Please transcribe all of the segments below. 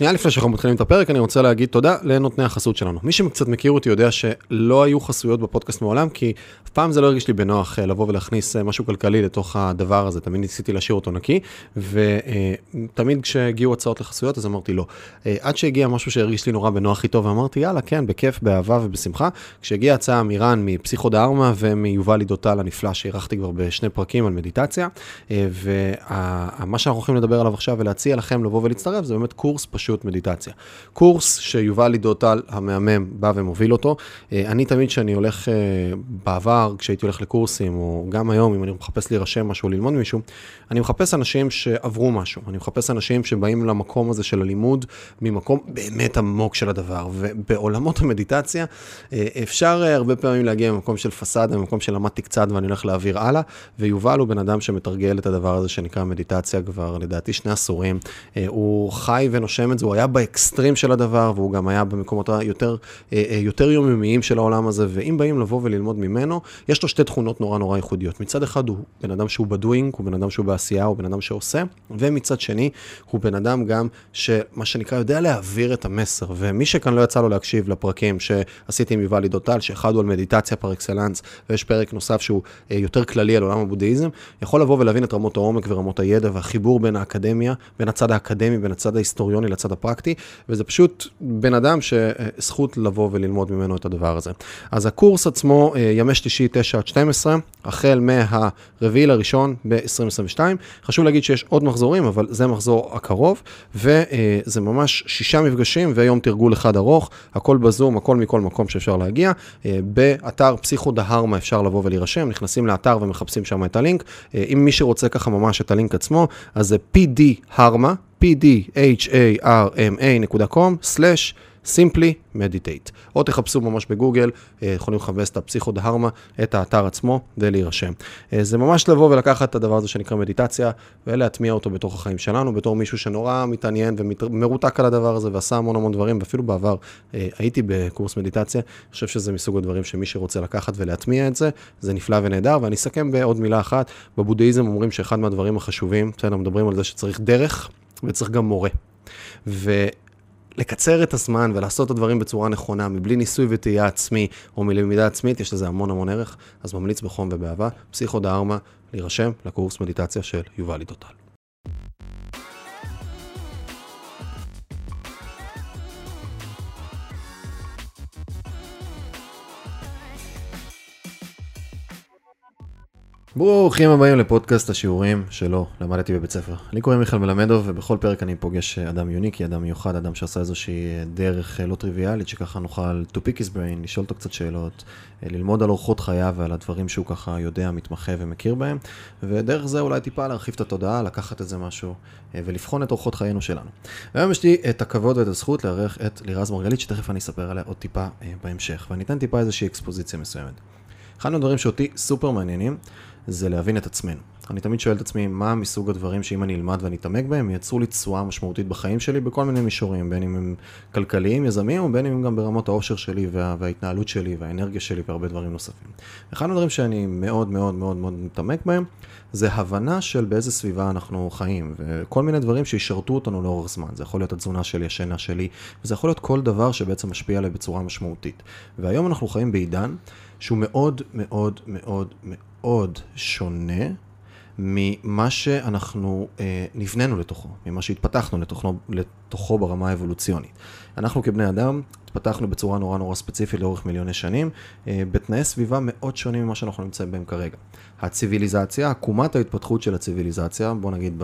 שנייה לפני שאנחנו מתחילים את הפרק, אני רוצה להגיד תודה לנותני החסות שלנו. מי שקצת מכיר אותי יודע שלא היו חסויות בפודקאסט מעולם, כי אף פעם זה לא הרגיש לי בנוח אה, לבוא ולהכניס אה, משהו כלכלי לתוך הדבר הזה, תמיד ניסיתי להשאיר אותו נקי, ותמיד כשהגיעו הצעות לחסויות אז אמרתי לא. עד שהגיע משהו שהרגיש לי נורא בנוח איתו, ואמרתי יאללה, כן, בכיף, באהבה ובשמחה. כשהגיעה הצעה מירן מפסיכודרמה ומיובל עידוטל הנפלא שאירחתי כבר בשני פרקים על מדיטציה, ומה מדיטציה. קורס שיובל לידוטל המהמם בא ומוביל אותו. אה, אני תמיד כשאני הולך, אה, בעבר, כשהייתי הולך לקורסים, או גם היום, אם אני מחפש להירשם משהו או ללמוד מישהו, אני מחפש אנשים שעברו משהו. אני מחפש אנשים שבאים למקום הזה של הלימוד ממקום באמת עמוק של הדבר. ובעולמות המדיטציה אה, אפשר הרבה פעמים להגיע ממקום של פסאדה, ממקום שלמדתי קצת ואני הולך להעביר הלאה, ויובל הוא בן אדם שמתרגל את הדבר הזה שנקרא מדיטציה כבר לדעתי שני עשורים. הוא חי ונושם את זה, הוא היה באקסטרים של הדבר, והוא גם היה במקומות היותר אה, אה, יותר יומיומיים של העולם הזה, ואם באים לבוא וללמוד ממנו, יש לו שתי תכונות נורא נורא ייחודיות. מצד אחד הוא בן אדם שהוא ב doing, הוא בן אדם שהוא בעשייה, הוא בן אדם שעושה, ומצד שני, הוא בן אדם גם שמה שנקרא יודע להעביר את המסר, ומי שכאן לא יצא לו להקשיב לפרקים שעשיתי עם יובל עידוטל, שאחד הוא על מדיטציה פר אקסלנס, ויש פרק נוסף שהוא אה, יותר כללי על עולם הבודהיזם, יכול לבוא ולהבין את רמות העומק ורמות הידע והחיבור בין האקדמיה, בין הצד האקדמי, בין הצד ההיסטוריוני לצד הפרקטי, וזה פשוט בן אדם שזכות לבוא וללמוד ממנו את הדבר הזה. אז הקורס עצמו, אה, ימי שלישי 9 עד 12, החל מהרביעי לראשון ב-2022. חשוב להגיד שיש עוד מחזורים, אבל זה מחזור הקרוב, וזה ממש שישה מפגשים ויום תרגול אחד ארוך, הכל בזום, הכל מכל מקום שאפשר להגיע. אה, באתר פסיכו דהרמה אפשר לבוא ולהירשם, נכנסים לאתר ומחפשים שם את הלינק. אה, אם מי שרוצה ככה ממש את הלינק עצמו, אז זה pd harma, pdharma.com/. simply meditate. או תחפשו ממש בגוגל, אה, יכולים לחפש את הפסיכו דהרמה, את האתר עצמו, ולהירשם. אה, זה ממש לבוא ולקחת את הדבר הזה שנקרא מדיטציה, ולהטמיע אותו בתוך החיים שלנו, בתור מישהו שנורא מתעניין ומרותק על הדבר הזה, ועשה המון המון דברים, ואפילו בעבר אה, הייתי בקורס מדיטציה, אני חושב שזה מסוג הדברים שמי שרוצה לקחת ולהטמיע את זה, זה נפלא ונהדר, ואני אסכם בעוד מילה אחת, בבודהיזם אומרים שאחד מהדברים החשובים, בסדר, מדברים על זה שצריך דרך, וצריך גם מורה. ו... לקצר את הזמן ולעשות את הדברים בצורה נכונה, מבלי ניסוי וטעייה עצמי או מלמידה עצמית, יש לזה המון המון ערך, אז ממליץ בחום ובאהבה, פסיכו דארמה, להירשם לקורס מדיטציה של יובל איתותל. ברוכים הבאים לפודקאסט השיעורים שלא למדתי בבית ספר. אני קוראים מיכאל מלמדוב ובכל פרק אני פוגש אדם יוניקי, אדם מיוחד, אדם שעשה איזושהי דרך לא טריוויאלית שככה נוכל to pick his brain, לשאול אותו קצת שאלות, ללמוד על אורחות חייו ועל הדברים שהוא ככה יודע, מתמחה ומכיר בהם, ודרך זה אולי טיפה להרחיב את התודעה, לקחת איזה משהו ולבחון את אורחות חיינו שלנו. והיום יש לי את הכבוד ואת הזכות לארח את לירז מרגלית, שתכף אני אספר עליה עוד טיפה בהמשך, ואני אתן טיפה איזושהי אקספוזיציה מסוימת. אחד מהדברים שאותי סופר מעניינים זה להבין את עצמנו. אני תמיד שואל את עצמי מה מסוג הדברים שאם אני אלמד ואני אתעמק בהם, ייצרו לי תשואה משמעותית בחיים שלי בכל מיני מישורים, בין אם הם כלכליים, יזמיים, ובין אם הם גם ברמות האושר שלי וה, וההתנהלות שלי והאנרגיה שלי והרבה דברים נוספים. אחד הדברים שאני מאוד מאוד מאוד מאוד מתעמק בהם, זה הבנה של באיזה סביבה אנחנו חיים, וכל מיני דברים שישרתו אותנו לאורך זמן. זה יכול להיות התזונה שלי, השינה שלי, וזה יכול להיות כל דבר שבעצם משפיע עליי בצורה משמעותית. והיום אנחנו חיים בעידן שהוא מאוד מאוד מאוד מאוד שונה ממה שאנחנו אה, נבננו לתוכו, ממה שהתפתחנו לתוכו, לתוכו ברמה האבולוציונית. אנחנו כבני אדם התפתחנו בצורה נורא נורא ספציפית לאורך מיליוני שנים, אה, בתנאי סביבה מאוד שונים ממה שאנחנו נמצאים בהם כרגע. הציוויליזציה, עקומת ההתפתחות של הציוויליזציה, בוא נגיד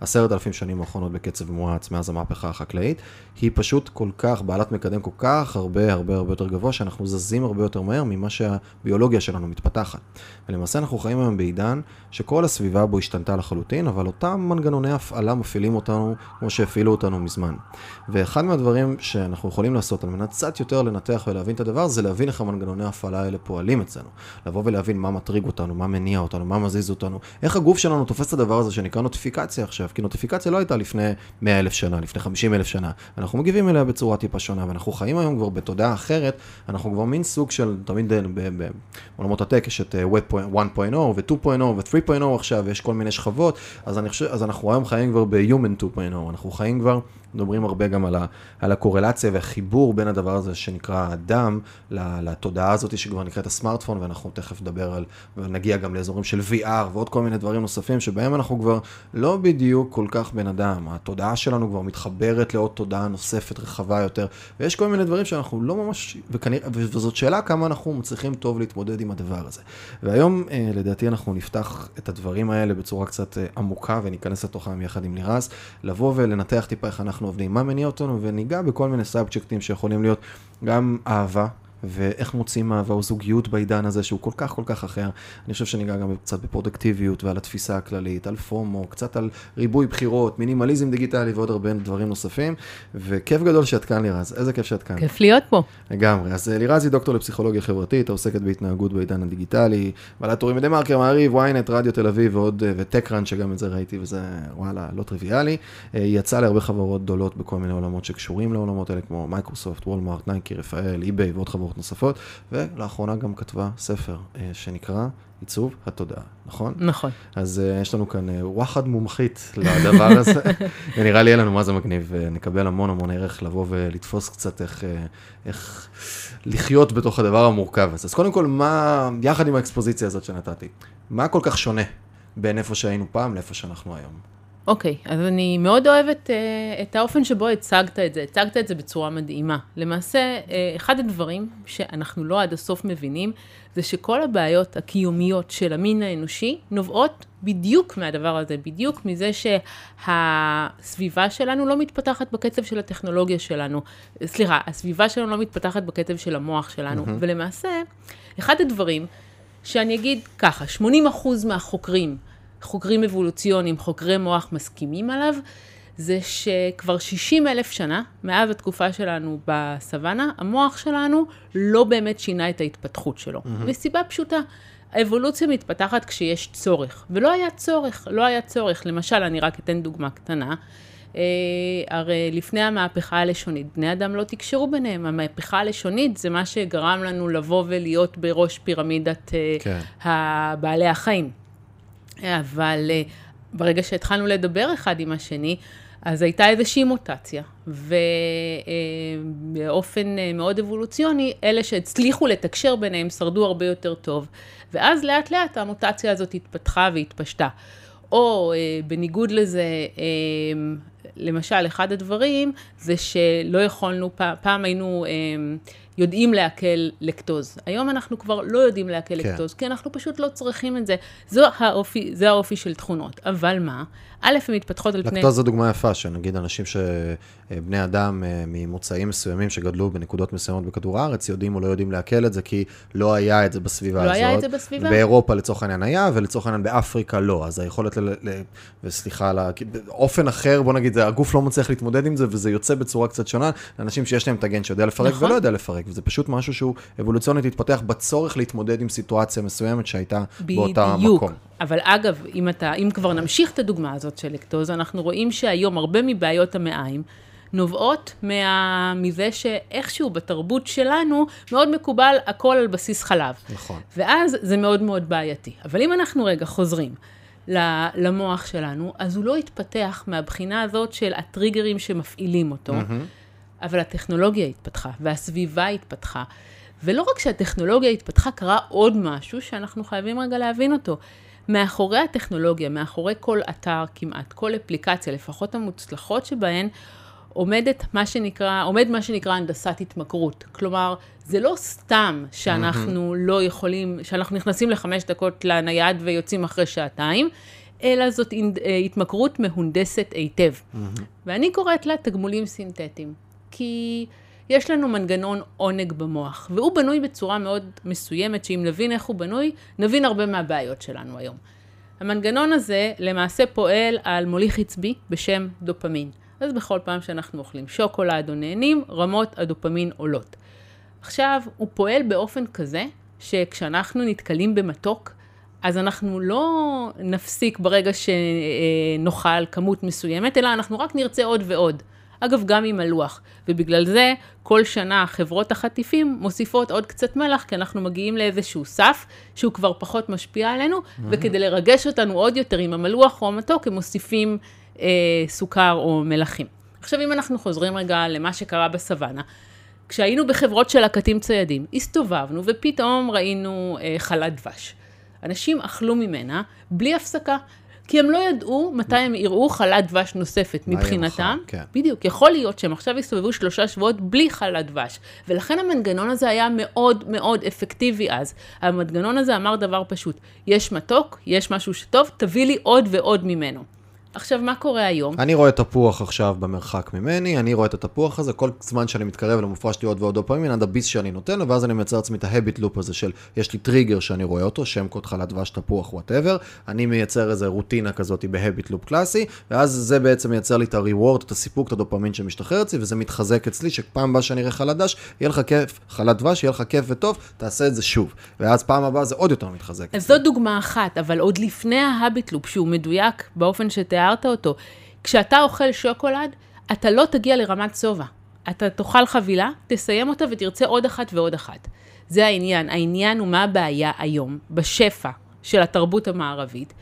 בעשרת אלפים שנים האחרונות בקצב מואץ מאז המהפכה החקלאית, היא פשוט כל כך, בעלת מקדם כל כך הרבה הרבה הרבה יותר גבוה, שאנחנו זזים הרבה יותר מהר ממה שהביולוגיה שלנו מתפתחת. ולמעשה אנחנו חיים היום בעידן שכל הסביבה בו השתנתה לחלוטין, אבל אותם מנגנוני הפעלה מפעילים אותנו כמו שהפעילו אותנו מזמן. ואחד מהדברים שאנחנו יכולים לעשות על מנת קצת יותר לנתח ולהבין את הדבר, זה להבין איך המנגנוני ההפעלה האלה פועלים אצלנו. לבוא ולהבין מה מטריג אותנו, מה מניע אותנו, מה מזיז אותנו, איך הגוף שלנו תופס את הדבר הזה שנקרא נוטיפיקציה עכשיו, כי נוטיפיקציה לא הייתה לפני 100 אלף שנה, לפני 50 אלף שנה. אנחנו מגיבים אליה בצורה טיפה שונה, ואנחנו חיים היום כבר בתודעה אחרת, אנחנו כבר מין סוג של, תמיד בעולמות הטק יש את Web 1.0 ו-2.0 ו-3.0 עכשיו, ויש כל מיני שכבות, אז, חושב, אז אנחנו היום חיים כבר ב-Human 2.0, אנחנו חיים כבר מדברים הרבה גם על, ה, על הקורלציה והחיבור בין הדבר הזה שנקרא הדם לתודעה הזאת שכבר נקראת הסמארטפון, ואנחנו תכף נדבר על, ונגיע גם לאזורים של VR ועוד כל מיני דברים נוספים, שבהם אנחנו כבר לא בדיוק כל כך בן אדם. התודעה שלנו כבר מתחברת לעוד תודעה נוספת רחבה יותר, ויש כל מיני דברים שאנחנו לא ממש, וכנראה, וזאת שאלה כמה אנחנו מצליחים טוב להתמודד עם הדבר הזה. והיום, אה, לדעתי, אנחנו נפתח את הדברים האלה בצורה קצת אה, עמוקה, וניכנס לתוכם יחד עם לירז, לבוא ולנתח טיפה איך אנחנו עובדים, מה מניע אותנו, וניגע בכל מיני סאבג'קטים שיכולים להיות גם אהבה, ואיך מוצאים אהבה או זוגיות בעידן הזה שהוא כל כך כל כך אחר. אני חושב שניגע גם קצת בפרודוקטיביות ועל התפיסה הכללית, על FOMO, קצת על ריבוי בחירות, מינימליזם דיגיטלי ועוד הרבה דברים נוספים. וכיף גדול שאת כאן לירז, איזה כיף שאת כאן. כיף להיות פה. לגמרי. אז אה, לירז היא דוקטור לפסיכולוגיה חברתית, העוסקת בהתנהגות בעידן הדיגיטלי, בעלת טורים בדה מרקר, מעריב, ynet, רדיו תל אביב ועוד, אה, ו TechCrunch, שגם את זה ראיתי וזה וואלה, לא טריוויאלי. אה, היא יצאה להרבה חברות גדולות בכל מיני עולמות שקשורים לעולמות האלה, כמו מיקרוסופט, וולמארט, נייקי, רפאל, איביי ועוד חברות חברות נוספות, ולאחרונה גם כתבה ספר אה, שנקרא עיצוב התודעה, נכון? נכון. אז uh, יש לנו כאן uh, וואחד מומחית לדבר הזה, ונראה לי יהיה לנו מה זה מגניב, ונקבל המון המון ערך לבוא ולתפוס קצת איך, uh, איך לחיות בתוך הדבר המורכב הזה. אז קודם כל, מה, יחד עם האקספוזיציה הזאת שנתתי, מה כל כך שונה בין איפה שהיינו פעם לאיפה שאנחנו היום? אוקיי, okay, אז אני מאוד אוהבת uh, את האופן שבו הצגת את זה, הצגת את זה בצורה מדהימה. למעשה, uh, אחד הדברים שאנחנו לא עד הסוף מבינים, זה שכל הבעיות הקיומיות של המין האנושי נובעות בדיוק מהדבר הזה, בדיוק מזה שהסביבה שלנו לא מתפתחת בקצב של הטכנולוגיה שלנו. סליחה, הסביבה שלנו לא מתפתחת בקצב של המוח שלנו. Mm-hmm. ולמעשה, אחד הדברים שאני אגיד ככה, 80% מהחוקרים, חוקרים אבולוציוניים, חוקרי מוח מסכימים עליו, זה שכבר 60 אלף שנה, מאז התקופה שלנו בסוואנה, המוח שלנו לא באמת שינה את ההתפתחות שלו. Mm-hmm. מסיבה פשוטה, האבולוציה מתפתחת כשיש צורך, ולא היה צורך, לא היה צורך. למשל, אני רק אתן דוגמה קטנה. Uh, הרי לפני המהפכה הלשונית, בני אדם לא תקשרו ביניהם. המהפכה הלשונית זה מה שגרם לנו לבוא ולהיות בראש פירמידת uh, כן. בעלי החיים. אבל uh, ברגע שהתחלנו לדבר אחד עם השני, אז הייתה איזושהי מוטציה, ובאופן uh, מאוד אבולוציוני, אלה שהצליחו לתקשר ביניהם שרדו הרבה יותר טוב, ואז לאט לאט המוטציה הזאת התפתחה והתפשטה. או בניגוד לזה, למשל, אחד הדברים זה שלא יכולנו, פעם, היינו יודעים לעכל לקטוז. היום אנחנו כבר לא יודעים לעכל כן. לקטוז, כי אנחנו פשוט לא צריכים את זה. זו האופי, זה האופי של תכונות. אבל מה? א', הן מתפתחות על פני... לקטוז זו דוגמה יפה, שנגיד אנשים שבני אדם אה, ממוצאים מסוימים שגדלו בנקודות מסוימות בכדור הארץ, יודעים או לא יודעים לעכל את זה, כי לא היה את זה בסביבה לא הזאת. לא היה את זה בסביבה? באירופה לצורך העניין היה, ולצורך העניין באפריקה לא. אז היכולת, ל... ל... וסליחה, על באופן אחר, בוא נגיד, הגוף לא מצליח להתמודד עם זה, וזה יוצא בצורה קצת שונה, לאנשים שיש להם את הגן שיודע לפרק נכון. ולא יודע לפרק, וזה פשוט משהו שהוא אבולוציונית התפתח בצורך להתמודד עם סיטואציה מסוימת שהייתה באותה מקום. אבל אגב, אם, אתה, אם כבר נמשיך את הדוגמה הזאת של לקטוז, אנחנו רואים שהיום הרבה מבעיות המעיים נובעות מה... מזה שאיכשהו בתרבות שלנו מאוד מקובל הכל על בסיס חלב. נכון. ואז זה מאוד מאוד בעייתי. אבל אם אנחנו רגע חוזרים למוח שלנו, אז הוא לא התפתח מהבחינה הזאת של הטריגרים שמפעילים אותו, mm-hmm. אבל הטכנולוגיה התפתחה והסביבה התפתחה. ולא רק שהטכנולוגיה התפתחה, קרה עוד משהו שאנחנו חייבים רגע להבין אותו. מאחורי הטכנולוגיה, מאחורי כל אתר כמעט, כל אפליקציה, לפחות המוצלחות שבהן, עומדת מה שנקרא, עומד מה שנקרא הנדסת התמכרות. כלומר, זה לא סתם שאנחנו mm-hmm. לא יכולים, שאנחנו נכנסים לחמש דקות לנייד ויוצאים אחרי שעתיים, אלא זאת אה, התמכרות מהונדסת היטב. Mm-hmm. ואני קוראת לה תגמולים סינתטיים. כי יש לנו מנגנון עונג במוח, והוא בנוי בצורה מאוד מסוימת, שאם נבין איך הוא בנוי, נבין הרבה מהבעיות שלנו היום. המנגנון הזה למעשה פועל על מוליך עצבי בשם דופמין. אז בכל פעם שאנחנו אוכלים שוקולד או נהנים, רמות הדופמין עולות. עכשיו, הוא פועל באופן כזה, שכשאנחנו נתקלים במתוק, אז אנחנו לא נפסיק ברגע שנאכל כמות מסוימת, אלא אנחנו רק נרצה עוד ועוד. אגב, גם עם הלוח. ובגלל זה, כל שנה חברות החטיפים מוסיפות עוד קצת מלח, כי אנחנו מגיעים לאיזשהו סף שהוא כבר פחות משפיע עלינו, mm-hmm. וכדי לרגש אותנו עוד יותר עם המלוח או המתוק, הם מוסיפים אה, סוכר או מלחים. עכשיו, אם אנחנו חוזרים רגע למה שקרה בסוואנה, כשהיינו בחברות של לקטים ציידים, הסתובבנו ופתאום ראינו אה, חלת דבש. אנשים אכלו ממנה בלי הפסקה. כי הם לא ידעו מתי הם יראו חלת דבש נוספת מבחינתם. כן. בדיוק, יכול להיות שהם עכשיו יסתובבו שלושה שבועות בלי חלת דבש. ולכן המנגנון הזה היה מאוד מאוד אפקטיבי אז. המנגנון הזה אמר דבר פשוט, יש מתוק, יש משהו שטוב, תביא לי עוד ועוד ממנו. עכשיו, מה קורה היום? אני רואה תפוח עכשיו במרחק ממני, אני רואה את התפוח הזה, כל זמן שאני מתקרב אליו מופרש לי עוד ועוד דופמין, עד הביס שאני נותן לו, ואז אני מייצר לעצמי את ההביט לופ הזה של, יש לי טריגר שאני רואה אותו, שם קוד חלת דבש, תפוח, whatever, אני מייצר איזה רוטינה כזאת ב habit loop קלאסי, ואז זה בעצם מייצר לי את ה reward, את הסיפוק, את הדופמין שמשתחרר אצלי, וזה מתחזק אצלי, שפעם הבאה שאני אראה חלת דבש, יהיה לך כיף, חלת דבש, יהיה לך כיף וטוב, תעשה את זה שוב. ואז פעם הבאה זה עוד יותר מתחזק. אז זו דוגמה אחת, אבל עוד לפני ה habit loop, שהוא מדויק באופן שתיארת אותו, כשאתה אוכל שוקולד, אתה לא תגיע לרמת שובע. אתה תאכל חבילה, תסיים אותה ותרצה עוד אחת ועוד אחת. זה העניין. העניין הוא מה הבעיה היום, בשפע של התרבות המערבית,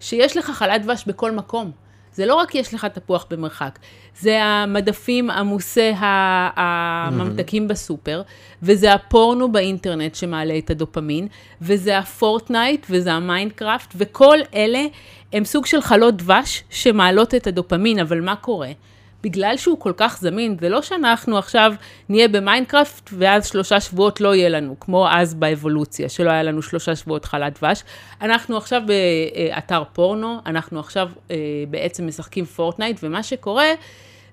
שיש לך חלת דבש בכל מקום. זה לא רק יש לך תפוח במרחק, זה המדפים עמוסי הממתקים בסופר, וזה הפורנו באינטרנט שמעלה את הדופמין, וזה הפורטנייט, וזה המיינקראפט, וכל אלה הם סוג של חלות דבש שמעלות את הדופמין, אבל מה קורה? בגלל שהוא כל כך זמין, זה לא שאנחנו עכשיו נהיה במיינקראפט ואז שלושה שבועות לא יהיה לנו, כמו אז באבולוציה, שלא היה לנו שלושה שבועות חלת דבש. אנחנו עכשיו באתר פורנו, אנחנו עכשיו אה, בעצם משחקים פורטנייט, ומה שקורה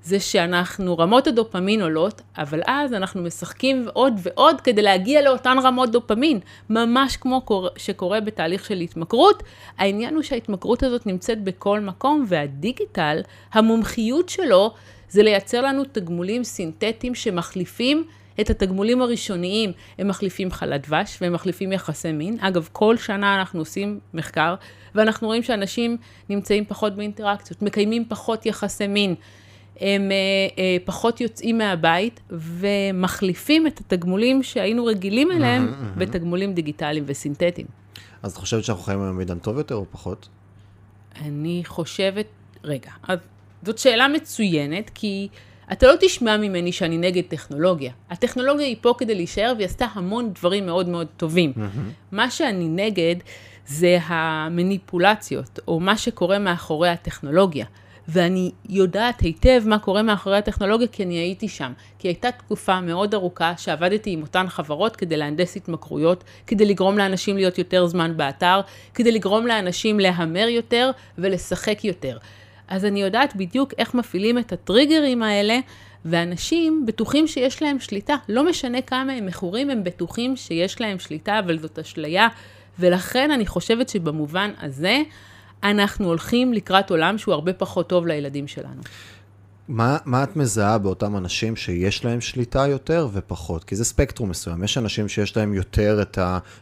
זה שאנחנו, רמות הדופמין עולות, אבל אז אנחנו משחקים עוד ועוד כדי להגיע לאותן רמות דופמין, ממש כמו שקורה בתהליך של התמכרות. העניין הוא שההתמכרות הזאת נמצאת בכל מקום, והדיגיטל, המומחיות שלו זה לייצר לנו תגמולים סינתטיים שמחליפים את התגמולים הראשוניים. הם מחליפים חלת דבש והם מחליפים יחסי מין. אגב, כל שנה אנחנו עושים מחקר, ואנחנו רואים שאנשים נמצאים פחות באינטראקציות, מקיימים פחות יחסי מין. הם אה, אה, פחות יוצאים מהבית ומחליפים את התגמולים שהיינו רגילים אליהם. בתגמולים דיגיטליים וסינתטיים. אז את חושבת שאנחנו חיים היום בעידן טוב יותר או פחות? אני חושבת, רגע, אז זאת שאלה מצוינת, כי אתה לא תשמע ממני שאני נגד טכנולוגיה. הטכנולוגיה היא פה כדי להישאר והיא עשתה המון דברים מאוד מאוד טובים. מה שאני נגד זה המניפולציות, או מה שקורה מאחורי הטכנולוגיה. ואני יודעת היטב מה קורה מאחורי הטכנולוגיה, כי אני הייתי שם. כי הייתה תקופה מאוד ארוכה שעבדתי עם אותן חברות כדי להנדס התמכרויות, כדי לגרום לאנשים להיות יותר זמן באתר, כדי לגרום לאנשים להמר יותר ולשחק יותר. אז אני יודעת בדיוק איך מפעילים את הטריגרים האלה, ואנשים בטוחים שיש להם שליטה. לא משנה כמה הם מכורים, הם בטוחים שיש להם שליטה, אבל זאת אשליה. ולכן אני חושבת שבמובן הזה, אנחנו הולכים לקראת עולם שהוא הרבה פחות טוב לילדים שלנו. מה, מה את מזהה באותם אנשים שיש להם שליטה יותר ופחות? כי זה ספקטרום מסוים. יש אנשים שיש להם יותר את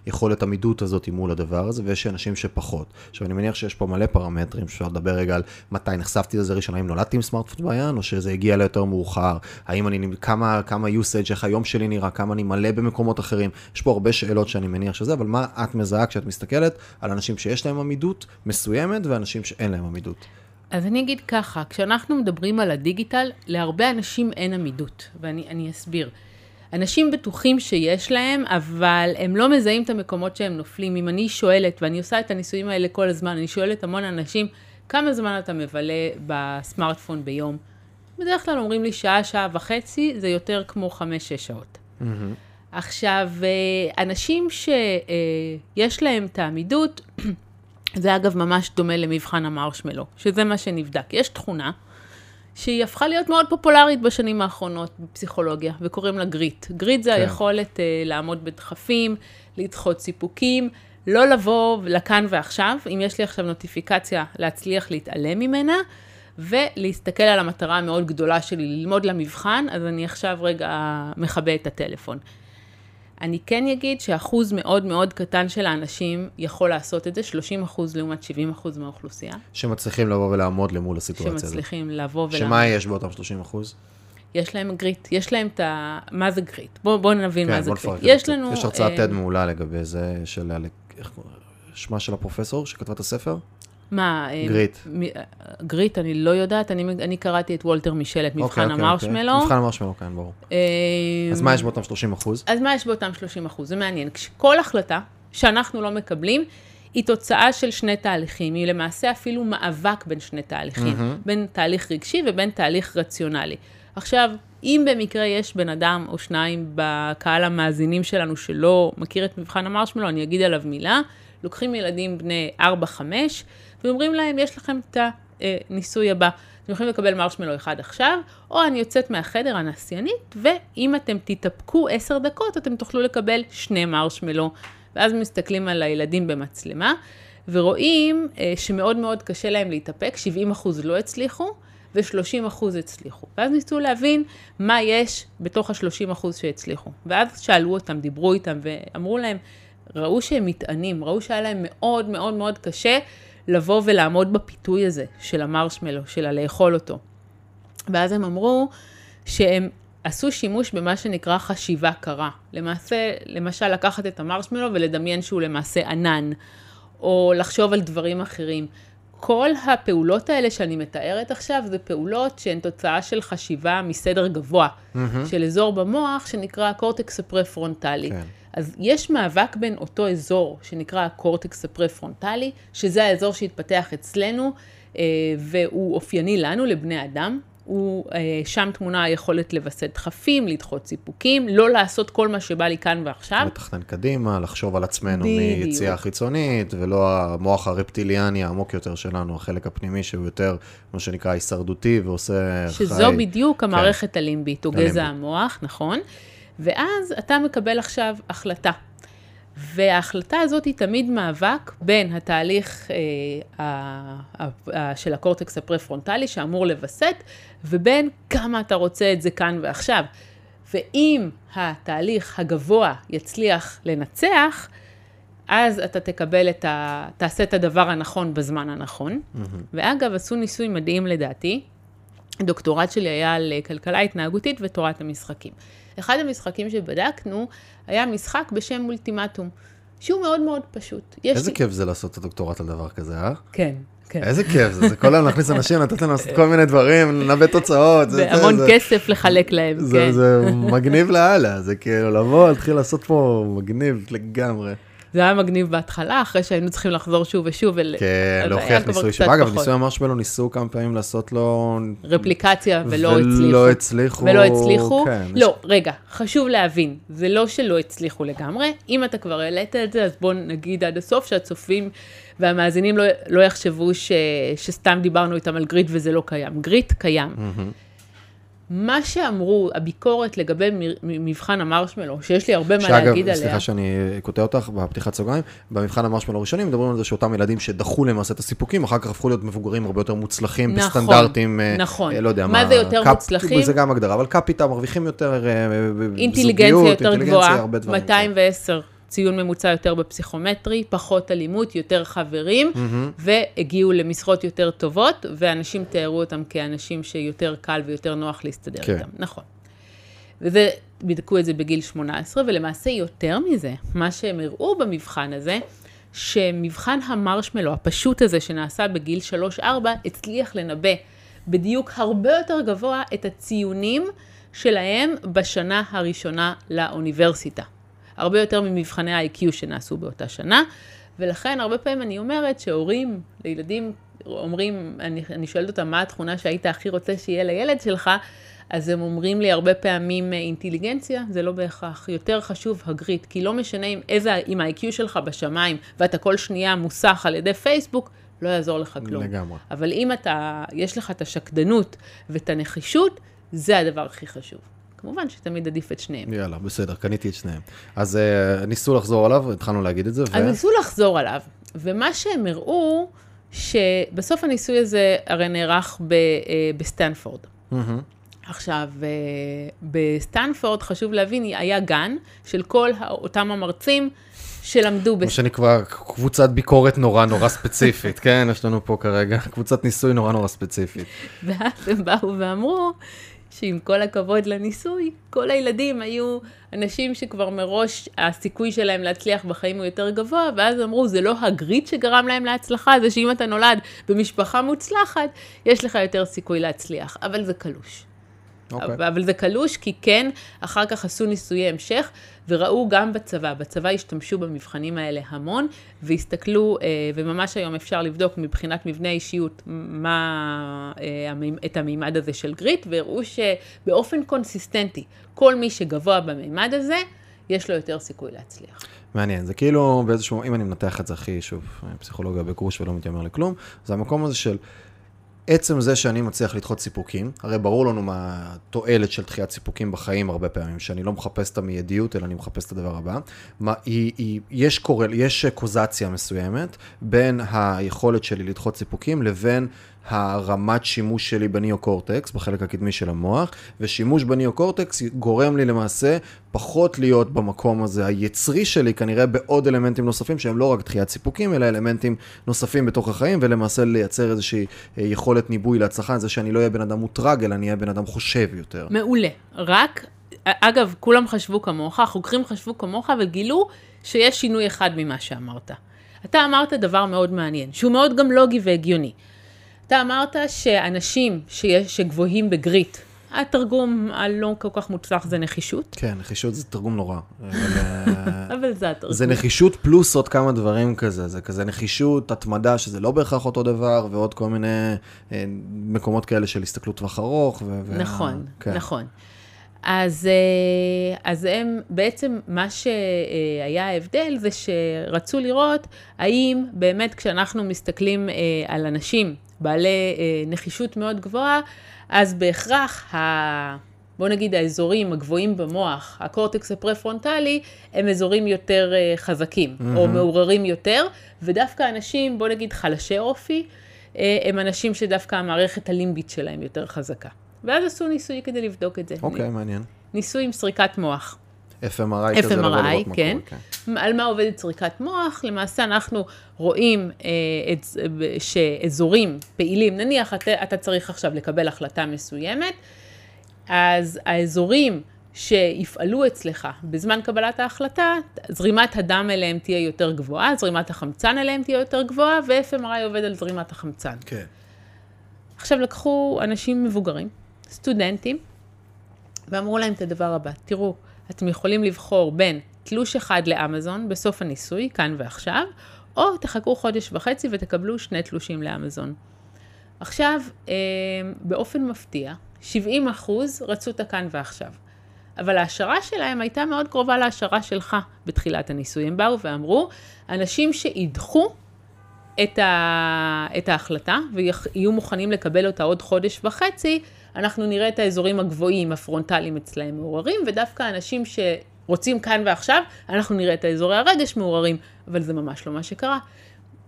היכולת עמידות הזאת מול הדבר הזה, ויש אנשים שפחות. עכשיו, אני מניח שיש פה מלא פרמטרים, אפשר לדבר רגע על מתי נחשפתי לזה ראשון, האם נולדתי עם סמארטפון ביין, או שזה הגיע ליותר מאוחר, האם אני, כמה, כמה usage, איך היום שלי נראה, כמה אני מלא במקומות אחרים. יש פה הרבה שאלות שאני מניח שזה, אבל מה את מזהה כשאת מסתכלת על אנשים שיש להם עמידות מסוימת, ואנשים שאין להם עמידות? אז אני אגיד ככה, כשאנחנו מדברים על הדיגיטל, להרבה אנשים אין עמידות, ואני אסביר. אנשים בטוחים שיש להם, אבל הם לא מזהים את המקומות שהם נופלים. אם אני שואלת, ואני עושה את הניסויים האלה כל הזמן, אני שואלת המון אנשים, כמה זמן אתה מבלה בסמארטפון ביום? בדרך כלל אומרים לי שעה, שעה וחצי, זה יותר כמו חמש-שש שעות. Mm-hmm. עכשיו, אה, אנשים שיש להם את העמידות, זה אגב ממש דומה למבחן המרשמלו, שזה מה שנבדק. יש תכונה שהיא הפכה להיות מאוד פופולרית בשנים האחרונות בפסיכולוגיה, וקוראים לה גריט. גריט זה כן. היכולת uh, לעמוד בדחפים, לדחות סיפוקים, לא לבוא לכאן ועכשיו, אם יש לי עכשיו נוטיפיקציה, להצליח להתעלם ממנה, ולהסתכל על המטרה המאוד גדולה שלי, ללמוד למבחן, אז אני עכשיו רגע מכבה את הטלפון. אני כן אגיד שאחוז מאוד מאוד קטן של האנשים יכול לעשות את זה, 30 אחוז לעומת 70 אחוז מהאוכלוסייה. שמצליחים לבוא ולעמוד למול הסיטואציה הזאת. שמצליחים לבוא ולעמוד. שמה יש באותם 30 אחוז? יש להם grit, יש להם את ה... מה זה grit? בואו בוא נבין כן, מה זה grit. יש לנו... יש הרצאת TED אה... מעולה לגבי זה, של... שמה של הפרופסור שכתבה את הספר? מה? אה, grit. אה, גריט, אני לא יודעת, אני, אני קראתי את וולטר מישל, את מבחן אוקיי, אוקיי, המרשמלו. אוקיי. מבחן המרשמלו, כן, ברור. אה, אז מה יש באותם 30 אחוז? אז מה יש באותם 30 אחוז? זה מעניין. כל החלטה שאנחנו לא מקבלים, היא תוצאה של שני תהליכים. היא למעשה אפילו מאבק בין שני תהליכים. Mm-hmm. בין תהליך רגשי ובין תהליך רציונלי. עכשיו, אם במקרה יש בן אדם או שניים בקהל המאזינים שלנו שלא מכיר את מבחן המרשמלו, אני אגיד עליו מילה. לוקחים ילדים בני 4-5 ואומרים להם, יש לכם את הניסוי הבא. אתם יכולים לקבל מרשמלו אחד עכשיו, או אני יוצאת מהחדר הנסיינית, ואם אתם תתאפקו 10 דקות, אתם תוכלו לקבל שני מרשמלו. ואז מסתכלים על הילדים במצלמה, ורואים אה, שמאוד מאוד קשה להם להתאפק, 70% לא הצליחו, ו-30% הצליחו. ואז ניסו להבין מה יש בתוך ה-30% שהצליחו. ואז שאלו אותם, דיברו איתם, ואמרו להם, ראו שהם מתענים, ראו שהיה להם מאוד מאוד מאוד קשה לבוא ולעמוד בפיתוי הזה של המרשמלו, של הלאכול אותו. ואז הם אמרו שהם עשו שימוש במה שנקרא חשיבה קרה. למעשה, למשל, לקחת את המרשמלו ולדמיין שהוא למעשה ענן, או לחשוב על דברים אחרים. כל הפעולות האלה שאני מתארת עכשיו, זה פעולות שהן תוצאה של חשיבה מסדר גבוה, mm-hmm. של אזור במוח שנקרא הקורטקס הפרפרונטלי. כן. אז יש מאבק בין אותו אזור שנקרא הקורטקס הפרפרונטלי, שזה האזור שהתפתח אצלנו, אה, והוא אופייני לנו, לבני אדם. הוא, אה, שם תמונה היכולת לווסת דחפים, לדחות סיפוקים, לא לעשות כל מה שבא לי כאן ועכשיו. לתכנן קדימה, לחשוב על עצמנו. מיציאה חיצונית, ולא המוח הרפטיליאני העמוק יותר שלנו, החלק הפנימי שהוא יותר, מה שנקרא, הישרדותי ועושה שזו חי. בדיוק המערכת הלימבית, או הלימבית. גזע המוח, נכון? ואז אתה מקבל עכשיו החלטה. וההחלטה הזאת היא תמיד מאבק בין התהליך אה, ה, ה, ה, של הקורטקס הפרפרונטלי שאמור לווסת, ובין כמה אתה רוצה את זה כאן ועכשיו. ואם התהליך הגבוה יצליח לנצח, אז אתה תקבל את ה... תעשה את הדבר הנכון בזמן הנכון. Mm-hmm. ואגב, עשו ניסוי מדהים לדעתי. הדוקטורט שלי היה על כלכלה התנהגותית ותורת המשחקים. אחד המשחקים שבדקנו היה משחק בשם אולטימטום, שהוא מאוד מאוד פשוט. איזה לי- כיף זה לעשות את הדוקטורט על דבר כזה, אה? כן, כן. איזה כיף זה, זה כל היום להכניס אנשים, לתת להם לעשות כל מיני דברים, לנבא תוצאות. זה- זה- והמון זה- כסף לחלק להם, זה, כן. זה מגניב לאללה, זה כאילו לבוא, להתחיל לעשות פה מגניב לגמרי. זה היה מגניב בהתחלה, אחרי שהיינו צריכים לחזור שוב ושוב. ול- כן, להוכיח ניסוי שבא, אגב. ניסוי המרשמלו ניסו כמה פעמים לעשות לו... רפליקציה ולא הצליחו. ולא הצליחו. ולא הצליחו. כן, לא, רגע, חשוב להבין, זה לא שלא הצליחו לגמרי. אם אתה כבר העלית את זה, אז בואו נגיד עד הסוף שהצופים והמאזינים לא, לא יחשבו ש, שסתם דיברנו איתם על grit וזה לא קיים. grit קיים. מה שאמרו, הביקורת לגבי מבחן המרשמלו, שיש לי הרבה מה שאגב, להגיד עליה. סליחה שאני קוטע אותך בפתיחת סוגריים, במבחן המרשמלו הראשוני מדברים על זה שאותם ילדים שדחו למעשה את הסיפוקים, אחר כך הפכו להיות מבוגרים הרבה יותר מוצלחים נכון, בסטנדרטים, אה, נכון. אה, לא יודע מה מה, זה יותר cap- מוצלחים? זה גם הגדרה, אבל capita מרוויחים יותר אה, אינטליגנציה זוגיות, יותר אינטליגנציה, גבוהה, הרבה דברים. 210 ציון ממוצע יותר בפסיכומטרי, פחות אלימות, יותר חברים, והגיעו למשרות יותר טובות, ואנשים תיארו אותם כאנשים שיותר קל ויותר נוח להסתדר כן. איתם. נכון. וזה, בדקו את זה בגיל 18, ולמעשה יותר מזה, מה שהם הראו במבחן הזה, שמבחן המרשמלו, הפשוט הזה שנעשה בגיל 3-4, הצליח לנבא בדיוק הרבה יותר גבוה את הציונים שלהם בשנה הראשונה לאוניברסיטה. הרבה יותר ממבחני ה-IQ שנעשו באותה שנה, ולכן הרבה פעמים אני אומרת שהורים לילדים אומרים, אני, אני שואלת אותם מה התכונה שהיית הכי רוצה שיהיה לילד שלך, אז הם אומרים לי הרבה פעמים אה, אינטליגנציה, זה לא בהכרח. יותר חשוב הגריט, כי לא משנה אם, איזה, אם ה-IQ שלך בשמיים ואתה כל שנייה מוסך על ידי פייסבוק, לא יעזור לך כלום. לגמרי. אבל אם אתה, יש לך את השקדנות ואת הנחישות, זה הדבר הכי חשוב. כמובן שתמיד עדיף את שניהם. יאללה, בסדר, קניתי את שניהם. אז אה, ניסו לחזור עליו, התחלנו להגיד את זה, ו... אז ניסו לחזור עליו, ומה שהם הראו, שבסוף הניסוי הזה הרי נערך ב, אה, בסטנפורד. מהמם. עכשיו, אה, בסטנפורד, חשוב להבין, היה גן של כל אותם המרצים שלמדו מה. שנקרא קבוצת ביקורת נורא נורא ספציפית, כן? יש לנו פה כרגע קבוצת ניסוי נורא נורא ספציפית. ואז הם באו ואמרו שעם כל הכבוד לניסוי, כל הילדים היו אנשים שכבר מראש הסיכוי שלהם להצליח בחיים הוא יותר גבוה, ואז אמרו, זה לא הגריט שגרם להם להצלחה, זה שאם אתה נולד במשפחה מוצלחת, יש לך יותר סיכוי להצליח. אבל זה קלוש. Okay. אוקיי. אבל זה קלוש כי כן, אחר כך עשו ניסויי המשך, וראו גם בצבא, בצבא השתמשו במבחנים האלה המון, והסתכלו, אה, וממש היום אפשר לבדוק מבחינת מבנה האישיות מה, אה, את המימד הזה של גריט, והראו שבאופן קונסיסטנטי, כל מי שגבוה במימד הזה, יש לו יותר סיכוי להצליח. מעניין, זה כאילו באיזשהו, אם אני מנתח את זה הכי, שוב, פסיכולוגיה בגרוש ולא מתיימר לכלום, זה המקום הזה של... עצם זה שאני מצליח לדחות סיפוקים, הרי ברור לנו מה התועלת של דחיית סיפוקים בחיים הרבה פעמים, שאני לא מחפש את המיידיות, אלא אני מחפש את הדבר הבא. מה, היא, היא, יש, קורל, יש קוזציה מסוימת בין היכולת שלי לדחות סיפוקים לבין הרמת שימוש שלי בניאו-קורטקס, בחלק הקדמי של המוח, ושימוש בניאו-קורטקס גורם לי למעשה פחות להיות במקום הזה היצרי שלי, כנראה בעוד אלמנטים נוספים שהם לא רק דחיית סיפוקים, אלא אלמנטים נוספים בתוך החיים, ולמעשה לייצר איזושהי אה, יכולת ניבוי להצלחה, זה שאני לא אהיה בן אדם מוטרג, אלא אני אהיה בן אדם חושב יותר. מעולה. רק, אגב, כולם חשבו כמוך, חוקרים חשבו כמוך, וגילו שיש שינוי אחד ממה שאמרת. אתה אמרת דבר מאוד מעניין, שהוא מאוד גם לוגי והגיוני. אתה אמרת שאנשים שיש, שגבוהים בגריט, התרגום הלא כל כך מוצלח זה נחישות. כן, נחישות זה תרגום נורא. אבל, אבל זה התרגום. זה נחישות פלוס עוד כמה דברים כזה, זה כזה נחישות, התמדה, שזה לא בהכרח אותו דבר, ועוד כל מיני אה, מקומות כאלה של הסתכלות טווח ארוך. נכון, כן. נכון. אז, אה, אז הם, בעצם מה שהיה ההבדל זה שרצו לראות האם באמת כשאנחנו מסתכלים אה, על אנשים בעלי אה, נחישות מאוד גבוהה, אז בהכרח, ה... בוא נגיד האזורים הגבוהים במוח, הקורטקס הפרפרונטלי, הם אזורים יותר אה, חזקים, mm-hmm. או מעוררים יותר, ודווקא אנשים, בוא נגיד חלשי אופי, אה, הם אנשים שדווקא המערכת הלימבית שלהם יותר חזקה. ואז עשו ניסוי כדי לבדוק את זה. אוקיי, okay, מעניין. ניסוי עם סריקת מוח. FMRI כזה, לראות מה כן. כן. על מה עובדת סריקת מוח? למעשה אנחנו רואים אה, את, שאזורים פעילים, נניח אתה, אתה צריך עכשיו לקבל החלטה מסוימת, אז האזורים שיפעלו אצלך בזמן קבלת ההחלטה, זרימת הדם אליהם תהיה יותר גבוהה, זרימת החמצן אליהם תהיה יותר גבוהה, ו-FMRI עובד על זרימת החמצן. כן. עכשיו לקחו אנשים מבוגרים, סטודנטים, ואמרו להם את הדבר הבא, תראו, אתם יכולים לבחור בין תלוש אחד לאמזון בסוף הניסוי, כאן ועכשיו, או תחכו חודש וחצי ותקבלו שני תלושים לאמזון. עכשיו, אה, באופן מפתיע, 70 אחוז רצו את הכאן ועכשיו. אבל ההשערה שלהם הייתה מאוד קרובה להשערה שלך בתחילת הניסוי. הם באו ואמרו, אנשים שידחו את, ה... את ההחלטה ויהיו מוכנים לקבל אותה עוד חודש וחצי, אנחנו נראה את האזורים הגבוהים, הפרונטליים אצלהם מעוררים, ודווקא אנשים שרוצים כאן ועכשיו, אנחנו נראה את האזורי הרגש מעוררים, אבל זה ממש לא מה שקרה.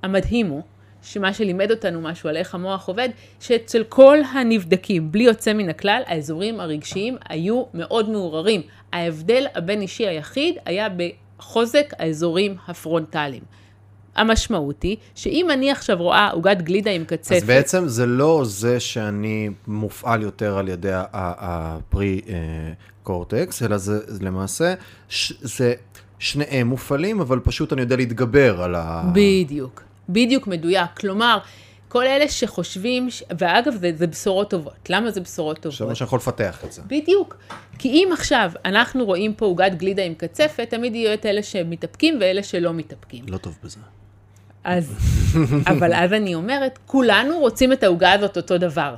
המדהים הוא, שמה שלימד אותנו משהו על איך המוח עובד, שאצל כל הנבדקים, בלי יוצא מן הכלל, האזורים הרגשיים היו מאוד מעוררים. ההבדל הבין-אישי היחיד היה בחוזק האזורים הפרונטליים. המשמעות היא שאם אני עכשיו רואה עוגת גלידה עם קצפת... אז בעצם זה לא זה שאני מופעל יותר על ידי הפרי קורטקס, אלא זה למעשה, זה שניהם מופעלים, אבל פשוט אני יודע להתגבר על ה... בדיוק, בדיוק מדויק. כלומר, כל אלה שחושבים, ואגב, זה, זה בשורות טובות. למה זה בשורות טובות? עכשיו שאני יכול לפתח את זה. בדיוק. כי אם עכשיו אנחנו רואים פה עוגת גלידה עם קצפת, תמיד יהיו את אלה שמתאפקים ואלה שלא מתאפקים. לא טוב בזה. אז, אבל אז אני אומרת, כולנו רוצים את העוגה הזאת אותו דבר.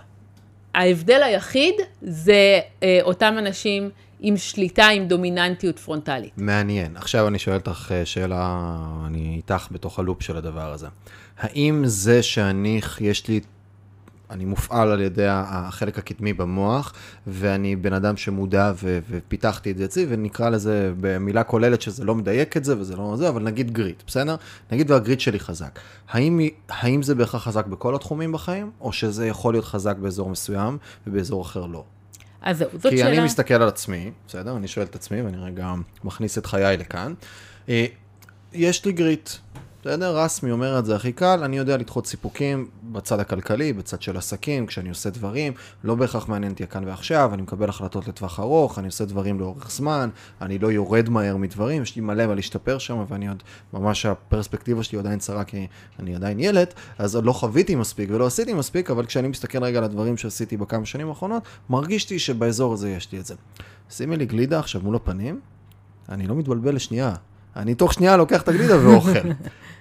ההבדל היחיד זה אה, אותם אנשים עם שליטה, עם דומיננטיות פרונטלית. מעניין. עכשיו אני שואל אותך אה, שאלה, אני איתך בתוך הלופ של הדבר הזה. האם זה שאני, יש לי אני מופעל על ידי החלק הקדמי במוח, ואני בן אדם שמודע ו- ופיתחתי את זה אצלי, ונקרא לזה במילה כוללת שזה לא מדייק את זה וזה לא זה, אבל נגיד גריט, בסדר? נגיד והגריט שלי חזק. האם, האם זה בהכרח חזק בכל התחומים בחיים, או שזה יכול להיות חזק באזור מסוים ובאזור אחר לא? אז זהו, זאת כי שאלה... כי אני מסתכל על עצמי, בסדר? אני שואל את עצמי ואני רגע מכניס את חיי לכאן. אה, יש לי גריט, בסדר? רסמי אומר את זה הכי קל, אני יודע לדחות סיפוקים בצד הכלכלי, בצד של עסקים, כשאני עושה דברים, לא בהכרח מעניין אותי הכאן ועכשיו, אני מקבל החלטות לטווח ארוך, אני עושה דברים לאורך זמן, אני לא יורד מהר מדברים, יש לי מלא מה להשתפר שם, ואני עוד, ממש הפרספקטיבה שלי עדיין צרה, כי אני עדיין ילד, אז עוד לא חוויתי מספיק ולא עשיתי מספיק, אבל כשאני מסתכל רגע על הדברים שעשיתי בכמה שנים האחרונות, מרגישתי שבאזור הזה יש לי את זה. שימי לי גלידה עכשיו מול הפנים, אני לא מתבלבל לשנייה. אני תוך שנייה לוקח את הגלידה ואוכל.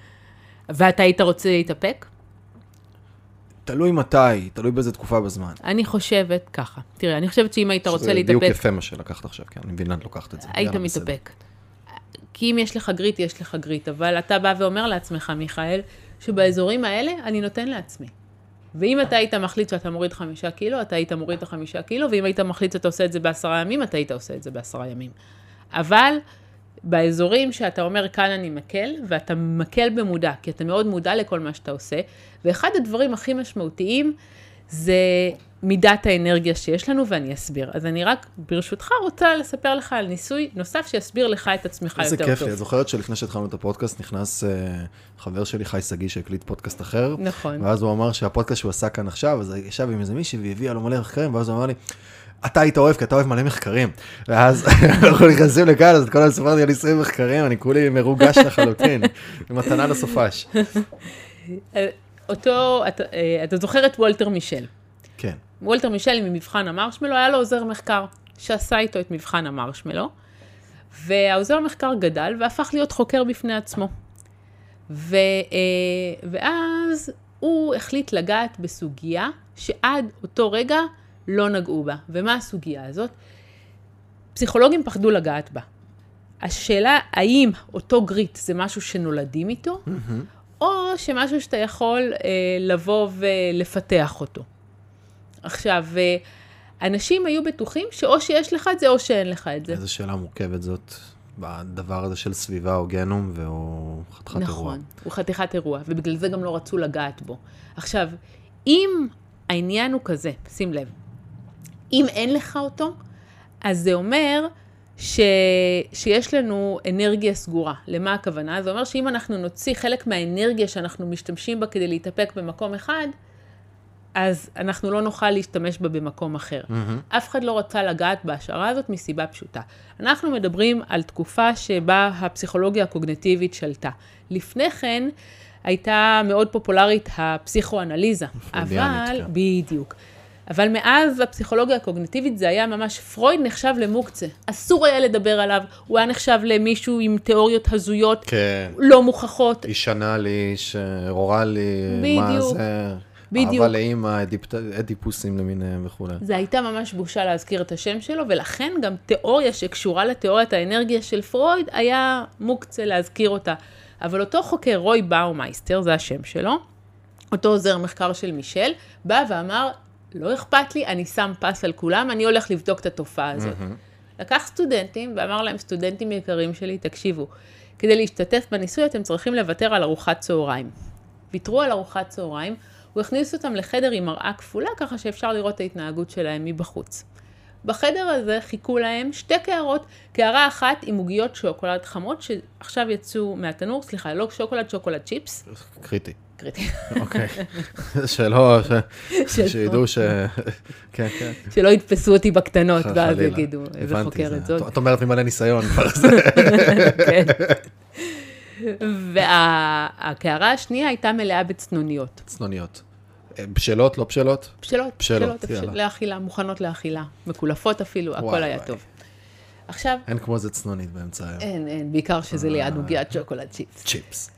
ואתה היית רוצה להתאפק? תלוי מתי, תלוי באיזה תקופה בזמן. אני חושבת ככה. תראה, אני חושבת שאם היית רוצה זה דיוק להתאפק, יפה מה שלקחת עכשיו, כן, אני מבינה, את לוקחת את זה. היית. מתאפק. כי אם יש לך גריט, יש לך גריט, אבל אתה בא ואומר לעצמך, מיכאל, שבאזורים האלה אני נותן לעצמי. ואם אתה היית מחליט שאתה מוריד חמישה קילו, אתה היית מוריד את החמישה קילו, ואם היית מחליט שאתה עושה את זה בעשרה ימים, אתה היית עושה את זה בעשרה ימים. אבל באזורים שאתה אומר, כאן אני מקל, ואתה מקל במודע, כי אתה מאוד מודע לכל מה שאתה עושה, ואחד הדברים הכי משמעותיים זה מידת האנרגיה שיש לנו, ואני אסביר. אז אני רק, ברשותך, רוצה לספר לך על ניסוי נוסף שיסביר לך את עצמך איזה יותר כיף טוב. לי, את זוכרת שלפני שהתחלנו את הפודקאסט, נכנס אה, חבר שלי, חי שגיא, שהקליט פודקאסט אחר, נכון. ואז הוא אמר שהפודקאסט שהוא עשה כאן עכשיו, אז ישב עם איזה מישהי והביאה לו מלא מחקרים, ואז הוא אמר לי, אתה היית אוהב, כי אתה אוהב מלא מחקרים. ואז אנחנו נכנסים לכאן, אז כל הזמן סיפרתי על ניסויים מחקרים, אני כולי מרוגש לחלוטין, מתנה לסופש. אותו, אתה, אה, אתה זוכר את וולטר מישל. כן. וולטר מישל ממבחן המרשמלו, היה לו עוזר מחקר שעשה איתו את מבחן המרשמלו, והעוזר המחקר גדל והפך להיות חוקר בפני עצמו. ו, אה, ואז הוא החליט לגעת בסוגיה שעד אותו רגע לא נגעו בה. ומה הסוגיה הזאת? פסיכולוגים פחדו לגעת בה. השאלה האם אותו גריט זה משהו שנולדים איתו, או שמשהו שאתה יכול אה, לבוא ולפתח אותו. עכשיו, אה, אנשים היו בטוחים שאו שיש לך את זה או שאין לך את זה. איזו שאלה מורכבת זאת, בדבר הזה של סביבה או גנום, והוא חתיכת אירוע. נכון, הוא חתיכת אירוע, ובגלל זה גם לא רצו לגעת בו. עכשיו, אם העניין הוא כזה, שים לב, אם אין לך אותו, אז זה אומר ש... שיש לנו אנרגיה סגורה. למה הכוונה? זה אומר שאם אנחנו נוציא חלק מהאנרגיה שאנחנו משתמשים בה כדי להתאפק במקום אחד, אז אנחנו לא נוכל להשתמש בה במקום אחר. Mm-hmm. אף אחד לא רצה לגעת בהשערה הזאת מסיבה פשוטה. אנחנו מדברים על תקופה שבה הפסיכולוגיה הקוגנטיבית שלטה. לפני כן הייתה מאוד פופולרית הפסיכואנליזה. אבל, כן. בדיוק. אבל מאז הפסיכולוגיה הקוגנטיבית זה היה ממש, פרויד נחשב למוקצה. אסור היה לדבר עליו, הוא היה נחשב למישהו עם תיאוריות הזויות, כן. לא מוכחות. איש לי, לי, מה בדיוק. זה, בדיוק. אהבה לאימא, אדיפ- אדיפוסים למיניהם וכולי. זה הייתה ממש בושה להזכיר את השם שלו, ולכן גם תיאוריה שקשורה לתיאוריית האנרגיה של פרויד, היה מוקצה להזכיר אותה. אבל אותו חוקר, רוי באומייסטר, זה השם שלו, אותו עוזר מחקר של מישל, בא ואמר, לא אכפת לי, אני שם פס על כולם, אני הולך לבדוק את התופעה הזאת. לקח סטודנטים ואמר להם, סטודנטים יקרים שלי, תקשיבו, כדי להשתתף בניסוי אתם צריכים לוותר על ארוחת צהריים. ויתרו על ארוחת צהריים, הוא הכניס אותם לחדר עם מראה כפולה, ככה שאפשר לראות את ההתנהגות שלהם מבחוץ. בחדר הזה חיכו להם שתי קערות, קערה אחת עם עוגיות שוקולד חמות, שעכשיו יצאו מהתנור, סליחה, לא שוקולד, שוקולד צ'יפס. קריטי. קריטי. אוקיי. שלא. שידעו ש... כן, כן. שלא יתפסו אותי בקטנות, ואז. יגידו, איזה חוקרת זה- זאת. את אומרת ממלא ניסיון. כבר, זה- כן. והקערה השנייה הייתה מלאה בצנוניות. צנוניות. אה, בשלות, לא בשלות? בשלות, בשלות. לאכילה, מוכנות לאכילה, מקולפות אפילו, הכל היה. טוב. עכשיו, אין כמו איזה צנונית באמצע היום. אין, אין, בעיקר שזה ליד עוגיית שוקולד צ'יפס. צ'יפס.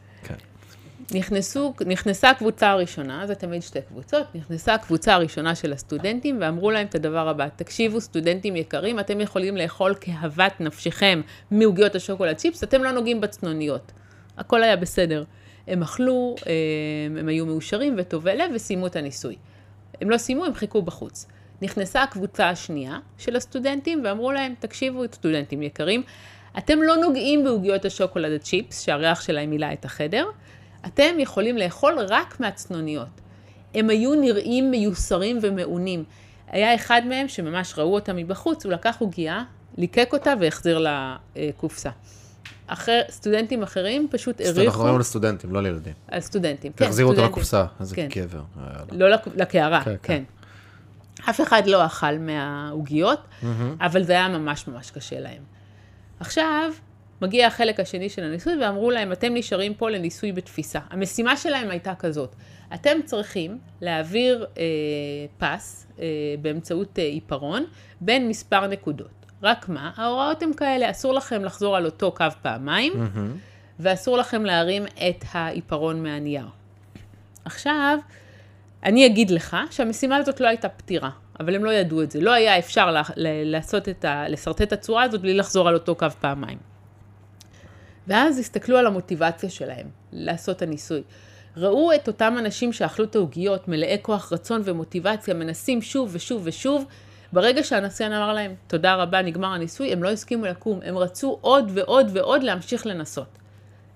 נכנסו, נכנסה הקבוצה הראשונה, זה תמיד שתי קבוצות, נכנסה הקבוצה הראשונה של הסטודנטים ואמרו להם את הדבר הבא, תקשיבו סטודנטים יקרים, אתם יכולים לאכול כאוות נפשכם מעוגיות השוקולד צ'יפס, אתם לא נוגעים בצנוניות. הכל היה בסדר. הם אכלו, הם, הם היו מאושרים וטובי לב וסיימו את הניסוי. הם לא סיימו, הם חיכו בחוץ. נכנסה הקבוצה השנייה של הסטודנטים ואמרו להם, תקשיבו, סטודנטים יקרים, אתם לא נוגעים בעוגיות השוקולד הצ'יפס, שהריח שלהם מילא את החדר, אתם יכולים לאכול רק מהצנוניות. הם היו נראים מיוסרים ומעונים. היה אחד מהם שממש ראו אותה מבחוץ, הוא לקח עוגייה, ליקק אותה והחזיר לקופסה. אחר, סטודנטים אחרים פשוט אנחנו העריכו, מדברים על סטודנטים, לא לילדים. על סטודנטים, כן, תחזירו אותו. לקופסה, איזה כן. קבר. לא לק- לקערה, כן, כן, כן. אף אחד לא אכל מהעוגיות, אבל זה היה ממש ממש קשה להם. עכשיו, מגיע החלק השני של הניסוי, ואמרו להם, אתם נשארים פה לניסוי בתפיסה. המשימה שלהם הייתה כזאת, אתם צריכים להעביר אה, פס אה, באמצעות אה, עיפרון בין מספר נקודות. רק מה, ההוראות הן כאלה, אסור לכם לחזור על אותו קו פעמיים, ואסור לכם להרים את העיפרון מהנייר. עכשיו, אני אגיד לך שהמשימה הזאת לא הייתה פתירה, אבל הם לא ידעו את זה. לא היה אפשר לה, לעשות את ה... לשרטט את הצורה הזאת בלי לחזור על אותו קו פעמיים. ואז הסתכלו על המוטיבציה שלהם לעשות את הניסוי. ראו את אותם אנשים שאכלו את העוגיות, מלאי כוח רצון ומוטיבציה, מנסים שוב ושוב ושוב. ברגע שהנסיין אמר להם, תודה רבה, נגמר הניסוי, הם לא הסכימו לקום, הם רצו עוד ועוד ועוד להמשיך לנסות.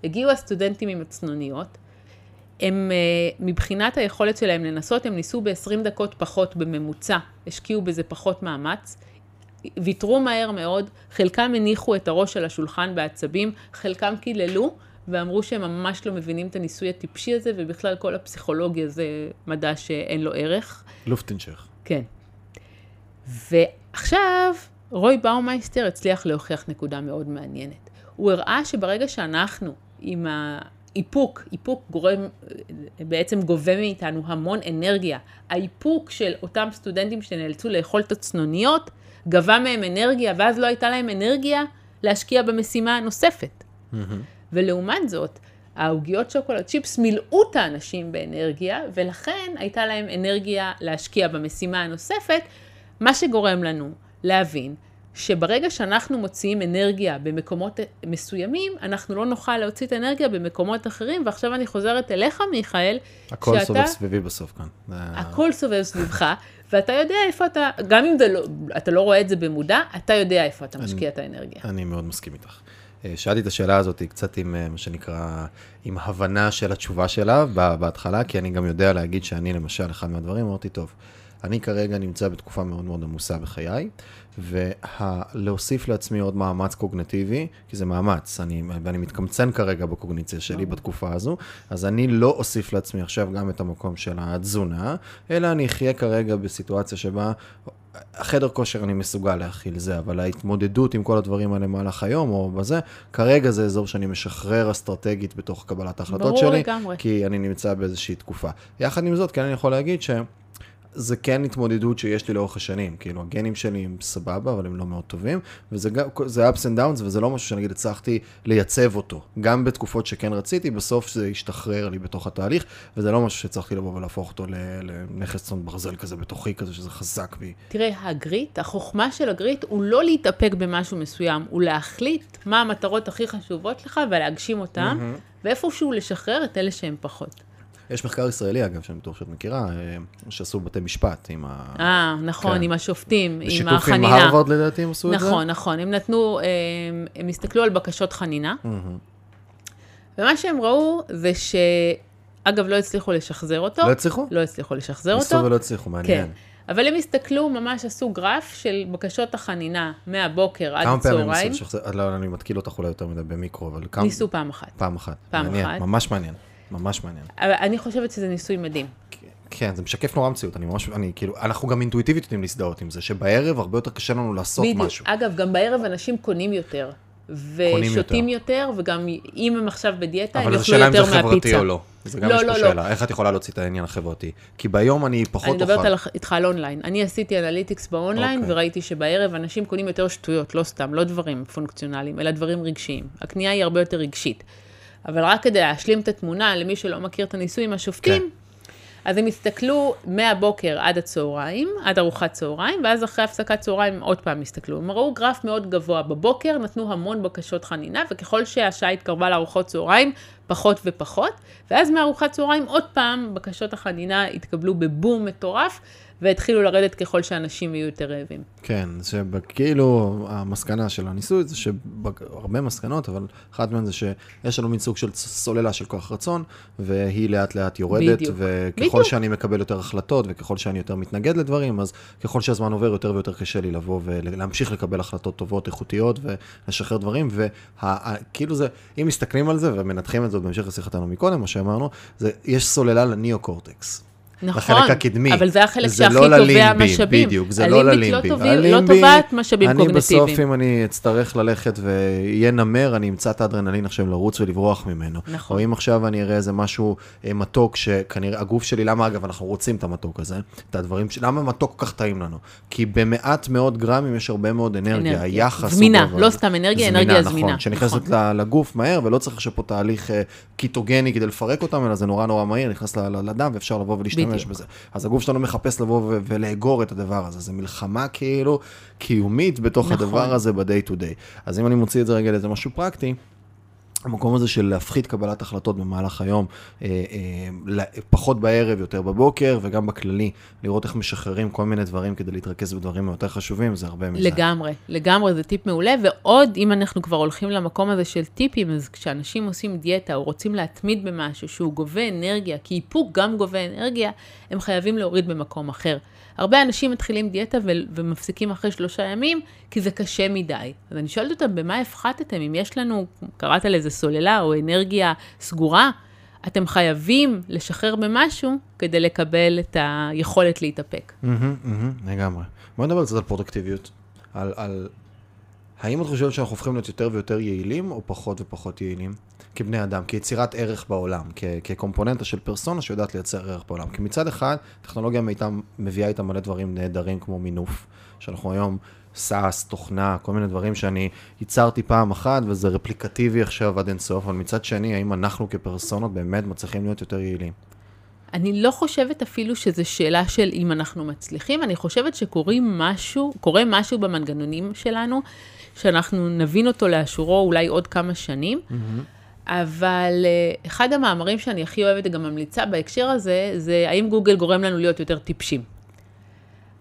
הגיעו הסטודנטים עם הצנוניות, הם, אה, מבחינת היכולת שלהם לנסות, הם ניסו ב-20 דקות פחות בממוצע, השקיעו בזה פחות מאמץ, ויתרו מהר מאוד, חלקם הניחו את הראש על השולחן בעצבים, חלקם קיללו, ואמרו שהם ממש לא מבינים את הניסוי הטיפשי הזה, ובכלל כל הפסיכולוגיה זה מדע שאין לו ערך. לופטנשך. כן. ועכשיו, רוי באומייסטר הצליח להוכיח נקודה מאוד מעניינת. הוא הראה שברגע שאנחנו עם האיפוק, איפוק גורם, בעצם גובה מאיתנו המון אנרגיה. האיפוק של אותם סטודנטים שנאלצו לאכול את הצנוניות, גבה מהם אנרגיה, ואז לא הייתה להם אנרגיה להשקיע במשימה הנוספת. ולעומת זאת, העוגיות שוקולד צ'יפס מילאו את האנשים באנרגיה, ולכן הייתה להם אנרגיה להשקיע במשימה הנוספת, מה שגורם לנו להבין שברגע שאנחנו מוציאים אנרגיה במקומות מסוימים, אנחנו לא נוכל להוציא את האנרגיה במקומות אחרים, ועכשיו אני חוזרת אליך, מיכאל, הכל שאתה- סובב סביבי בסוף כאן. הכל סובב סביבך, ואתה יודע איפה אתה, גם אם לא, אתה לא רואה את זה במודע, אתה יודע איפה אתה משקיע את האנרגיה. אני מאוד מסכים איתך. אה, שאלתי את השאלה הזאת קצת עם אה, מה שנקרא, עם הבנה של התשובה שלה בהתחלה, כי אני גם יודע להגיד שאני למשל, אחד מהדברים, אמרתי, טוב, אני כרגע נמצא בתקופה מאוד מאוד עמוסה בחיי, ולהוסיף לעצמי עוד מאמץ קוגנטיבי, כי זה מאמץ, אני, ואני מתקמצן כרגע בקוגניציה שלי בתקופה הזו, אז אני לא אוסיף לעצמי עכשיו גם את המקום של התזונה, אלא אני אחיה כרגע בסיטואציה שבה החדר כושר אני מסוגל להכיל זה, אבל ההתמודדות עם כל הדברים האלה במהלך היום או בזה, כרגע זה אזור שאני משחרר אסטרטגית בתוך קבלת ההחלטות ברור שלי, לגמרי. כי אני נמצא באיזושהי תקופה. יחד עם זאת, כן אני יכול להגיד ש... זה כן התמודדות שיש לי לאורך השנים, כאילו הגנים שלי הם סבבה, אבל הם לא מאוד טובים, וזה זה ups and downs, וזה לא משהו שנגיד הצלחתי לייצב אותו. גם בתקופות שכן רציתי, בסוף זה השתחרר לי בתוך התהליך, וזה לא משהו שהצלחתי לבוא ולהפוך אותו לנכס צאן ברזל כזה בתוכי, כזה שזה חזק בי. תראה, הגריט, החוכמה של הגריט הוא לא להתאפק במשהו מסוים, הוא להחליט מה המטרות הכי חשובות לך ולהגשים אותן, ואיפשהו לשחרר את אלה שהם פחות. יש מחקר ישראלי, אגב, שאני בטוח שאת מכירה, אה, שעשו בבתי משפט עם ה... אה, נכון, כן. עם השופטים, עם בשיתוף עם החנינה. הרווארד לדעתי הם עשו את זה? נכון, נכון. הם נתנו, הם, הם הסתכלו על בקשות חנינה, ומה שהם ראו זה ש... אגב, לא הצליחו לשחזר אותו. לא הצליחו? לא הצליחו לשחזר ניסו אותו. ולא הצליחו, מעניין. כן. אבל הם הסתכלו, ממש עשו גרף של בקשות החנינה מהבוקר עד כמה פעמים הצהריים. ניסו לשחזר? לא, אני מתקיל אותך אולי יותר מדי במיקרו, אבל כמה... ניסו פעם אחת. פעם אחת. פעם מעניין, אחת. ממש מעניין. ממש מעניין. אבל אני חושבת שזה ניסוי מדהים. כן, זה משקף נורא מציאות, אני ממש, אני כאילו, אנחנו גם אינטואיטיבית יודעים להזדהות עם זה, שבערב הרבה יותר קשה לנו לעשות בדיוק. משהו. אגב, גם בערב אנשים קונים יותר. ושותים יותר, וגם אם הם עכשיו בדיאטה, הם אבל יאכלו השאלה אם יותר זה חברתי מהפיצה. או לא. זה גם לא, יש פה לא, לא. שאלה, איך את יכולה להוציא את העניין החברתי? כי ביום אני פחות אני מדברת אוכל. על, איתך על אונליין. אני עשיתי analytics ב online, אוקיי. וראיתי שבערב אנשים קונים יותר שטויות, לא סתם, לא דברים פונקציונליים, אלא דברים רגשיים. הקנייה היא הרבה יותר רגשית. אבל רק כדי להשלים את התמונה, למי שלא מכיר את הניסוי עם השופטים, כן. אז הם הסתכלו מהבוקר עד הצהריים, עד ארוחת צהריים, ואז אחרי הפסקת צהריים עוד פעם הסתכלו. הם ראו גרף מאוד גבוה. בבוקר נתנו המון בקשות חנינה, וככל שהשעה התקרבה לארוחות צהריים, פחות ופחות, ואז מארוחת צהריים עוד פעם בקשות החנינה התקבלו בבום מטורף, והתחילו לרדת ככל שאנשים יהיו יותר רעבים. כן, שכאילו המסקנה של הניסוי זה שהרבה מסקנות, אבל אחת מהן זה שיש לנו מין סוג של סוללה של כוח רצון, והיא לאט לאט יורדת, בדיוק. וככל בדיוק. שאני מקבל יותר החלטות, וככל שאני יותר מתנגד לדברים, אז ככל שהזמן עובר יותר ויותר קשה לי לבוא ולהמשיך לקבל החלטות טובות, איכותיות, ולשחרר דברים, וכאילו זה, אם מסתכלים על זה ומנתחים את זה בהמשך לשיחתנו מקודם, מה שאמרנו, זה, יש סוללה לניאו-קורטקס. נכון, לחלק הקדמי. אבל זה החלק זה שהכי לא תובע ללימבי, משאבים. בדיוק, זה לא הלימבית ללימבי. לא, תובע, לא הלימבי, תובעת משאבים אני קוגנטיביים. בסוף, אם אני אצטרך ללכת ויהיה נמר, אני אמצא את האדרנלין עכשיו לרוץ ולברוח ממנו. נכון. או אם עכשיו אני אראה איזה משהו אה, מתוק, שכנראה הגוף שלי, למה אגב אנחנו רוצים את המתוק הזה, את הדברים, ש- למה מתוק כל כך טעים לנו? כי במעט מאוד גרמים יש הרבה מאוד אנרגיה, אנרגיה. היחס... זמינה. לא סתם אנרגיה, אנרגיה זמינה. נכון, שנכנסת ל- לגוף מהר, ולא צריך עכשיו פה תהליך אה, קיטוגני כדי לפרק אותם, אלא זה נורא נורא מהיר, נכנס לדם ואפשר לבוא ולהשתמש בדיוק. בזה. אז הגוף שלנו מחפש לבוא ו- ולאגור את הדבר הזה. זו מלחמה כאילו קיומית בתוך נכון. הדבר הזה ב-day to day. אז אם אני מוציא את זה רגע לאיזה משהו פרקטי, המקום הזה של להפחית קבלת החלטות במהלך היום, אה, אה, פחות בערב, יותר בבוקר, וגם בכללי, לראות איך משחררים כל מיני דברים כדי להתרכז בדברים היותר חשובים, זה הרבה מזה. לגמרי, לגמרי, זה טיפ מעולה, ועוד, אם אנחנו כבר הולכים למקום הזה של טיפים, אז כשאנשים עושים דיאטה או רוצים להתמיד במשהו שהוא גובה אנרגיה, כי איפוק גם גובה אנרגיה, הם חייבים להוריד במקום אחר. הרבה אנשים מתחילים דיאטה ו- ומפסיקים אחרי שלושה ימים, כי זה קשה מדי. אז אני שואלת אותם, במה הפחתתם? אם יש לנו, קראת לזה סוללה או אנרגיה סגורה, אתם חייבים לשחרר במשהו כדי לקבל את היכולת להתאפק. לגמרי. בוא נדבר קצת על פרודקטיביות. על. האם את חושבת שאנחנו הופכים להיות יותר ויותר יעילים, או פחות ופחות יעילים? כבני אדם, כיצירת ערך בעולם, כ- כקומפוננטה של פרסונה שיודעת לייצר ערך בעולם. כי מצד אחד, טכנולוגיה מביאה איתה מלא דברים נהדרים כמו מינוף, שאנחנו היום סאס, תוכנה, כל מיני דברים שאני ייצרתי פעם אחת, וזה רפליקטיבי עכשיו עד אינסוף, אבל מצד שני, האם אנחנו כפרסונות באמת מצליחים להיות יותר יעילים? אני לא חושבת אפילו שזו שאלה של אם אנחנו מצליחים, אני חושבת שקורים משהו, קורה משהו במנגנונים שלנו, שאנחנו נבין אותו לאשורו אולי עוד כמה שנים, אבל אה, אחד המאמרים שאני הכי אוהבת וגם ממליצה בהקשר הזה, זה האם גוגל גורם לנו להיות יותר טיפשים.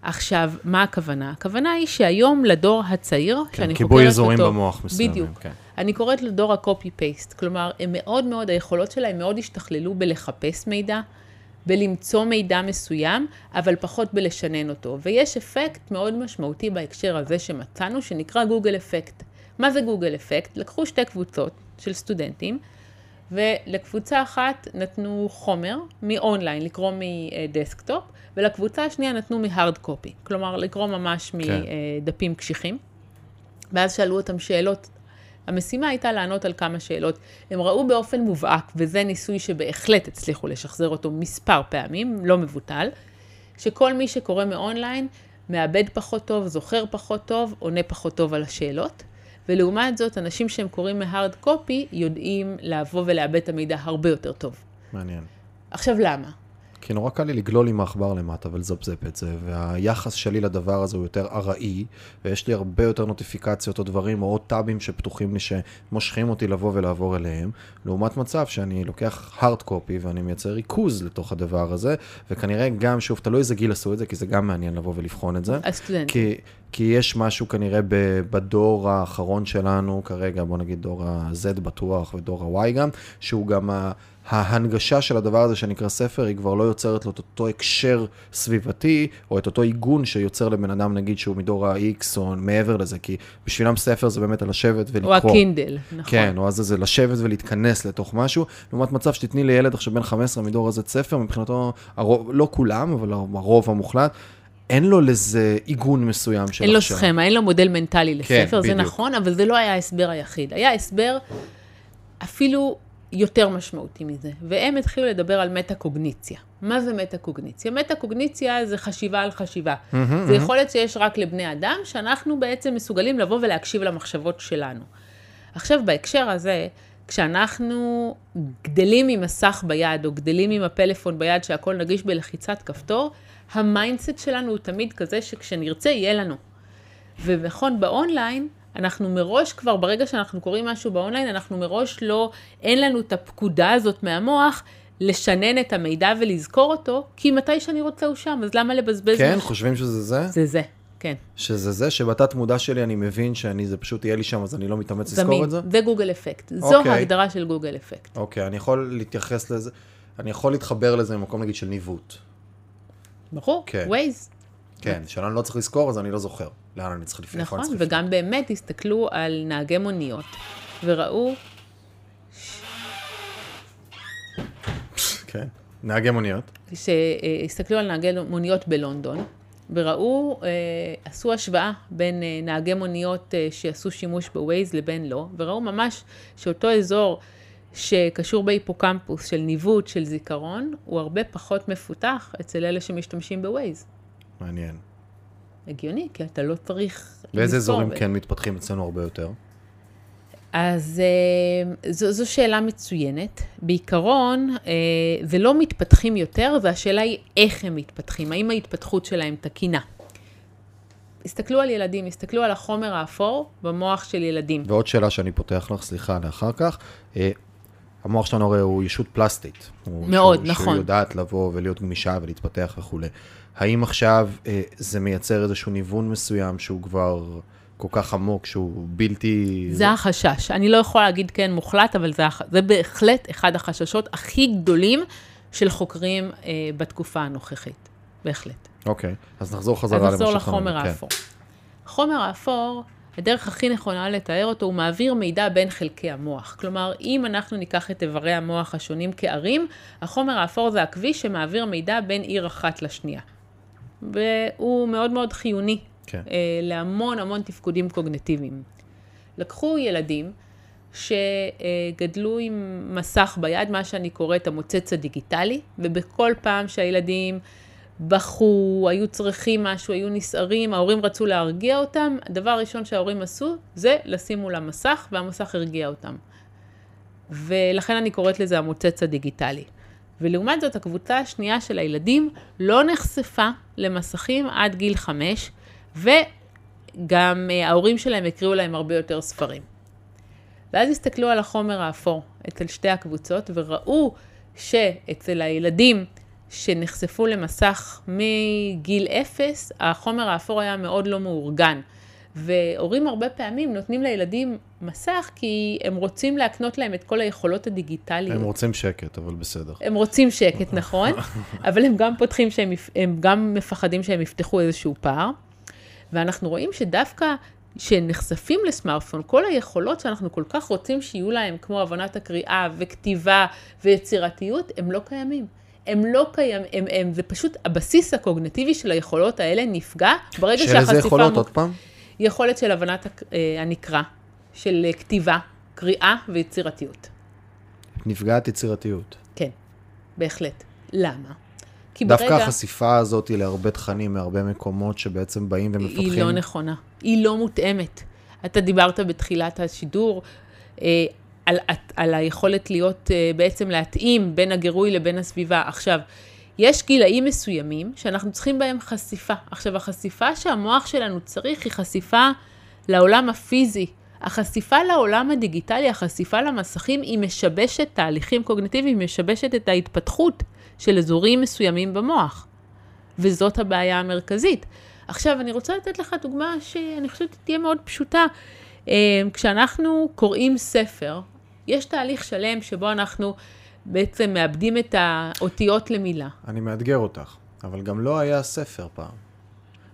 עכשיו, מה הכוונה? הכוונה היא שהיום לדור הצעיר, שאני חוקרת אותו... כיבוי אזורים במוח מסוימים. בדיוק. כן. אני קוראת לדור ה-copy-paste, כלומר, הם מאוד מאוד, היכולות שלהם מאוד השתכללו בלחפש מידע, בלמצוא מידע מסוים, אבל פחות בלשנן אותו. ויש אפקט מאוד משמעותי בהקשר הזה שמצאנו, שנקרא גוגל אפקט. מה זה Google effect? לקחו שתי קבוצות של סטודנטים, ולקבוצה אחת נתנו חומר מאונליין, לקרוא מ desktop, ולקבוצה השנייה נתנו מ hard copy, כלומר לקרוא ממש כן. מדפים קשיחים. ואז שאלו אותם שאלות. המשימה הייתה לענות על כמה שאלות. הם ראו באופן מובהק, וזה ניסוי שבהחלט הצליחו לשחזר אותו מספר פעמים, לא מבוטל, שכל מי שקורא מאונליין מאבד פחות טוב, זוכר פחות טוב, עונה פחות טוב על השאלות. ולעומת זאת, אנשים שהם קוראים מהארד קופי, יודעים לבוא ולאבד את המידע הרבה יותר טוב. מעניין. עכשיו, למה? כי נורא קל לי לגלול עם העכבר למטה ולזפזפ את זה, והיחס שלי לדבר הזה הוא יותר ארעי, ויש לי הרבה יותר נוטיפיקציות או דברים או עוד טאבים שפתוחים לי שמושכים אותי לבוא ולעבור אליהם, לעומת מצב שאני לוקח hard copy ואני מייצר ריכוז לתוך הדבר הזה, וכנראה גם, שוב, תלוי איזה גיל עשו את זה, כי זה גם מעניין לבוא ולבחון את זה. הסטודנטים. כי, כי יש משהו כנראה בדור האחרון שלנו כרגע, בוא נגיד דור ה-Z בטוח ודור ה-Y גם, שהוא גם ה- ההנגשה של הדבר הזה שנקרא ספר, היא כבר לא יוצרת לו את אותו הקשר סביבתי, או את אותו עיגון שיוצר לבן אדם, נגיד, שהוא מדור ה-X או מעבר לזה, כי בשבילם ספר זה באמת לשבת ולקרוא. או הקינדל, נכון. כן, או אז זה לשבת ולהתכנס לתוך משהו, לעומת מצב שתתני לילד עכשיו בן 15 מדור הזה ספר, מבחינתו, הרוב, לא כולם, אבל הרוב המוחלט, אין לו לזה עיגון מסוים של אין לו עכשיו. סכמה, אין לו מודל מנטלי לספר, כן, זה בדיוק. נכון, אבל זה לא היה ההסבר היחיד. היה הסבר אפילו יותר משמעותי מזה, והם התחילו לדבר על מטה-קוגניציה. מה זה מטה-קוגניציה? מטה-קוגניציה זה חשיבה על חשיבה. זה יכולת שיש רק לבני אדם, שאנחנו בעצם מסוגלים לבוא ולהקשיב למחשבות שלנו. עכשיו, בהקשר הזה, כשאנחנו גדלים עם מסך ביד, או גדלים עם הפלאפון ביד, שהכל נגיש בלחיצת כפתור, ה mindset שלנו הוא תמיד כזה שכשנרצה, יהיה לנו. ונכון, באונליין, אנחנו מראש כבר, ברגע שאנחנו קוראים משהו באונליין, אנחנו מראש לא, אין לנו את הפקודה הזאת מהמוח לשנן את המידע ולזכור אותו, כי מתי שאני רוצה הוא שם, אז למה לבזבז? כן, מח- חושבים שזה זה? זה זה, כן. שזה זה שבתת מודע שלי אני מבין שאני, זה פשוט יהיה לי שם, אז אני לא מתאמץ לזכור זמין. את זה? זה גוגל אפקט. זו אוקיי. ההגדרה של גוגל אפקט. אוקיי, אני יכול להתייחס לזה, אני יכול להתחבר לזה ממקום נגיד של ניווט. ברור, כן. ווייז. כן, שאני לא צריך לזכור, אז אני לא זוכר. לאן אני צריך לפני, נכון, צריך לפני. וגם באמת הסתכלו על נהגי מוניות, וראו, כן, נהגי מוניות. שהסתכלו על נהגי מוניות בלונדון, וראו, אה, עשו השוואה בין אה, נהגי מוניות אה, שעשו שימוש בווייז לבין לא, וראו ממש שאותו אזור שקשור בהיפוקמפוס של ניווט, של זיכרון, הוא הרבה פחות מפותח אצל אלה שמשתמשים בווייז. מעניין. הגיוני, כי אתה לא צריך לזכור אזורים ו- כן מתפתחים אצלנו הרבה יותר? אז אה, זו, זו שאלה מצוינת. בעיקרון, אה, זה לא מתפתחים יותר, והשאלה היא איך הם מתפתחים, האם ההתפתחות שלהם תקינה. הסתכלו על ילדים, הסתכלו על החומר האפור במוח של ילדים. ועוד שאלה שאני פותח לך, סליחה, לאחר כך. אה, המוח שלנו הרי הוא ישות פלסטית. הוא- מאוד, שהוא- נכון. שהוא יודעת לבוא ולהיות גמישה ולהתפתח וכולי. האם עכשיו אה, זה מייצר איזשהו ניוון מסוים שהוא כבר כל כך עמוק, שהוא בלתי... זה החשש. אני לא יכולה להגיד כן מוחלט, אבל זה, זה בהחלט אחד החששות הכי גדולים של חוקרים אה, בתקופה הנוכחית. בהחלט. אוקיי, אז נחזור חזרה אז למה נחזור שאתה אומר, לחומר כן. האפור. חומר האפור, הדרך הכי נכונה לתאר אותו, הוא מעביר מידע בין חלקי המוח. כלומר, אם אנחנו ניקח את איברי המוח השונים כערים, החומר האפור זה הכביש שמעביר מידע בין עיר אחת לשנייה. והוא מאוד מאוד חיוני כן. אה, להמון המון תפקודים קוגנטיביים. לקחו ילדים שגדלו עם מסך ביד, מה שאני קוראת המוצץ הדיגיטלי, ובכל פעם שהילדים בכו, היו צריכים משהו, היו נסערים, ההורים רצו להרגיע אותם, הדבר הראשון שההורים עשו זה לשים מול המסך, והמסך הרגיע אותם. ולכן אני קוראת לזה המוצץ הדיגיטלי. ולעומת זאת, הקבוצה השנייה של הילדים לא נחשפה למסכים עד גיל חמש, וגם אה, ההורים שלהם הקריאו להם הרבה יותר ספרים. ואז הסתכלו על החומר האפור אצל שתי הקבוצות, וראו שאצל הילדים שנחשפו למסך מגיל אפס, החומר האפור היה מאוד לא מאורגן. והורים הרבה פעמים נותנים לילדים מסך כי הם רוצים להקנות להם את כל היכולות הדיגיטליות. הם רוצים שקט, אבל בסדר. הם רוצים שקט, נכון, אבל הם גם פותחים שהם, הם גם מפחדים שהם יפתחו איזשהו פער. ואנחנו רואים שדווקא כשנחשפים לסמארטפון, כל היכולות שאנחנו כל כך רוצים שיהיו להם, כמו הבנת הקריאה וכתיבה ויצירתיות, הם לא קיימים. הם לא קיימים, הם, הם, זה פשוט הבסיס הקוגנטיבי של היכולות האלה נפגע ברגע של שהחשיפה... איזה יכולות, מוק- עוד פעם? יכולת של הבנת אה, הנקרא, של אה, כתיבה, קריאה ויצירתיות. נפגעת יצירתיות. כן, בהחלט. למה? כי דווקא ברגע... החשיפה הזאת היא להרבה תכנים מהרבה מקומות שבעצם באים ומפתחים. היא לא נכונה. היא לא מותאמת. אתה דיברת בתחילת השידור אה, על, על היכולת להיות, אה, בעצם להתאים בין הגירוי לבין הסביבה. עכשיו, יש גילאים מסוימים שאנחנו צריכים בהם חשיפה. עכשיו, החשיפה שהמוח שלנו צריך היא חשיפה לעולם הפיזי. החשיפה לעולם הדיגיטלי, החשיפה למסכים, היא משבשת תהליכים קוגנטיביים, היא משבשת את ההתפתחות של אזורים מסוימים במוח. וזאת הבעיה המרכזית. עכשיו, אני רוצה לתת לך דוגמה שאני חושבת שתהיה מאוד פשוטה. אה, כשאנחנו קוראים ספר, יש תהליך שלם שבו אנחנו בעצם מאבדים את האותיות למילה. אני מאתגר אותך, אבל גם לא היה ספר פעם.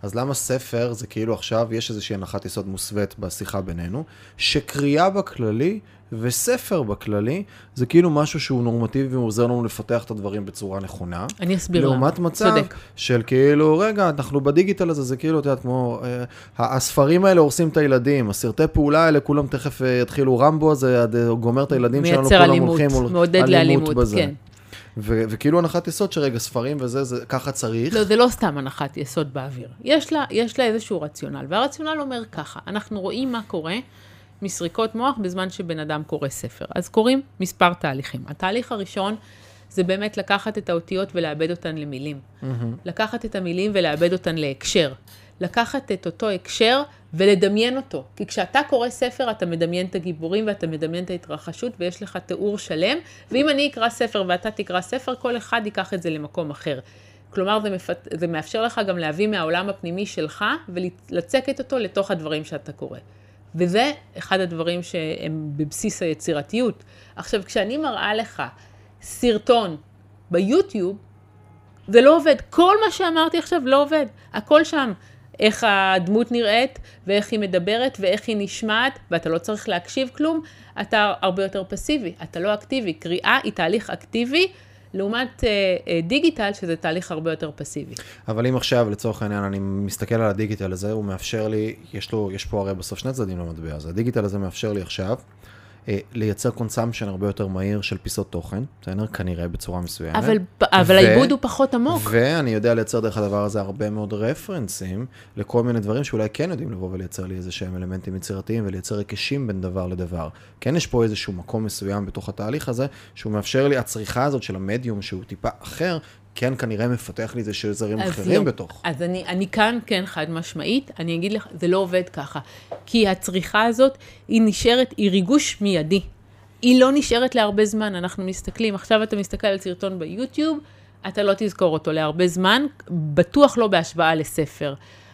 אז למה ספר זה כאילו עכשיו יש איזושהי הנחת יסוד מוסווית בשיחה בינינו, שקריאה בכללי וספר בכללי זה כאילו משהו שהוא נורמטיבי ועוזר לנו לפתח את הדברים בצורה נכונה. אני אסביר למה. לעומת מצב צודק. של כאילו, רגע, אנחנו בדיגיטל הזה, זה כאילו, את יודעת, כמו, אה, הספרים האלה הורסים את הילדים, הסרטי פעולה האלה, כולם תכף אה, יתחילו, רמבו הזה, אה, גומר את הילדים שלנו, כולם אלימות, הולכים, מעודד לאלימות, בזה. כן. ו- וכאילו הנחת יסוד שרגע, ספרים וזה, זה, ככה צריך. לא, זה לא סתם הנחת יסוד באוויר. יש לה, יש לה איזשהו רציונל, והרציונל אומר ככה, אנחנו רואים מה קורה מסריקות מוח בזמן שבן אדם קורא ספר. אז קורים מספר תהליכים. התהליך הראשון זה באמת לקחת את האותיות ולאבד אותן למילים. לקחת את המילים ולאבד אותן להקשר. לקחת את אותו הקשר ולדמיין אותו. כי כשאתה קורא ספר, אתה מדמיין את הגיבורים ואתה מדמיין את ההתרחשות ויש לך תיאור שלם, ואם אני אקרא ספר ואתה תקרא ספר, כל אחד ייקח את זה למקום אחר. כלומר, זה, מפת... זה מאפשר לך גם להביא מהעולם הפנימי שלך ולצקת אותו לתוך הדברים שאתה קורא. וזה אחד הדברים שהם בבסיס היצירתיות. עכשיו, כשאני מראה לך סרטון ביוטיוב, זה לא עובד. כל מה שאמרתי עכשיו לא עובד. הכל שם. איך הדמות נראית, ואיך היא מדברת, ואיך היא נשמעת, ואתה לא צריך להקשיב כלום, אתה הרבה יותר פסיבי, אתה לא אקטיבי. קריאה היא תהליך אקטיבי, לעומת אה, אה, digital, שזה תהליך הרבה יותר פסיבי. אבל אם עכשיו, לצורך העניין, אני מסתכל על ה digital הזה, הוא מאפשר לי, יש, לו, יש פה הרי בסוף שני צדדים למטבע הזה, ה digital הזה מאפשר לי עכשיו לייצר consumption הרבה יותר מהיר של פיסות תוכן, בסדר? כנראה בצורה מסוימת. אבל, אבל ו- העיבוד הוא פחות עמוק. ואני יודע לייצר דרך הדבר הזה הרבה מאוד רפרנסים לכל מיני דברים שאולי כן יודעים לבוא ולייצר לי איזה שהם אלמנטים יצירתיים ולייצר היקשים בין דבר לדבר. כן יש פה איזשהו מקום מסוים בתוך התהליך הזה, שהוא מאפשר לי, הצריכה הזאת של המדיום שהוא טיפה אחר, כן כנראה מפתח לי איזה שזרים אחרים יום, בתוך. אז אני, אני כאן כן חד משמעית, אני אגיד לך, זה לא עובד ככה. כי הצריכה הזאת, היא נשארת, היא ריגוש מיידי. היא לא נשארת להרבה זמן, אנחנו מסתכלים, עכשיו אתה מסתכל על סרטון ביוטיוב, אתה לא תזכור אותו להרבה זמן, בטוח לא בהשוואה לספר.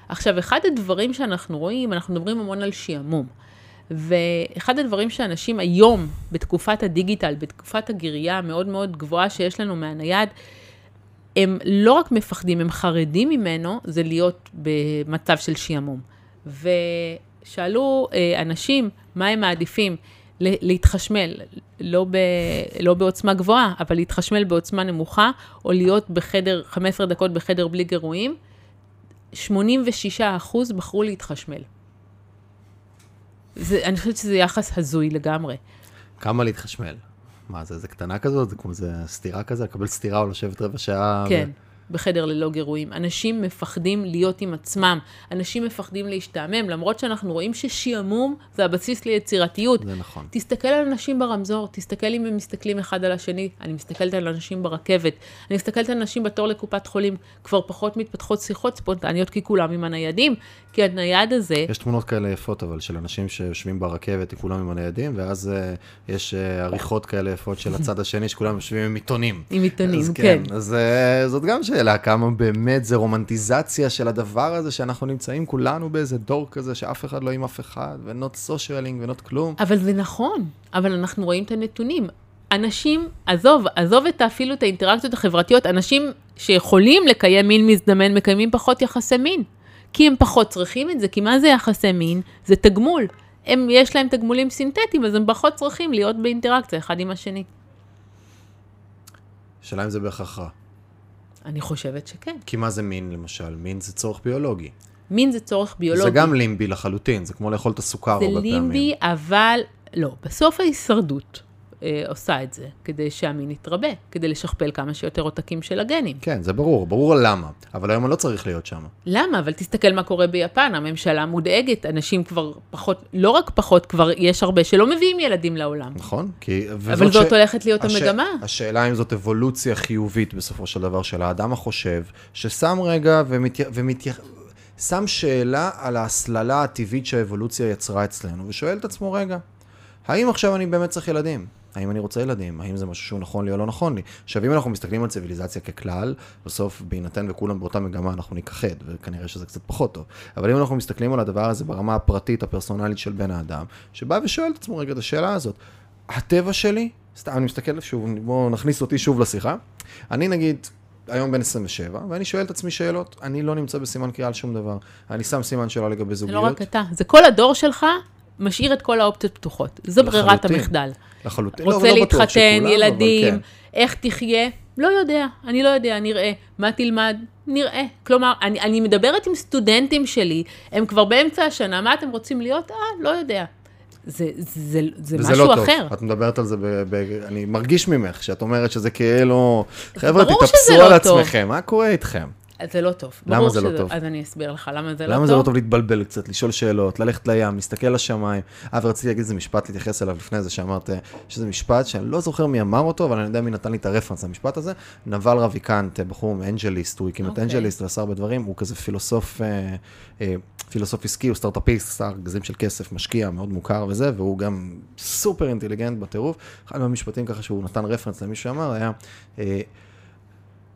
עכשיו, אחד הדברים שאנחנו רואים, אנחנו מדברים המון על שעמום. ואחד הדברים שאנשים היום, בתקופת הדיגיטל, בתקופת הגירייה המאוד מאוד גבוהה שיש לנו מהנייד, הם לא רק מפחדים, הם חרדים ממנו, זה להיות במצב של שעמום. ושאלו אה, אנשים מה הם מעדיפים, להתחשמל, לא, ב, לא בעוצמה גבוהה, אבל להתחשמל בעוצמה נמוכה, או להיות בחדר, 15 דקות בחדר בלי גירויים, 86 אחוז בחרו להתחשמל. זה, אני חושבת שזה יחס הזוי לגמרי. כמה להתחשמל? מה זה, זה קטנה כזאת? זה כמו זה סתירה כזה? לקבל סתירה או לשבת רבע שעה? כן. ו... בחדר ללא גירויים. אנשים מפחדים להיות עם עצמם, אנשים מפחדים להשתעמם, למרות שאנחנו רואים ששעמום זה הבסיס ליצירתיות. זה נכון. תסתכל על אנשים ברמזור, תסתכל אם הם מסתכלים אחד על השני, אני מסתכלת על אנשים ברכבת, אני מסתכלת על אנשים בתור לקופת חולים, כבר פחות מתפתחות שיחות ספונטניות כי כולם עם הניידים, כי הנייד הזה... יש תמונות כאלה יפות אבל של אנשים שיושבים ברכבת, כולם עם הניידים, ואז uh, יש uh, עריכות כאלה יפות של הצד השני, שכולם יושבים עם עיתונים. עם עיתונים, כן. כן. אז uh, זאת גם שאלה, כמה באמת זה רומנטיזציה של הדבר הזה, שאנחנו נמצאים כולנו באיזה דור כזה, שאף אחד לא עם אף אחד, ונוט סושיאלינג ונוט כלום. אבל זה נכון, אבל אנחנו רואים את הנתונים. אנשים, עזוב, עזוב את אפילו את האינטראקציות החברתיות, אנשים שיכולים לקיים מין מזדמן, מקיימים פחות יחסי מין. כי הם פחות צריכים את זה, כי מה זה יחסי מין? זה תגמול. הם, יש להם תגמולים סינתטיים, אז הם פחות צריכים להיות באינטראקציה אחד עם השני. השאלה אם זה בהכרח רע. אני חושבת שכן. כי מה זה מין, למשל? מין זה צורך ביולוגי. מין זה צורך ביולוגי. זה גם לימבי לחלוטין, זה כמו לאכול את הסוכר הרבה פעמים. זה לימבי, אבל לא. בסוף ההישרדות אה, עושה את זה, כדי שהמין יתרבה, כדי לשכפל כמה שיותר עותקים של הגנים. כן, זה ברור, ברור למה, אבל היום לא צריך להיות שם. למה? אבל תסתכל מה קורה ביפן, הממשלה מודאגת, אנשים כבר פחות, לא רק פחות, כבר יש הרבה שלא מביאים ילדים לעולם. נכון, כי... אבל זאת ש... הולכת להיות הש... המגמה. השאלה אם זאת אבולוציה חיובית בסופו של דבר של האדם החושב, ששם רגע ומת... ומת... שם שאלה על ההסללה הטבעית שהאבולוציה יצרה אצלנו, ושואל את עצמו, רגע, האם עכשיו אני באמת צריך ילדים? האם אני רוצה ילדים? האם זה משהו שהוא נכון לי או לא נכון לי? עכשיו, אם אנחנו מסתכלים על ציוויליזציה ככלל, בסוף, בהינתן וכולם באותה מגמה, אנחנו נכחד, וכנראה שזה קצת פחות טוב. אבל אם אנחנו מסתכלים על הדבר הזה ברמה הפרטית, הפרסונלית של בן האדם, שבא ושואל את עצמו רגע את השאלה הזאת, הטבע שלי, סתם, אני מסתכל שוב, בואו נכניס אותי שוב לשיחה. אני נגיד, היום בן 27, ואני שואל את עצמי שאלות, אני לא נמצא בסימן קריאה על שום דבר. אני שם סימן שאלה לגבי זוגיות. זה לא רק אתה, זה כל הדור שלך משאיר את כל האופציות פתוחות. זו ברירת המחדל. לחלוטין. רוצה לא, להתחתן, שכולם, ילדים, כן. איך תחיה, לא יודע, אני לא יודע, נראה. מה תלמד? נראה. כלומר, אני, אני מדברת עם סטודנטים שלי, הם כבר באמצע השנה, מה אתם רוצים להיות? אה, לא יודע. זה, זה, זה משהו לא אחר. טוב. את מדברת על זה, ב, ב, אני מרגיש ממך, שאת אומרת שזה כאילו, חבר'ה, תתאפסו על לא עצמכם, טוב. מה קורה איתכם? אז זה לא טוב. למה זה לא שזה- טוב? אז אני אסביר לך למה זה לא טוב. למה זה לא טוב להתבלבל קצת, לשאול שאלות, ללכת לים, להסתכל לשמיים? אה, ורציתי להגיד איזה משפט, להתייחס אליו לפני זה, שאמרת שזה משפט שאני לא זוכר מי אמר אותו, אבל אני יודע מי נתן לי את הרפרנס למשפט הזה. נבל רביקנט, אה, בחור מאנג'ליסט, הוא הקים את אוקיי. אנג'ליסט ועשה הרבה דברים, הוא כזה פילוסוף, אה, אה, פילוסוף עסקי, הוא סטארט-אפיסט, עשה ארגזים של כסף, משקיע, מאוד מוכר וזה, והוא גם סופר אינטליגנט בטירוף. אחד מהמשפטים ככה שהוא נתן רפרנס למי שאמר, היה... אה,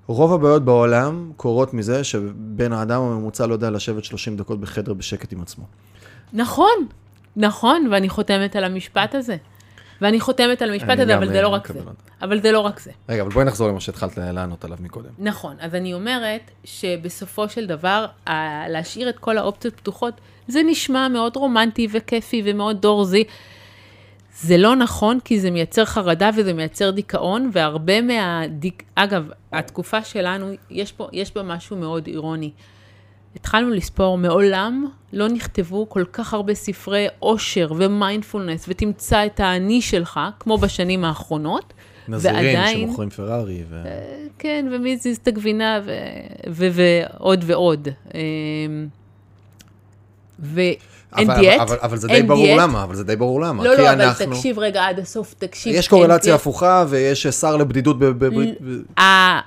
רוב הבעיות בעולם קורות מזה שבן האדם הממוצע לא יודע לשבת 30 דקות בחדר בשקט עם עצמו. נכון, נכון, ואני חותמת על המשפט הזה. ואני חותמת על המשפט הזה, אבל זה אה, לא רק מקבל זה. אבל זה לא רק זה. רגע, אבל בואי נחזור למה שהתחלת לענות עליו מקודם. נכון, אז אני אומרת שבסופו של דבר, להשאיר את כל האופציות פתוחות, זה נשמע מאוד רומנטי וכיפי ומאוד דורזי. זה לא נכון, כי זה מייצר חרדה וזה מייצר דיכאון, והרבה מהדיק... אגב, התקופה שלנו, יש, פה, יש בה משהו מאוד אירוני. התחלנו לספור, מעולם לא נכתבו כל כך הרבה ספרי עושר ומיינדפולנס, ותמצא את האני שלך, כמו בשנים האחרונות. נזירים ועדיין- שמוכרים פרארי, ו... כן, ומי הזיז את הגבינה, ו- ו- ועוד ועוד. אמ, ואין אבל, דיאט. אבל, אבל זה די אין ברור דיאט. למה, אבל זה די ברור למה. לא, לא, אבל אנחנו... תקשיב רגע עד הסוף, תקשיב. יש אין קורלציה דיאט. הפוכה ויש שר לבדידות בברית... ה-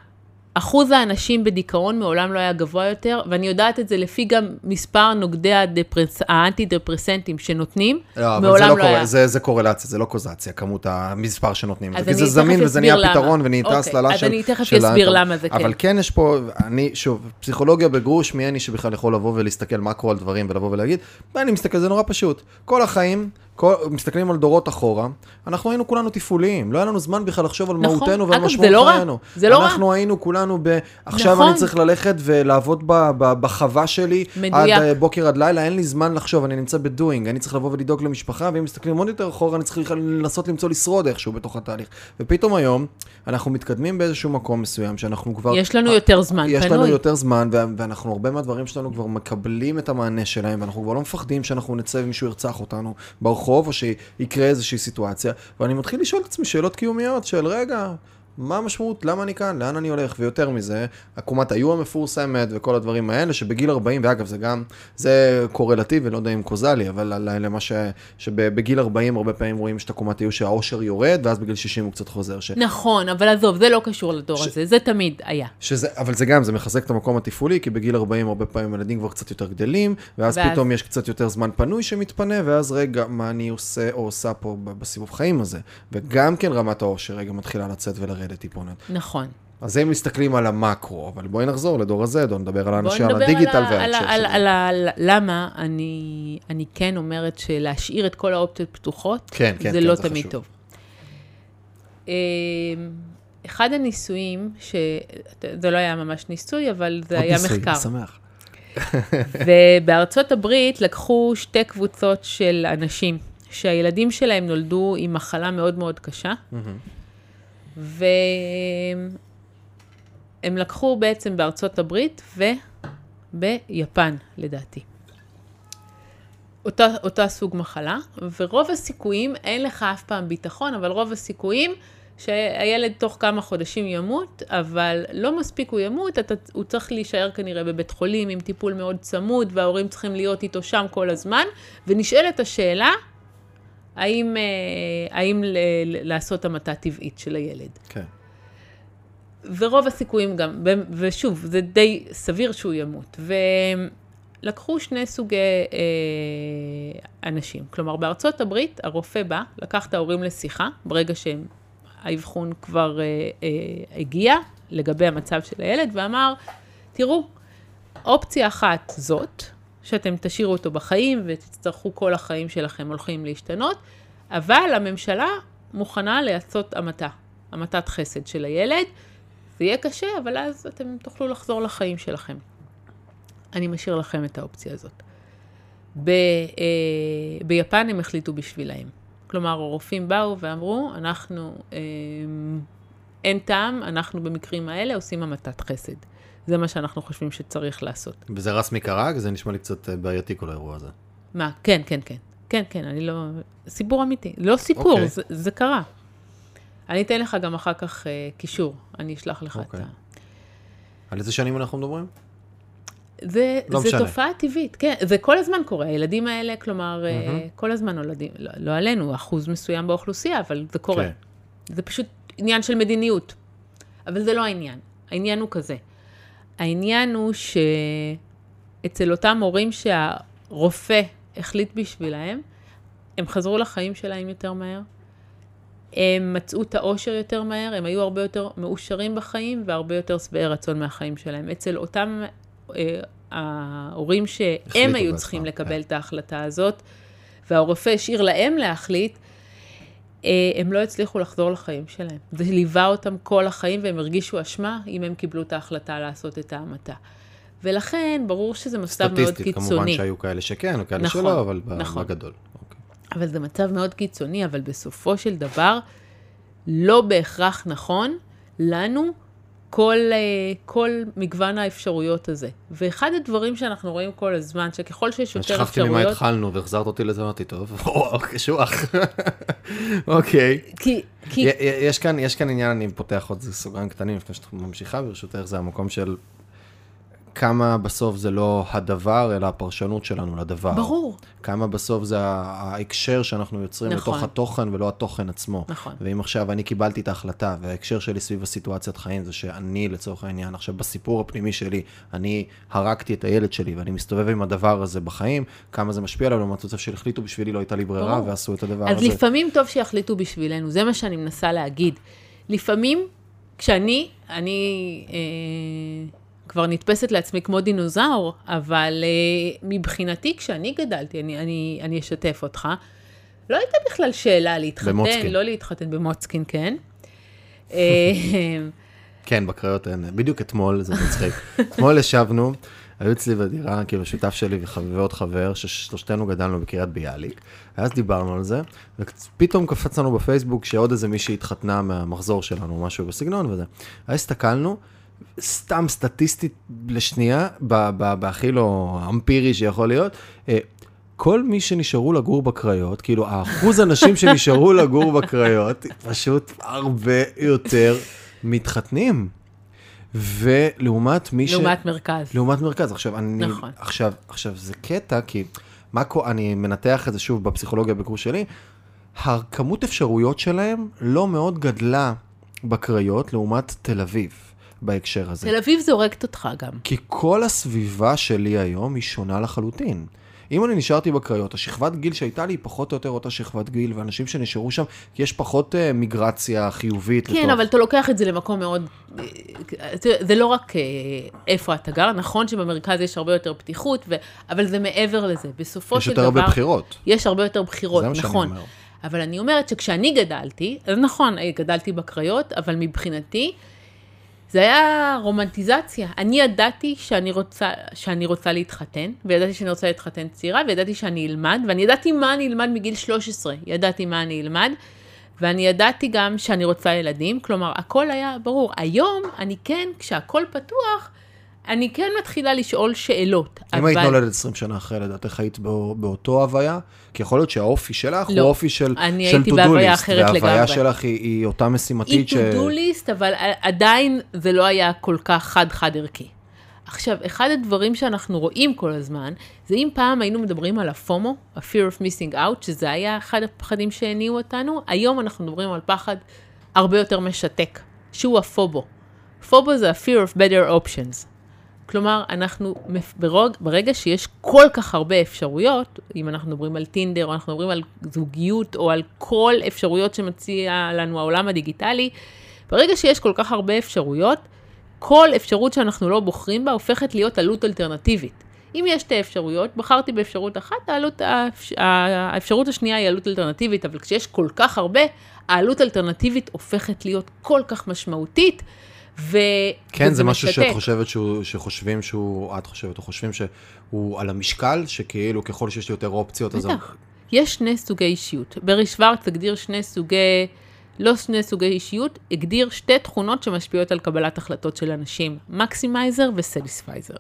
אחוז האנשים בדיכאון מעולם לא היה גבוה יותר, ואני יודעת את זה לפי גם מספר נוגדי הדפרס... האנטי-דפרסנטים שנותנים, לא, זה מעולם לא לא היה. קורה, זה, זה קורלציה, זה לא קוזציה, כמות המספר שנותנים. אז זה, זה זמין וזה נהיה. פתרון ונהייתה אוקיי, הסללה אז של... אני תכף אסביר. למה זה כן. אבל כן יש פה, אני, שוב, פסיכולוגיה בגרוש, מי אני שבכלל יכול לבוא ולהסתכל מקרו על דברים ולבוא ולהגיד, ואני מסתכל, זה נורא פשוט. כל החיים, כל, מסתכלים על דורות אחורה, אנחנו היינו כולנו תפעוליים, לא היה לנו זמן בכלל לחשוב על נכון. מהותנו ועל משמעות לא. חיינו. זה לא רע. אנחנו היינו כולנו ב... עכשיו נכון. אני צריך ללכת ולעבוד ב, ב, בחווה שלי, מדויק. עד אה, בוקר עד לילה, אין לי זמן לחשוב, אני נמצא בדואינג, אני צריך לבוא ולדאוג למשפחה, ואם מסתכלים עוד יותר אחורה, אני צריך לנסות למצוא לשרוד איכשהו בתוך התהליך. ופתאום היום, אנחנו מתקדמים באיזשהו מקום מסוים, שאנחנו כבר... יש לנו יותר זמן יש פנוי. לנו יותר זמן, ואנחנו, הרבה מהדברים שלנו כבר מקבלים את המענה שלהם, ואנחנו כבר לא מפחדים שאנחנו נצא ומישהו ירצח אותנו ברחוב, או שיקרה איזושהי סיטואציה, ואני מתחיל לשאול את עצמי שאלות קיומיות של, רגע, מה המשמעות? למה אני כאן? לאן אני הולך? ויותר מזה, עקומת היו המפורסמת וכל הדברים האלה, שבגיל 40, ואגב, זה גם, זה קורלטיבי, לא יודע אם קוזלי, אבל למה ש... שבגיל 40 הרבה פעמים רואים שאת עקומת היו שהאושר יורד, ואז בגיל 60 הוא קצת חוזר. ש... נכון, אבל עזוב, זה לא קשור לדור ש- הזה, זה תמיד היה. שזה, אבל זה גם, זה מחזק את המקום התפעולי, כי בגיל 40 הרבה פעמים ילדים כבר קצת יותר גדלים, ואז, ואז- פתאום יש קצת יותר זמן פנוי שמתפנה, ואז רגע, מה אני עושה או עושה פה בסיבוב חיים הזה. וגם כן רמת העושר רגע מתחילה לצאת ולרדת טיפונת. נכון. אז הם מסתכלים על המקרו, אבל בואי נחזור לדור ה-Z, או נדבר על בואו האנשים, על הדיגיטל וההקשר ה- על, על. על, למה אני, אני כן אומרת שלהשאיר את כל האופציות פתוחות, כן, כן, זה כן, לא זה תמיד חשוב. טוב. אמ, אחד הניסויים, ש... זה לא היה ממש ניסוי, אבל זה עוד היה ניסוי, מחקר. אני שמח. ובארצות הברית לקחו שתי קבוצות של אנשים, שהילדים שלהם נולדו עם מחלה מאוד מאוד קשה, והם לקחו בעצם בארצות הברית וביפן, לדעתי. אותה, אותה סוג מחלה, ורוב הסיכויים, אין לך אף פעם ביטחון, אבל רוב הסיכויים שהילד תוך כמה חודשים ימות, אבל לא מספיק הוא ימות, אתה, הוא צריך להישאר כנראה בבית חולים עם טיפול מאוד צמוד, וההורים צריכים להיות איתו שם כל הזמן, ונשאלת השאלה, האם, אה, האם ל, ל, לעשות המתה טבעית של הילד. כן. ורוב הסיכויים גם, ושוב, זה די סביר שהוא ימות. ולקחו שני סוגי אה, אנשים. כלומר, בארצות הברית, הרופא בא, לקח את ההורים לשיחה, ברגע שהאבחון כבר אה, אה, הגיע, לגבי המצב של הילד, ואמר, תראו, אופציה אחת זאת, שאתם תשאירו אותו בחיים ותצטרכו כל החיים שלכם הולכים להשתנות, אבל הממשלה מוכנה לעשות המתה, המתת חסד של הילד. זה יהיה קשה, אבל אז אתם תוכלו לחזור לחיים שלכם. אני משאיר לכם את האופציה הזאת. ב, אה, ביפן הם החליטו בשבילהם. כלומר, הרופאים באו ואמרו, אנחנו, אה, אין טעם, אנחנו במקרים האלה עושים המתת חסד. זה מה שאנחנו חושבים שצריך לעשות. וזה רסמי קרג? זה נשמע לי קצת אה, בעייתי כל האירוע הזה. מה? כן, כן, כן. כן, כן, אני לא... סיפור אמיתי. לא סיפור, אוקיי. זה, זה קרה. אני אתן לך גם אחר כך אה, קישור, אני אשלח לך אוקיי. את ה... על איזה שנים אנחנו מדברים? זה, לא זה משנה. תופעה טבעית, כן, זה כל הזמן קורה, הילדים האלה, כלומר, mm-hmm. כל הזמן נולדים, לא, לא עלינו, אחוז מסוים באוכלוסייה, אבל זה קורה. כן. זה פשוט עניין של מדיניות. אבל זה לא העניין. העניין הוא כזה. העניין הוא שאצל אותם הורים שהרופא החליט בשבילהם, הם חזרו לחיים שלהם יותר מהר, הם מצאו את האושר יותר מהר, הם היו הרבה יותר מאושרים בחיים והרבה יותר שבעי רצון מהחיים שלהם. אצל אותם אה, ההורים שהם היו צריכים כן. לקבל את ההחלטה הזאת, והרופא השאיר להם להחליט, הם לא הצליחו לחזור לחיים שלהם. זה ליווה אותם כל החיים והם הרגישו אשמה אם הם קיבלו את ההחלטה לעשות את ההמתה. ולכן, ברור שזה מצב מאוד סטטיסטית, קיצוני. כמובן שהיו כאלה שכן וכאלה נכון, שלא, אבל נכון. בגדול. אוקיי. אבל זה מצב מאוד קיצוני, אבל בסופו של דבר, לא בהכרח נכון לנו כל, אה, כל מגוון האפשרויות הזה. ואחד הדברים שאנחנו רואים כל הזמן, שככל שיש יותר שכחתי ממה אפשרויות... התחלנו והחזרת אותי לזה, אמרתי, טוב, או, קשוח. אוקיי. כי, יש כאן, יש כאן עניין, אני פותח עוד סוגריים קטנים לפני שאת ממשיכה, ברשותך, זה המקום של כמה בסוף זה לא הדבר, אלא הפרשנות שלנו לדבר. ברור, כמה בסוף זה ההקשר שאנחנו יוצרים נכון. לתוך התוכן ולא התוכן עצמו. נכון. ואם עכשיו אני קיבלתי את ההחלטה, וההקשר שלי סביב הסיטואציית חיים זה שאני, לצורך העניין, עכשיו בסיפור הפנימי שלי, אני הרגתי את הילד שלי ואני מסתובב עם הדבר הזה בחיים, כמה זה משפיע עליו, לעומת זאת שהחליטו בשבילי, לא הייתה לי ברירה, ברור. ועשו את הדבר אז הזה. לפעמים טוב שיחליטו בשבילנו, זה מה שאני מנסה להגיד. לפעמים, כשאני, אני אה, כבר נתפסת לעצמי כמו דינוזאור, אבל אה, מבחינתי, כשאני גדלתי, אני, אני, אני אשתף אותך, לא הייתה בכלל שאלה להתחתן, במוצקין. לא להתחתן במוצקין, כן. אה, כן, בקריות אין. בדיוק אתמול, זה מצחיק. אתמול ישבנו, היו אצלי בדירה, כאילו שותף שלי ועוד חבר, ששלושתנו גדלנו בקריית ביאליק, ואז דיברנו על זה, ופתאום קפץ לנו בפייסבוק שעוד איזה מישהי התחתנה מהמחזור שלנו, משהו בסגנון וזה. אז הסתכלנו, סתם סטטיסטית לשנייה, בהכי לא אמפירי שיכול להיות, אה, כל מי שנשארו לגור בקריות, כאילו האחוז אנשים שנשארו לגור בקריות, פשוט הרבה יותר מתחתנים. ולעומת מי ש... לעומת מרכז. לעומת מרכז. עכשיו, אני... נכון. עכשיו, עכשיו, זה קטע, כי מה קורה, אני מנתח את זה שוב בפסיכולוגיה בקורס שלי, הכמות אפשרויות שלהם לא מאוד גדלה בקריות לעומת תל אביב בהקשר הזה. תל אביב זורקת אותך גם. כי כל הסביבה שלי היום היא שונה לחלוטין. אם אני נשארתי בקריות, השכבת גיל שהייתה לי היא פחות או יותר אותה שכבת גיל, ואנשים שנשארו שם, כי יש פחות uh, מיגרציה חיובית. כן, לתוך- אבל אתה לוקח את זה למקום מאוד... תראה, זה לא רק אה, איפה אתה גר, נכון שבמרכז יש הרבה יותר פתיחות, ו... אבל זה מעבר לזה. בסופו יש של יותר דבר... הרבה בחירות. יש הרבה יותר בחירות, נכון. אומר. אבל אני אומרת שכשאני גדלתי, אז נכון, גדלתי בקריות, אבל מבחינתי, זה היה רומנטיזציה. אני ידעתי שאני רוצה, שאני רוצה להתחתן, וידעתי שאני רוצה להתחתן צעירה, וידעתי שאני אלמד, ואני ידעתי מה אני אלמד מגיל 13. ידעתי מה אני אלמד, ואני ידעתי גם שאני רוצה ילדים, כלומר, הכל היה ברור. היום, אני כן, כשהכל פתוח, אני כן מתחילה לשאול שאלות. אם היית נולדת 20 שנה אחרי, לדעתך היית בא- באותו הוויה? כי יכול להיות שהאופי שלך לא. הוא אופי של אני של הייתי בהוויה אחרת וההוויה לגמרי. שלך היא- היא אותה משימתית ש... היא list, אבל עדיין זה לא היה כל כך חד-חד ערכי. עכשיו, אחד הדברים שאנחנו רואים כל הזמן, זה אם פעם היינו מדברים על הפומו, ה-fear of missing out, שזה היה אחד הפחדים שהניעו אותנו, היום אנחנו מדברים על פחד הרבה יותר משתק, שהוא הפובו. פובו זה ה-fear of better options. כלומר, אנחנו, ברוג, ברגע שיש כל כך הרבה אפשרויות, אם אנחנו מדברים על טינדר, או אנחנו מדברים על זוגיות, או על כל אפשרויות שמציע לנו העולם הדיגיטלי, ברגע שיש כל כך הרבה אפשרויות, כל אפשרות שאנחנו לא בוחרים בה הופכת להיות עלות אלטרנטיבית. אם יש שתי אפשרויות, בחרתי באפשרות אחת, העלות, האפש- האפשרות השנייה היא עלות אלטרנטיבית, אבל כשיש כל כך הרבה, העלות האלטרנטיבית הופכת להיות כל כך משמעותית, ו... כן, זה משהו משתק. שאת חושבת שהוא, שחושבים שהוא, את חושבת, או חושבים שהוא על המשקל, שכאילו ככל שיש לי יותר אופציות, אז... בטח. יש שני סוגי אישיות. ברי שוורץ הגדיר שני סוגי, לא שני סוגי אישיות, הגדיר שתי תכונות שמשפיעות על קבלת החלטות של אנשים, maximizer ו satisficer.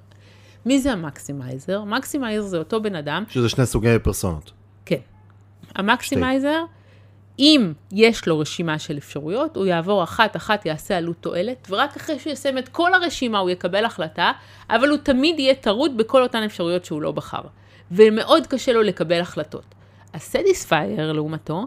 מי זה ה maximizer? maximizer זה אותו בן אדם, שזה שני סוגי פרסונות. כן. ה maximizer, אם יש לו רשימה של אפשרויות, הוא יעבור אחת-אחת, יעשה עלות תועלת, ורק אחרי שהוא יסיים את כל הרשימה הוא יקבל החלטה, אבל הוא תמיד יהיה טרוד בכל אותן אפשרויות שהוא לא בחר. ומאוד קשה לו לקבל החלטות. ה satisficer, לעומתו,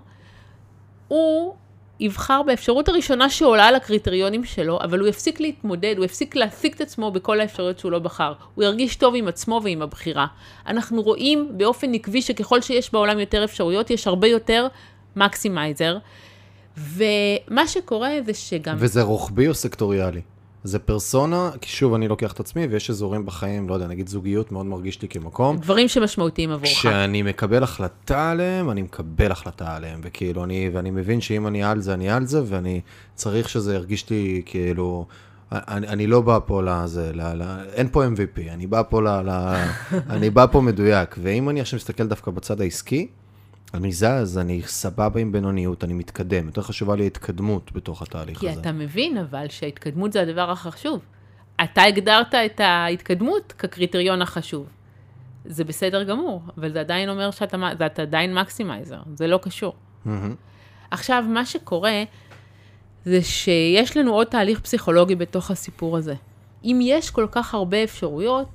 הוא יבחר באפשרות הראשונה שעולה על הקריטריונים שלו, אבל הוא יפסיק להתמודד, הוא יפסיק להשוות את עצמו בכל האפשרויות שהוא לא בחר. הוא ירגיש טוב עם עצמו ועם הבחירה. אנחנו רואים באופן עקבי שככל שיש בעולם יותר אפשרויות, יש הרבה יותר מקסימייזר. ומה שקורה זה שגם... וזה רוחבי או סקטוריאלי? זה פרסונה, כי שוב, אני לוקח את עצמי, ויש אזורים בחיים, לא יודע, נגיד זוגיות מאוד מרגיש לי כמקום. דברים שמשמעותיים עבורך. כשאני מקבל החלטה עליהם, אני מקבל החלטה עליהם, וכאילו, אני, ואני מבין שאם אני על זה, אני על זה, ואני צריך שזה ירגיש לי כאילו... אני, אני לא בא פה לזה, ל, ל, אין פה MVP, אני בא פה ל, ל, אני בא פה מדויק, ואם אני עכשיו מסתכל דווקא בצד העסקי, אני זז, אני סבבה עם בינוניות, אני מתקדם. יותר חשובה לי ההתקדמות בתוך התהליך כי הזה. כי אתה מבין אבל שההתקדמות זה הדבר החשוב. אתה הגדרת את ההתקדמות כקריטריון החשוב. זה בסדר גמור, אבל זה עדיין אומר שאתה זה עדיין מקסימייזר, זה לא קשור. Mm-hmm. עכשיו, מה שקורה זה שיש לנו עוד תהליך פסיכולוגי בתוך הסיפור הזה. אם יש כל כך הרבה אפשרויות,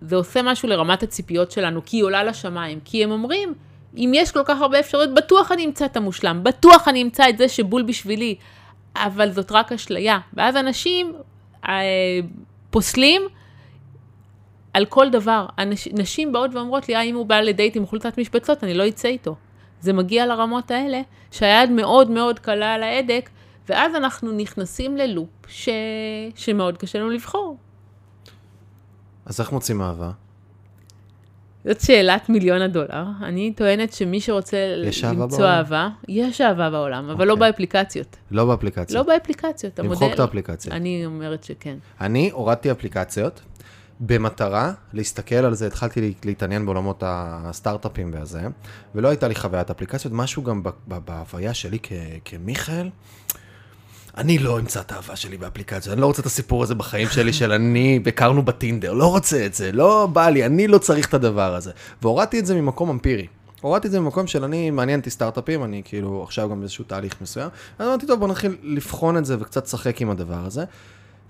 זה עושה משהו לרמת הציפיות שלנו, כי היא עולה לשמיים, כי הם אומרים, אם יש כל כך הרבה אפשרויות, בטוח אני אמצא את המושלם, בטוח אני אמצא את זה שבול בשבילי, אבל זאת רק אשליה. ואז אנשים אה, פוסלים על כל דבר. אנש, נשים באות ואומרות לי, אה, אם הוא בא לדייט עם חולצת משבצות, אני לא אצא איתו. זה מגיע לרמות האלה, שהיד מאוד מאוד קלה על ההדק, ואז אנחנו נכנסים ללופ ש... שמאוד קשה לנו לבחור. אז איך מוצאים אהבה? זאת שאלת מיליון הדולר. אני טוענת שמי שרוצה למצוא אהבה, יש אהבה בעולם, אבל. לא אוקיי. באפליקציות. לא באפליקציות. לא באפליקציות. למחוק. את האפליקציה. אני אומרת שכן. אני הורדתי אפליקציות במטרה להסתכל על זה, התחלתי להתעניין בעולמות הסטארט-אפים והזה, ולא הייתה לי חוויית אפליקציות, משהו גם בהוויה שלי כמיכאל. אני לא אמצא את האהבה שלי באפליקציה, אני לא רוצה את הסיפור הזה בחיים שלי של אני, הכרנו בטינדר, לא רוצה את זה, לא בא לי, אני לא צריך את הדבר הזה. והורדתי את זה ממקום אמפירי. הורדתי את זה ממקום של אני, מעניין אותי סטארט-אפים, אני כאילו עכשיו גם באיזשהו תהליך מסוים. אז אמרתי, טוב, בוא נתחיל לבחון את זה וקצת לשחק עם הדבר הזה.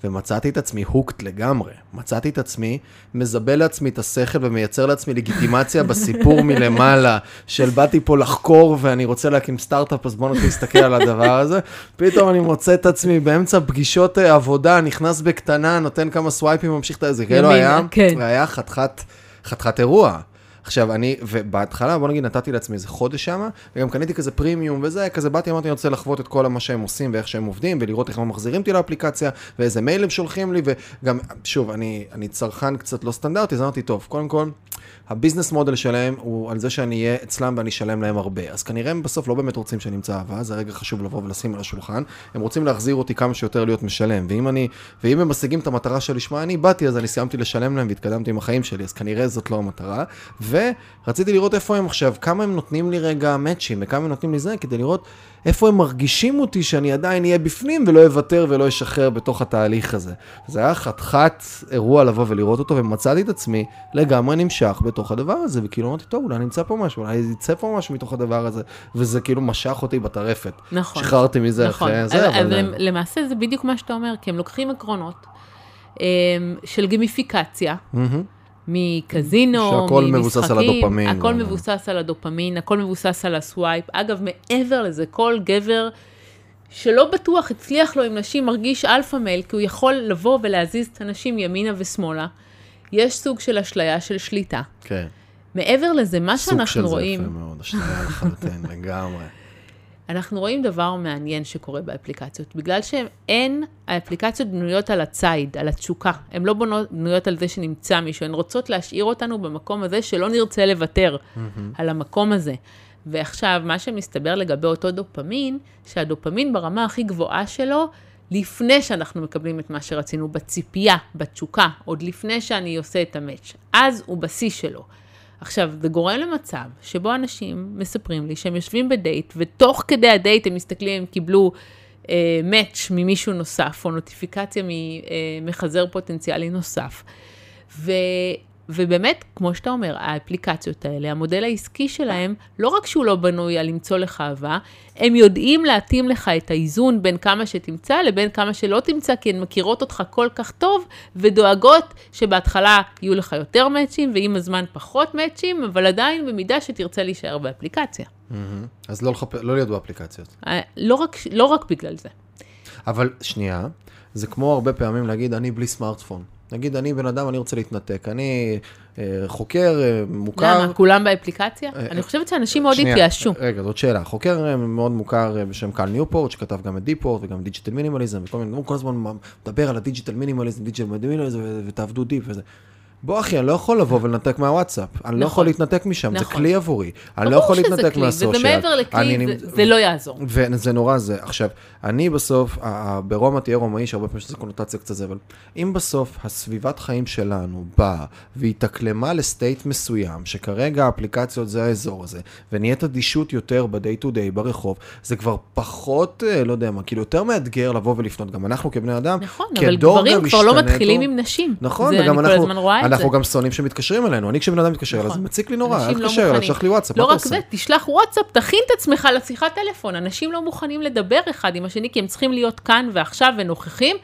ומצאתי את עצמי הוקט לגמרי. מצאתי את עצמי מזבל לעצמי את השכל ומייצר לעצמי לגיטימציה בסיפור מלמעלה, של באתי פה לחקור ואני רוצה להקים סטארט-אפ, אז בואו נתחיל להסתכל על הדבר הזה. פתאום אני מוצא את עצמי באמצע פגישות אה, עבודה, נכנס בקטנה, נותן כמה סווייפים, ממשיך את זה, כאילו היה, כן. היה חתיכת, חתיכת אירוע. עכשיו, אני, ובהתחלה, בוא נגיד, נתתי לעצמי איזה חודש שם, וגם קניתי כזה פרימיום וזה, כזה באתי, אמרתי, אני רוצה לחוות את כל מה שהם עושים ואיך שהם עובדים, ולראות איך הם מחזירים אותי לאפליקציה, ואיזה מייל הם שולחים לי, וגם, שוב, אני, אני צרכן קצת לא סטנדרטי, אז אמרתי, טוב, קודם כל, הביזנס מודל שלהם הוא על זה שאני אהיה אצלם ואני אשלם להם הרבה. אז כנראה הם בסוף לא באמת רוצים שאני אמצא אהבה, זה רגע חשוב לבוא ולשים על השולחן. הם רוצים להחזיר אותי כמה שיותר להיות משלם. ואם אני, ואם הם משיגים את המטרה שלשמה אני באתי, אז אני סיימתי לשלם להם והתקדמתי עם החיים שלי, אז כנראה זאת לא המטרה. ורציתי לראות איפה הם עכשיו, כמה הם נותנים לי רגע מאצ'ים, וכמה הם נותנים לי זה, כדי לראות איפה הם מרגישים אותי שאני עדיין אהיה בפנים ולא אוותר ולא אשחרר בתוך התהליך הזה. זה היה חתיכת אירוע לבוא ולראות אותו, ומצאתי את עצמי לגמרי נמשך בתוך הדבר הזה, וכאילו אמרתי, טוב, אולי נמצא פה משהו, אולי יצא פה משהו מתוך הדבר הזה, וזה כאילו משך אותי בטרפת. נכון. שחררתי מזה נכון. אחרי זה, אבל... אבל למעשה זה בדיוק מה שאתה אומר, כי הם לוקחים עקרונות אמ, של גמיפיקציה. Mm-hmm. מקזינו, שהכל ממשחקים, מבוסס על הדופמין. הכל מבוסס על הדופמין, הכל מבוסס על הסווייפ. אגב, מעבר לזה, כל גבר שלא בטוח הצליח לו עם נשים מרגיש alpha male, כי הוא יכול לבוא ולהזיז את הנשים ימינה ושמאלה. יש סוג של אשליה של שליטה. כן. מעבר לזה, מה שאנחנו רואים... סוג של זה יפה מאוד, אשליה לחלוטין, לגמרי. אנחנו רואים דבר מעניין שקורה באפליקציות. בגלל שאין, האפליקציות בנויות על הצייד, על התשוקה. הן לא בנויות על זה שנמצא מישהו, הן רוצות להשאיר אותנו במקום הזה שלא נרצה לוותר mm-hmm. על המקום הזה. ועכשיו, מה שמסתבר לגבי אותו דופמין, שהדופמין ברמה הכי גבוהה שלו, לפני שאנחנו מקבלים את מה שרצינו, בציפייה, בתשוקה, עוד לפני שאני עושה את המאץ'. אז הוא בשיא שלו. עכשיו, זה גורם למצב שבו אנשים מספרים לי שהם יושבים בדייט, ותוך כדי הדייט הם מסתכלים, הם קיבלו אה, מאץ' ממישהו נוסף, או נוטיפיקציה ממחזר אה, פוטנציאלי נוסף. ו... ובאמת, כמו שאתה אומר, האפליקציות האלה, המודל העסקי שלהם, לא רק שהוא לא בנוי על למצוא לך אהבה, הם יודעים להתאים לך את האיזון בין כמה שתמצא לבין כמה שלא תמצא, כי הן מכירות אותך כל כך טוב, ודואגות שבהתחלה יהיו לך יותר מאצ'ים, ועם הזמן פחות מאצ'ים, אבל עדיין במידה שתרצה להישאר באפליקציה. אז לא, לחפ... לא להיות באפליקציות. אה, לא רק, לא רק בגלל זה. אבל שנייה, זה כמו הרבה פעמים להגיד, אני בלי סמארטפון. נגיד, אני בן אדם, אני רוצה להתנתק. אני אה, חוקר אה, מוכר. למה? כולם באפליקציה? אה, אני חושבת שאנשים מאוד התייאשו. רגע, זאת שאלה. חוקר אה, מאוד מוכר אה, בשם קל ניופורט, שכתב גם את Deep Work וגם Digital Minimalism, וכל מיני, הוא כל הזמן מדבר על ה digital minimalism, digital minimalism, ותעבדו deep וזה. בוא אחי, אני לא יכול לבוא ולנתק מהוואטסאפ. אני לא נכון. יכול להתנתק משם, זה נכון. כלי עבורי. אני לא יכול שזה להתנתק כלי, מה social. וזה מעבר לכלי, אני זה- זה לא יעזור. וזה נורא זה. עכשיו, אני בסוף, ברומא תהיה רומאי, שהרבה פעמים יש לזה קונוטציה קצת זה, אבל אם בסוף הסביבת חיים שלנו באה והתאקלמה לסטייט מסוים, שכרגע האפליקציות זה האזור הזה, ונהיית אדישות יותר ב-day to day ברחוב, זה כבר פחות, אה, לא יודע מה, כאילו יותר מאתגר לבוא ולפנות. גם אנחנו כבני אדם, נכון, אבל גברים כבר לא מתחילים. עם נשים. נכון, זה, וגם אנחנו, אנחנו גם שונאים שמתקשרים אלינו. אני כשבן אדם מתקשר אליי, נכון. זה מציק לי נורא, אל אנשים לא תתקשר אליי. תשלח לי וואטסאפ, לא רק? זה, תשלח וואטסאפ, תכין את עצמך לשיחת טלפון. אנשים לא מוכנים לדבר אחד עם השני, כי הם צריכים להיות כאן ועכשיו ונוכחים,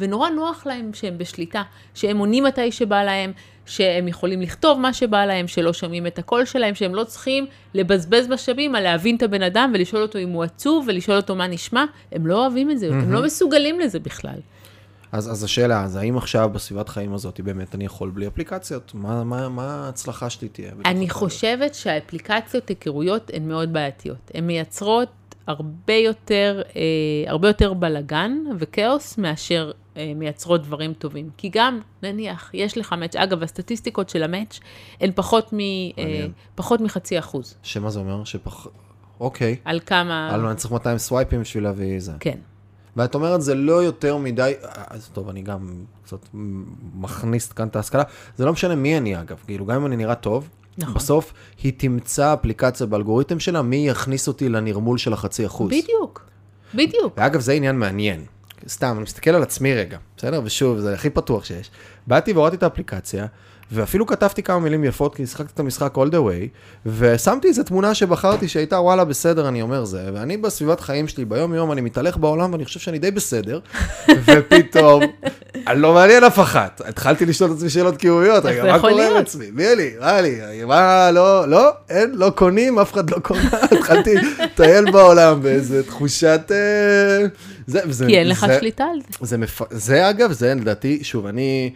ונורא נוח להם שהם בשליטה, שהם עונים מתי שבא להם, שהם יכולים לכתוב מה שבא להם, שלא שומעים את הקול שלהם, שהם לא צריכים לבזבז משאבים על להבין את הבן אדם ולשאול אותו אם הוא עצוב ולשאול אותו מה נשמע. הם לא אוהבים את זה, הם לא מסוגלים לזה בכלל. אז, אז השאלה, אז האם עכשיו בסביבת חיים הזאת באמת אני יכול בלי אפליקציות? מה, מה, מה ההצלחה שלי תהיה? אני? חושבת שהאפליקציות היכרויות הן מאוד בעייתיות. הן מייצרות הרבה יותר, אה, הרבה יותר בלגן וכאוס מאשר אה, מייצרות דברים טובים. כי גם, נניח, יש לך מאץ', אגב, הסטטיסטיקות של המאץ' הן פחות, מ, אה. פחות מחצי אחוז. שמה זה אומר? שפח... אוקיי. על כמה... אבל אני צריך 200 סווייפים בשביל להביא זה. כן. ואת אומרת, זה לא יותר מדי, אז טוב, אני גם קצת מכניס כאן את ההשכלה, זה לא משנה מי אני אגב, כאילו, גם אם אני נראה טוב, נכון. בסוף היא תמצא אפליקציה באלגוריתם שלה, מי יכניס אותי לנרמול של החצי אחוז. בדיוק. בדיוק. ואגב, זה עניין מעניין. סתם, אני מסתכל על עצמי רגע, בסדר? ושוב, זה הכי פתוח שיש. באתי והורדתי את האפליקציה, ואפילו כתבתי כמה מילים יפות, כי שיחקתי את המשחק all the way, ושמתי איזה תמונה שבחרתי שהייתה וואלה בסדר, אני אומר זה, ואני בסביבת חיים שלי, ביום יום אני מתהלך בעולם ואני חושב שאני די בסדר, ופתאום, אני לא מעניין אף אחת. התחלתי לשאול את עצמי שאלות קיומיות, רגע, זה מה קורה עם? עצמי? מי לי? מה לי? מה, לא, לא, אין, לא קונים, אף אחד לא קונה, התחלתי לטייל בעולם באיזה תחושת... אה, זה, וזה, כי אין לך זה, שליטה על זה. זה, מפ... זה אגב, זה לדעתי, שוב, אני...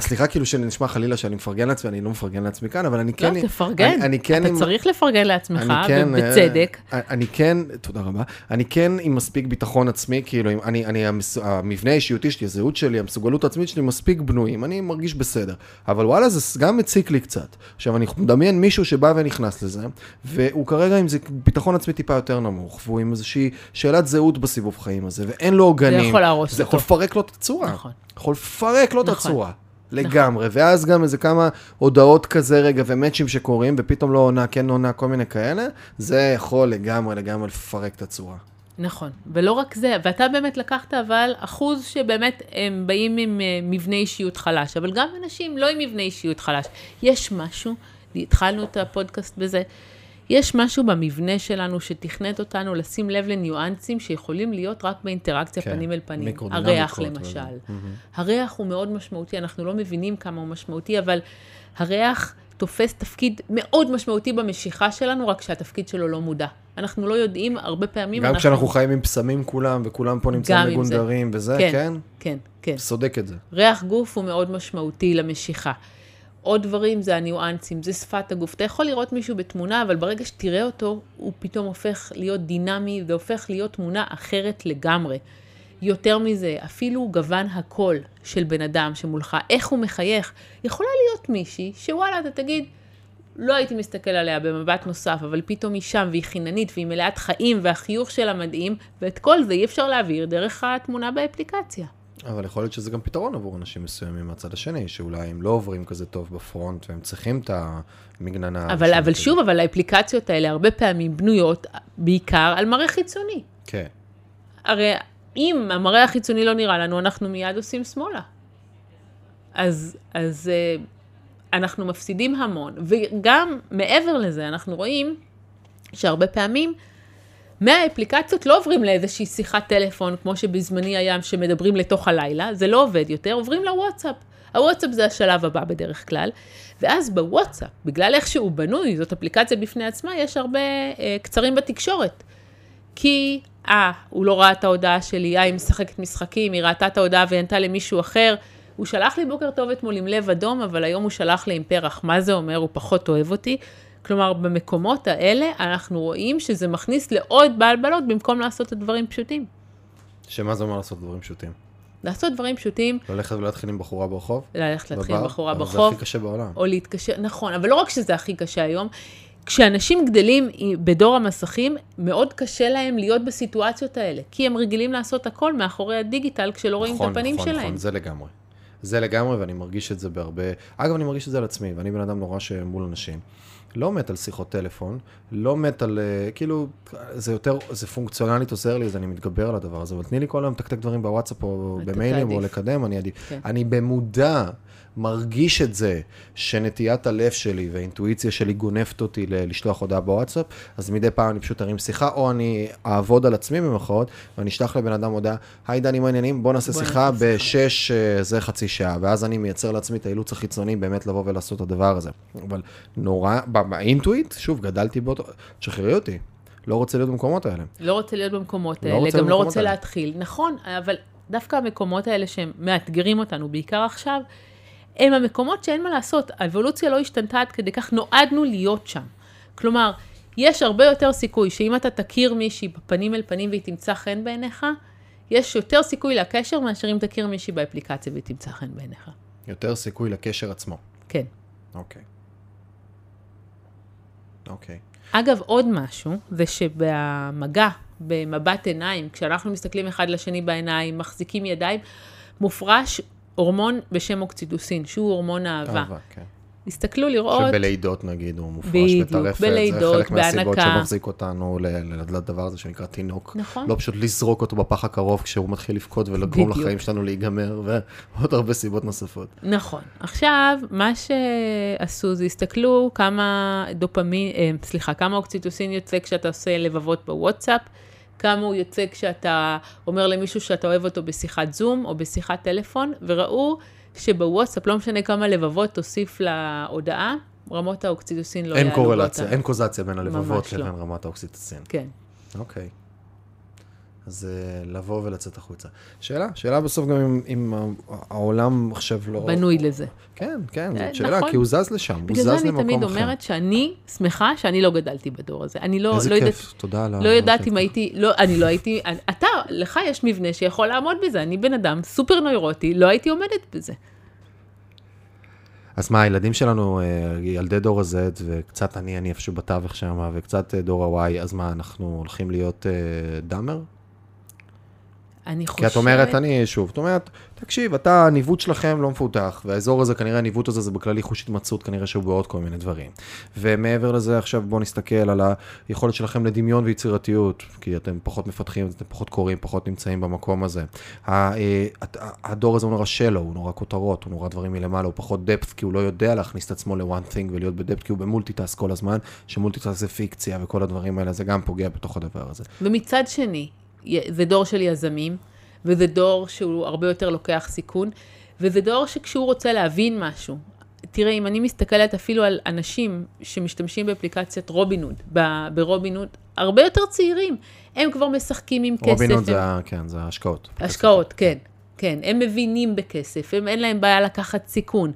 סליחה כאילו שנשמע חלילה שאני מפרגן לעצמי, אני לא מפרגן לעצמי כאן, אבל אני כן... לא, תפרגן. אני, אני כן אתה עם- צריך לפרגן לעצמך, אני כן, ובצדק. אה, אני כן, תודה רבה, אני כן עם מספיק ביטחון עצמי, כאילו, אני, אני, המס- המבנה האישיותי שלי, הזהות שלי, המסוגלות העצמית שלי מספיק בנויים, אני מרגיש בסדר. אבל וואלה, זה גם מציק לי קצת. עכשיו, אני מדמיין מישהו שבא ונכנס לזה, והוא כרגע עם זה ביטחון עצמי טיפה יותר נמוך, והוא עם איזושהי שאלת זהות בסיבוב חיים הזה, ואין לו עוגנים. יכול להרוס זה אותו. יכול לפרק לו את הצורה. נכון. יכול לפרק לו את נכון. הצורה. לגמרי, ואז גם איזה כמה הודעות כזה רגע ומאצ'ים שקורים, ופתאום לא עונה, כן עונה, כל מיני כאלה, זה יכול לגמרי לגמרי לפרק את הצורה. נכון, ולא רק זה, ואתה באמת לקחת אבל אחוז שבאמת הם באים עם אה, מבנה אישיות חלש, אבל גם אנשים לא עם מבנה אישיות חלש. יש משהו, התחלנו את הפודקאסט בזה, יש משהו במבנה שלנו שתכנת אותנו לשים לב לניואנסים שיכולים להיות רק באינטראקציה כן, פנים אל פנים. הריח. למשל. הריח הוא מאוד משמעותי, אנחנו לא מבינים כמה הוא משמעותי, אבל הריח תופס תפקיד מאוד משמעותי במשיכה שלנו, רק שהתפקיד שלו לא מודע. אנחנו לא יודעים, הרבה פעמים גם אנחנו... כשאנחנו חיים עם פסמים כולם, וכולם פה נמצאים גם. מגונדרים וזה, כן, כן? כן, כן. סודק את זה. ריח גוף הוא מאוד משמעותי למשיכה. עוד דברים זה הניואנסים, זה שפת הגוף. אתה יכול לראות מישהו בתמונה, אבל ברגע שתראה אותו, הוא פתאום הופך להיות דינמי, והופך להיות תמונה אחרת לגמרי. יותר מזה, אפילו גוון הקול של בן אדם שמולך, איך הוא מחייך, יכולה להיות מישהי שוואלה, אתה תגיד, לא הייתי מסתכל עליה במבט נוסף, אבל פתאום היא שם, והיא חיננית, והיא מלאת חיים, והחיוך שלה מדהים, ואת כל זה אי אפשר להעביר דרך התמונה באפליקציה. אבל יכול להיות שזה גם פתרון עבור אנשים מסוימים מהצד השני, שאולי הם לא עוברים כזה טוב בפרונט, והם צריכים את המגננה. אבל, אבל כזה. שוב, אבל האפליקציות האלה הרבה פעמים בנויות בעיקר על מראה חיצוני. כן. הרי אם המראה החיצוני לא נראה לנו, אנחנו מיד עושים שמאלה. אז, אז, אה, אנחנו מפסידים המון. וגם מעבר לזה, אנחנו רואים שהרבה פעמים, מהאפליקציות לא עוברים לאיזושהי שיחת טלפון, כמו שבזמני היה, שמדברים לתוך הלילה, זה לא עובד יותר, עוברים לוואטסאפ. הוואטסאפ זה השלב הבא בדרך כלל, ואז בוואטסאפ, בגלל איך שהוא בנוי, זאת אפליקציה בפני עצמה, יש הרבה אה, קצרים בתקשורת. כי, אה, הוא לא ראה את ההודעה שלי, אה, היא משחקת משחקים, היא ראתה את ההודעה וענתה למישהו אחר. הוא שלח לי בוקר טוב אתמול עם לב אדום, אבל היום הוא שלח לי עם פרח. מה זה אומר? הוא פחות אוהב אותי. כלומר, במקומות האלה אנחנו רואים שזה מכניס לעוד בלבלות במקום לעשות את הדברים פשוטים. שמה זה אומר לעשות דברים פשוטים? לעשות דברים פשוטים. ללכת ולהתחיל עם בחורה ברחוב? ללכת להתחיל עם בחורה ברחוב. זה הכי קשה בעולם. או להתקשר, נכון, אבל לא רק שזה הכי קשה היום, כשאנשים גדלים בדור המסכים, מאוד קשה להם להיות בסיטואציות האלה, כי הם רגילים לעשות הכל מאחורי הדיגיטל כשלא רואים נכון, את הפנים נכון, שלהם. נכון, זה לגמרי. זה לגמרי, ואני מרגיש את זה בהרבה... אגב, אני מרגיש את זה על עצמי, ואני בן אדם נורא שמול אנשים. לא מת על שיחות טלפון, לא מת על, אה, כאילו, זה יותר, זה פונקציונלית עוזר לי, אז אני מתגבר על הדבר הזה, אבל תני לי כל היום לתקתק דברים בוואטסאפ או אתה במיילים, או. לקדם, אני עדיף. כן. אני במודע מרגיש את זה, שנטיית הלב שלי והאינטואיציה שלי גונבת אותי ל- לשלוח הודעה בוואטסאפ, אז מדי פעם אני פשוט ארים שיחה, או אני אעבוד על עצמי במחאות, ואני אשלח לבן אדם הודעה, היי דני, מה העניינים? בוא נעשה בוא שיחה נעשה שיחה." בשש, אה, זה חצי שעה, ואז אני מייצר לעצמי את האילוץ החיצוני באמת לבוא ולעשות את הדבר הזה. אבל נורא, באינטואיט, שוב, גדלתי באותו, שחררי אותי. לא רוצה להיות במקומות האלה. לא רוצה להיות במקומות לא האלה, רוצה גם לא רוצה האלה. להתחיל. נכון, אבל דווקא המקומות האלה שהם מאתגרים אותנו, בעיקר עכשיו, הם המקומות שאין מה לעשות. האבולוציה לא השתנתה עד כדי כך, נועדנו להיות שם. כלומר, יש הרבה יותר סיכוי שאם אתה תכיר מישהי בפנים אל פנים והיא תמצא חן בעיניך, יש יותר סיכוי לקשר מאשר אם תכיר מישהי באפליקציה והיא תמצא חן בעיניך. יותר סיכוי לקשר עצמו. כן. אוקיי. אוקיי. אגב, עוד משהו, זה שבמגע, במבט עיניים, כשאנחנו מסתכלים אחד לשני בעיניים, מחזיקים ידיים, מופרש הורמון בשם אוקציטוסין, שהוא הורמון האהבה. אהבה, כן. הסתכלו לראות, שבלידות נגיד הוא מופרש בדיוק, בטרפת, בלידות, זה חלק מהסיבות בהנקה. שמחזיק אותנו לדבר הזה שנקרא תינוק. נכון. לא פשוט לזרוק אותו בפח הקרוב כשהוא מתחיל לבכות ולגרום בדיוק. לחיים שלנו להיגמר, ועוד הרבה סיבות נוספות. נכון. עכשיו, מה שעשו זה הסתכלו כמה דופמין, אה, סליחה, כמה אוקציטוסין יוצא כשאתה עושה לבבות בוואטסאפ, כמה הוא יוצא כשאתה אומר למישהו שאתה אוהב אותו בשיחת זום או בשיחת טלפון, וראו שבוואטסאפ, לא משנה כמה לבבות תוסיף להודעה, רמות האוקציטוסין לא אין יעלו קורלציה, באותה- אין קוזציה בין הלבבות לא. לבין רמת האוקסיטוצין. כן. אוקיי. אז אה, לבוא ולצאת החוצה. שאלה, שאלה בסוף גם אם, אם העולם עכשיו לא... בנוי לזה. כן, כן, אה, זאת שאלה, נכון. כי הוא זז לשם, הוא בגלל זז זה למקום אני אחר. תמיד אומרת שאני שמחה שאני לא גדלתי בדור הזה. אני לא, איזה לא יודעת, כיף, תודה על ה... לא יודעת אם הייתי, לא, אני לא הייתי, אני- אתה, לך יש מבנה שיכול לעמוד בזה, אני בן אדם סופר נוירוטי, לא הייתי עומדת בזה. אז מה, הילדים שלנו, אה, ילדי דור ה-Z, וקצת אני, אני איפשהו בתווך שם, וקצת אה, דור ה-Y, אז מה, אנחנו הולכים להיות אה, דאמר? אני חושבת... כי את אומרת, אני, שוב, את אומרת, תקשיב, אתה, הניווט שלכם לא מפותח, והאזור הזה, כנראה הניווט הזה זה בכללי חוש התמצאות, כנראה שהוא בעוד כל מיני דברים. ומעבר לזה, עכשיו בואו נסתכל על היכולת שלכם לדמיון ויצירתיות, כי אתם פחות מפתחים, אתם פחות קוראים, פחות נמצאים במקום הזה. אה, הדור הזה הוא נורא shallow, הוא נורא כותרות, הוא נורא דברים מלמעלה, הוא פחות depth, כי הוא לא יודע להכניס את עצמו ל-one thing ולהיות ב depth, כי הוא ב multitask כל הזמן, ש multitask זה פיקציה וכל הדברים האלה, זה גם פוגע בתוך הדבר הזה. ומצד שני, זה דור של יזמים, וזה דור שהוא הרבה יותר לוקח סיכון, וזה דור שכשהוא רוצה להבין משהו, תראה, אם אני מסתכלת אפילו על אנשים שמשתמשים באפליקציית רובינהוד, ברובינהוד, הרבה יותר צעירים, הם כבר משחקים עם כסף. הם- זה, ה- כן, זה ההשקעות. השקעות, כן, כן. הם מבינים בכסף, הם אין להם בעיה לקחת סיכון.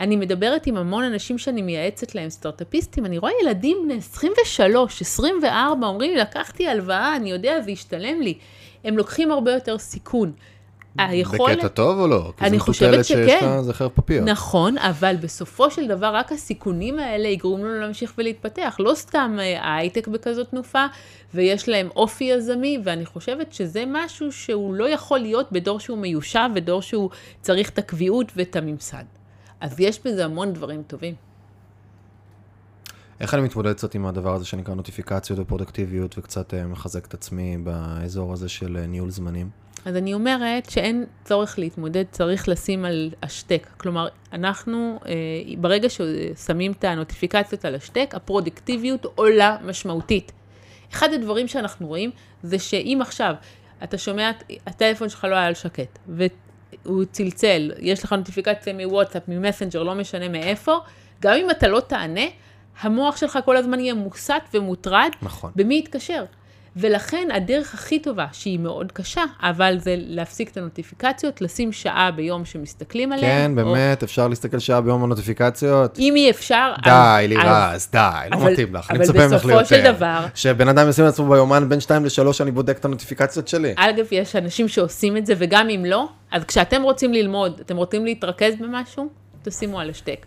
אני מדברת עם המון אנשים שאני מייעצת להם, סטארט-אפיסטים, אני רואה ילדים בני 23, 24, אומרים לי, לקחתי הלוואה, אני יודע, זה ישתלם לי. הם לוקחים הרבה יותר סיכון. היכולת... בקטע טוב או לא? כי אני חושבת מטוטלת שיש שכן. לה זכר פפיר. נכון, אבל בסופו של דבר רק הסיכונים האלה יגרום לנו להמשיך ולהתפתח. לא סתם אה, ההייטק בכזאת תנופה, ויש להם אופי יזמי, ואני חושבת שזה משהו שהוא לא יכול להיות בדור שהוא מיושב, ודור שהוא צריך את הקביעות ואת הממסד. אז יש בזה המון דברים טובים. איך אני מתמודד קצת עם הדבר הזה שנקרא נוטיפיקציות ופרודקטיביות, וקצת אה, מחזק את עצמי באזור הזה של אה, ניהול זמנים? אז אני אומרת שאין צורך להתמודד, צריך לשים על השתק. כלומר, אנחנו, אה, ברגע ששמים את הנוטיפיקציות על השתק, הפרודקטיביות עולה משמעותית. אחד הדברים שאנחנו רואים זה שאם עכשיו אתה שומע, הטלפון שלך לא היה על שקט, והוא צלצל, יש לך נוטיפיקציה מוואטסאפ, ממסנג'ר, לא משנה מאיפה, גם אם אתה לא תענה, המוח שלך כל הזמן יהיה מוסת ומוטרד, נכון. במי יתקשר. ולכן הדרך הכי טובה, שהיא מאוד קשה, אבל זה להפסיק את הנוטיפיקציות, לשים שעה ביום שמסתכלים עליהן. כן, באמת, אפשר להסתכל שעה ביום בנוטיפיקציות. אם אי אפשר, די, אז- לירז, די, לא אבל- מתאים לך. אני אבל מצפה ממך ליותר. בסופו של דבר- שבן אדם ישים לעצמו ביומן בין 2 ל-3, אני בודק את הנוטיפיקציות שלי. אגב, יש אנשים שעושים את זה, וגם אם לא, אז כשאתם רוצים ללמוד, אתם רוצים להתרכז במשהו, תשימו על השתק.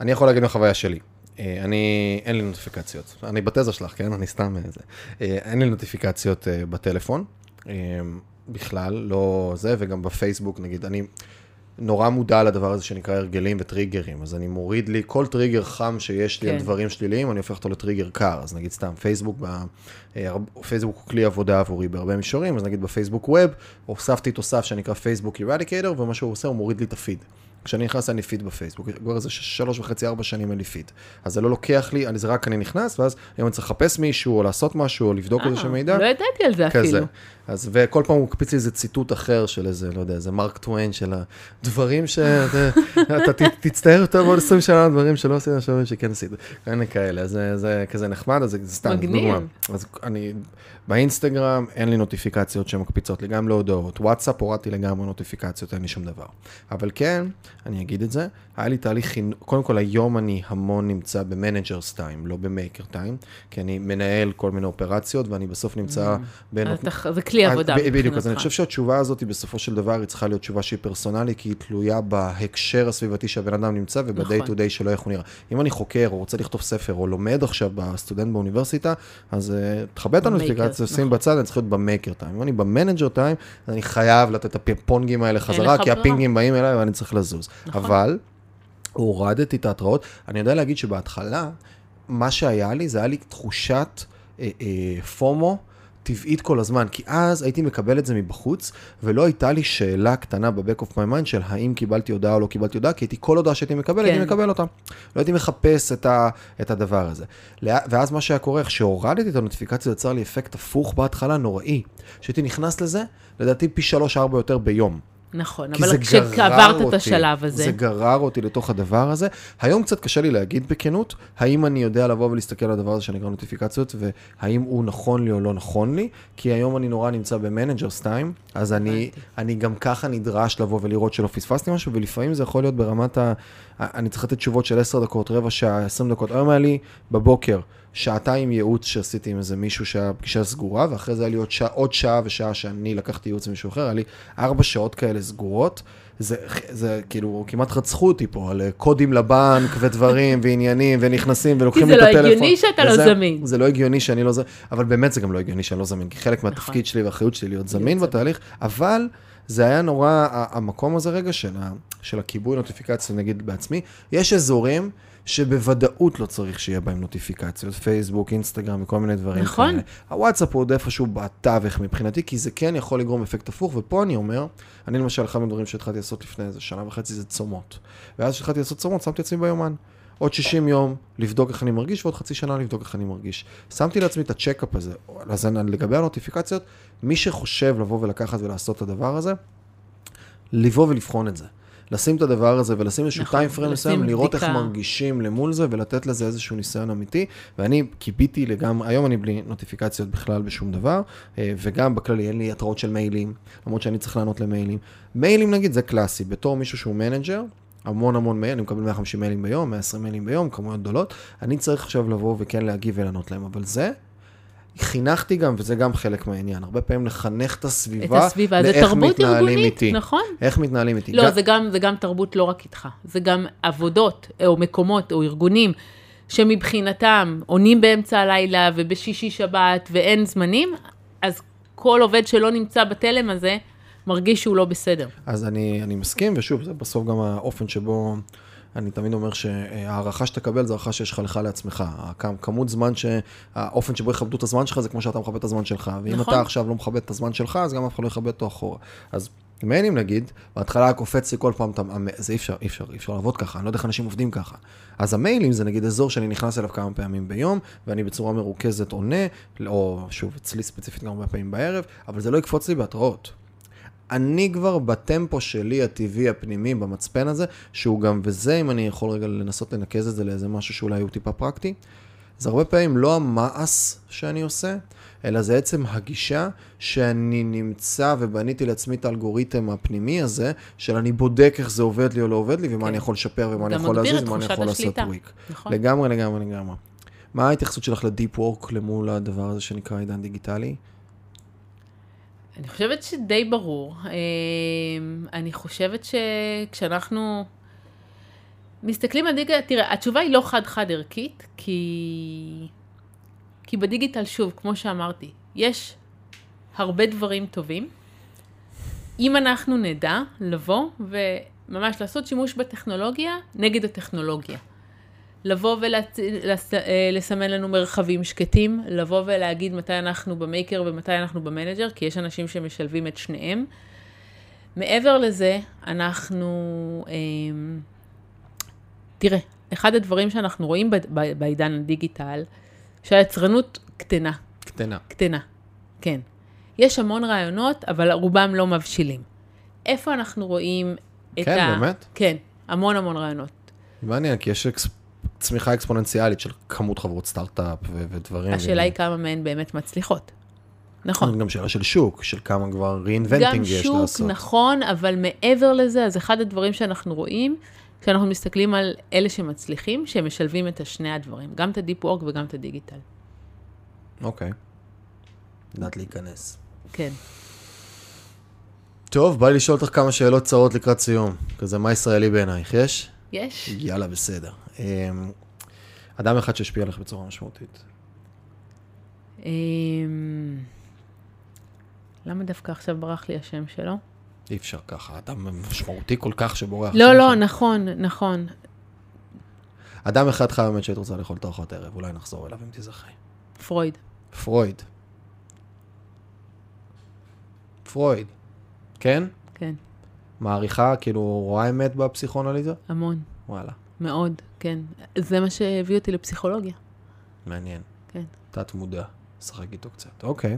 אני יכול להגיד מהחוויה שלי. אה, אני, אין לי נוטיפיקציות. אני בתזה שלך, כן? אני סתם איזה. אין לי נוטיפיקציות אה, בטלפון. אה, בכלל, לא זה, וגם בפייסבוק, נגיד, אני נורא מודע לדבר הזה שנקרא הרגלים וטריגרים. אז אני מוריד לי כל טריגר חם שיש לי כן. על דברים שליליים, אני הופך אותו לטריגר קר. אז נגיד סתם, פייסבוק, ב, אה, פייסבוק הוא כלי עבודה עבורי בהרבה מישורים, אז נגיד בפייסבוק ווב, הוספתי תוסף שנקרא פייסבוק אירדיקטור, ומה שהוא עושה, הוא מוריד לי את הפיד. כשאני נכנס לי פיד בפייסבוק, כבר איזה שלוש וחצי, ארבע שנים אין לי פיד. אז זה לא לוקח לי, אני, זה רק אני נכנס, ואז היום אני צריך לחפש מישהו, או לעשות משהו, או לבדוק איזשהו מידע. לא ידעתי על זה כזה. אפילו. אז וכל פעם הוא מקפיץ לי איזה ציטוט אחר של איזה, לא יודע, איזה מרק טוויין של הדברים שאתה תצטער יותר בעוד 20 שנה דברים שלא עשית, שכן עשית. כאלה, אז זה, זה כזה נחמד, אז זה סתם, מגניב. אז אני, באינסטגרם אין לי נוטיפיקציות שמקפיצות לי, גם להודעות. וואטסאפ הורדתי לגמרי נוטיפיקציות, אין לי שום דבר. אבל כן, אני אגיד את זה, היה לי תהליך חינוך, קודם כל היום אני המון נמצא ב manager's time, לא ב maker time, כי אני מנהל כל מיני אופרציות, ואני בסוף נמצא בין... אז אתה- זה כלי עבודה אז ב- בדיוק, אז אני מבחינתך. חושב שהתשובה הזאת בסופו של דבר, היא צריכה להיות תשובה שהיא פרסונלית, כי היא תלויה בהקשר הסביבתי שהבן אדם נמצא וב-day to day שלו איך הוא נראה. אם אני חוקר, או רוצה לכתוב ספר, או לומד עכשיו בסטודנט באוניברסיטה, אז uh, תכבה את הנוטיפיקציה, שים נכון. בצד, אני צריך להיות ב maker time. אם אני ב manager time, אני חייב לתת את הפינגים האלה חזרה, כי. הפינגים באים אליי ואני צריך לזוז. נכון. אבל, הורדתי את ההתראות. אני יודע להגיד שבהתחלה, מה שהיה לי, זה היה לי תחושת אה, אה, פומו. טבעית כל הזמן, כי אז הייתי מקבל את זה מבחוץ, ולא הייתה לי שאלה קטנה ב-back of my mind של האם קיבלתי הודעה או לא קיבלתי הודעה, כי הייתי כל הודעה שהייתי מקבל, הייתי כן. מקבל אותה. לא הייתי מחפש את, ה, את הדבר הזה. ואז מה שהיה קורה, איך שהורדתי את הנוטיפיקציה, יצר לי אפקט הפוך בהתחלה נוראי. שהייתי נכנס לזה, לדעתי פי שלוש-ארבע יותר ביום. נכון, אבל כשעברת את השלב הזה, זה גרר אותי לתוך הדבר הזה. היום קצת קשה לי להגיד בכנות, האם אני יודע לבוא ולהסתכל על הדבר הזה שנקרא נוטיפיקציות, והאם הוא נכון לי או לא נכון לי, כי היום אני נורא נמצא ב manager's time, אז אני. אני גם ככה נדרש לבוא ולראות שלא פספסתי משהו, ולפעמים זה יכול להיות ברמת ה... אני צריך לתת תשובות של 10 דקות, רבע שעה, 20 דקות. היום היה לי בבוקר שעתיים ייעוץ שעשיתי עם איזה מישהו שהיה פגישה סגורה, ואחרי זה היה לי עוד שעה, עוד שעה ושעה שאני לקחתי ייעוץ ממישהו אחר, היה לי ארבע שעות כאלה סגורות. זה, זה כאילו, כמעט רצחו אותי פה על אה, קודים לבנק ודברים ועניינים ונכנסים ולוקחים זה לי את לא הטלפון. הגיוני שאתה לא זמין. זה לא הגיוני שאני לא זמין, אבל באמת זה גם לא הגיוני שאני לא זמין, כי חלק מהתפקיד שלי והאחריות שלי להיות זמין. בתהליך, אבל זה היה נורא, המקום הזה רגע של, ה, של הכיבוי נוטיפיקציה, נגיד בעצמי, יש אזורים שבוודאות לא צריך שיהיה בהם נוטיפיקציות, פייסבוק, אינסטגרם וכל מיני דברים נכון. כאלה. הוואטסאפ הוא עוד איפשהו בתווך מבחינתי, כי זה כן יכול לגרום אפקט הפוך, ופה אני אומר, אני למשל, אחד מהדברים שהתחלתי לעשות לפני איזה שנה וחצי זה צומות. ואז כשהתחלתי לעשות צומות, שמתי עצמי ביומן. עוד 60 יום לבדוק איך אני מרגיש, ועוד חצי שנה לבדוק איך אני מרגיש. שמתי לעצמי את הצ'קאפ הזה. אז לגבי הנוטיפיקציות, מי שחושב לבוא ולקחת ולעשות את הדבר הזה, לבוא ולבחון את זה. לשים את הדבר הזה ולשים איזשהו נכון, time frame מסוים, לראות איך. מרגישים למול זה ולתת לזה איזשהו ניסיון אמיתי. ואני כיביתי לגמרי, היום אני בלי נוטיפיקציות בכלל בשום דבר, אה, וגם בכללי אין לי התראות של מיילים, למרות שאני צריך לענות למיילים. מיילים נגיד זה קלאסי, בתור מישהו שהוא manager, המון המון מייל, אני מקבל 150 מיילים ביום, 120 מיילים ביום, כמויות גדולות, אני צריך עכשיו לבוא וכן להגיב ולענות להם, אבל זה, חינכתי גם, וזה גם חלק מהעניין, הרבה פעמים לחנך את את הסביבה, הסביבה, זה תרבות ארגונית, איתי. נכון? איך מתנהלים איתי. לא, גם- זה גם, זה גם תרבות לא רק איתך, זה גם עבודות, או מקומות, או ארגונים, שמבחינתם עונים באמצע הלילה ובשישי שבת ואין זמנים, אז כל עובד שלא נמצא בתלם הזה, מרגיש שהוא לא בסדר. אז אני, אני מסכים, ושוב, זה בסוף גם האופן שבו אני תמיד אומר שההערכה שתקבל זה הערכה שיש לך לך לעצמך. הכמות זמן, ש... האופן שבו יכבדו את הזמן שלך זה כמו שאתה מכבד את הזמן שלך. ואם נכון. אתה עכשיו לא מכבד את הזמן שלך, אז גם אף אחד לא יכבד אותו אחורה. אז מיילים נגיד, בהתחלה קופץ לי כל פעם, זה אי אפשר, אי אפשר, אי אפשר לעבוד ככה, אני לא יודע איך אנשים עובדים ככה. אז המיילים זה נגיד אזור שאני נכנס אליו כמה פעמים ביום, ואני בצורה מרוכזת עונה, או שוב, אצלי ספציפית גם הרבה פעמים בערב, אבל זה לא יקפוץ לי בהתראות. אני כבר בטמפו שלי, הטבעי, הפנימי, במצפן הזה, שהוא גם, וזה אם אני יכול רגע לנסות לנקז את זה לאיזה משהו שאולי הוא טיפה פרקטי, זה הרבה פעמים לא המעש שאני עושה, אלא זה עצם הגישה שאני נמצא ובניתי לעצמי את האלגוריתם הפנימי הזה, של אני בודק איך זה עובד לי או לא עובד לי, ומה כן. אני יכול לשפר ומה אני יכול להזיז ומה אני יכול לעשות. טוויק. נכון. לגמרי, לגמרי, לגמרי. מה ההתייחסות שלך לדיפ וורק למול הדבר הזה שנקרא עידן דיגיטלי? אני חושבת שדי ברור. אה, אני חושבת שכשאנחנו מסתכלים על דיגיטל, תראה, התשובה היא לא חד-חד ערכית, כי... כי בדיגיטל, שוב, כמו שאמרתי, יש הרבה דברים טובים. אם אנחנו נדע לבוא וממש לעשות שימוש בטכנולוגיה נגד הטכנולוגיה. לבוא ולסמן לנו מרחבים שקטים, לבוא ולהגיד מתי אנחנו במייקר ומתי אנחנו במנג'ר, כי יש אנשים שמשלבים את שניהם. מעבר לזה, אנחנו... אמ, תראה, אחד הדברים שאנחנו רואים בעידן הדיגיטל, שהיצרנות קטנה, קטנה. קטנה, כן. יש המון רעיונות, אבל רובם לא מבשילים. איפה אנחנו רואים את כן, ה... באמת? כן, המון המון רעיונות. מעניין, כי יש אקס... צמיחה אקספוננציאלית של כמות חברות סטארט-אפ ו- ודברים. השאלה היא כמה מהן באמת מצליחות. נכון. גם שאלה של שוק, של כמה כבר גם reinventing יש שוק, לעשות. נכון, אבל מעבר לזה, אז אחד הדברים שאנחנו רואים, כשאנחנו מסתכלים על אלה שמצליחים, שהם משלבים את השני הדברים, גם את הדיפ וורק וגם את הדיגיטל. אוקיי. לדעת להיכנס. כן. טוב, בא לי לשאול אותך כמה שאלות קצרות לקראת סיום. כזה, מה ישראלי בעינייך? יש? יש? יאללה, בסדר. אמ, אדם אחד שהשפיע עליך בצורה משמעותית. אמ, למה דווקא עכשיו ברח לי השם שלו? אי אפשר ככה, אדם משמעותי כל כך שבורח. לא, לא. נכון, נכון. אדם אחד חי באמת שהיית רוצה לאכול את ארוחת ערב, אולי נחזור אליו אם תזכרי. פרויד. פרויד. פרויד. כן? כן, מעריכה, כאילו, רואה אמת בפסיכואנליזה? המון. וואלה, מאוד, כן. זה מה שהביא אותי לפסיכולוגיה. מעניין. כן. תת מודע. שחק איתו קצת. אוקיי.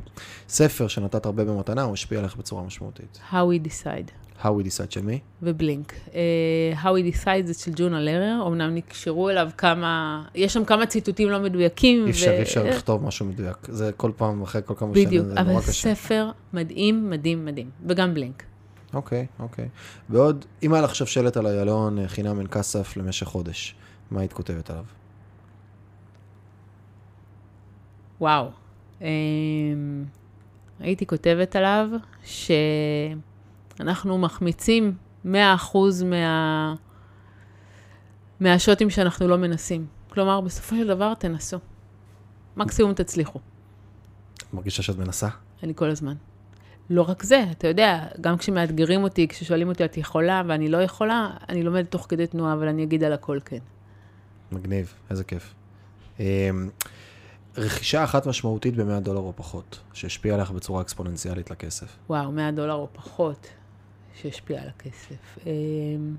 ספר שנתת הרבה במתנה, הוא השפיע עליך בצורה משמעותית. How we decide. How we decide של מי? ובלינק. Uh, How we decide זה של ג'ונה לרר, אמנם נקשרו אליו כמה, יש שם כמה ציטוטים לא מדויקים. אי אפשר, אי אפשר לכתוב משהו מדויק. זה כל פעם, אחרי כל כמה בדיוק, שנים, זה אבל נורא קשה. ספר מדהים, מדהים, מדהים. וגם בלינק. אוקיי, אוקיי. ועוד, אם היה לך עכשיו שלט על איילון אה, חינם אין כסף למשך חודש, מה היית כותבת עליו? וואו. Um, הייתי כותבת עליו שאנחנו מחמיצים 100% מה... מהשוטים שאנחנו לא מנסים. כלומר, בסופו של דבר תנסו. מקסימום תצליחו. מרגישה שאת מנסה? אני כל הזמן. לא רק זה, אתה יודע, גם כשמאתגרים אותי, כששואלים אותי, את יכולה ואני לא יכולה, אני לומדת תוך כדי תנועה, אבל אני אגיד על הכל כן. מגניב, איזה כיף. אה, רכישה אחת משמעותית ב-100 דולר או פחות, שהשפיעה עליך בצורה אקספוננציאלית לכסף. וואו, 100 דולר או פחות, שהשפיע על הכסף. אמ,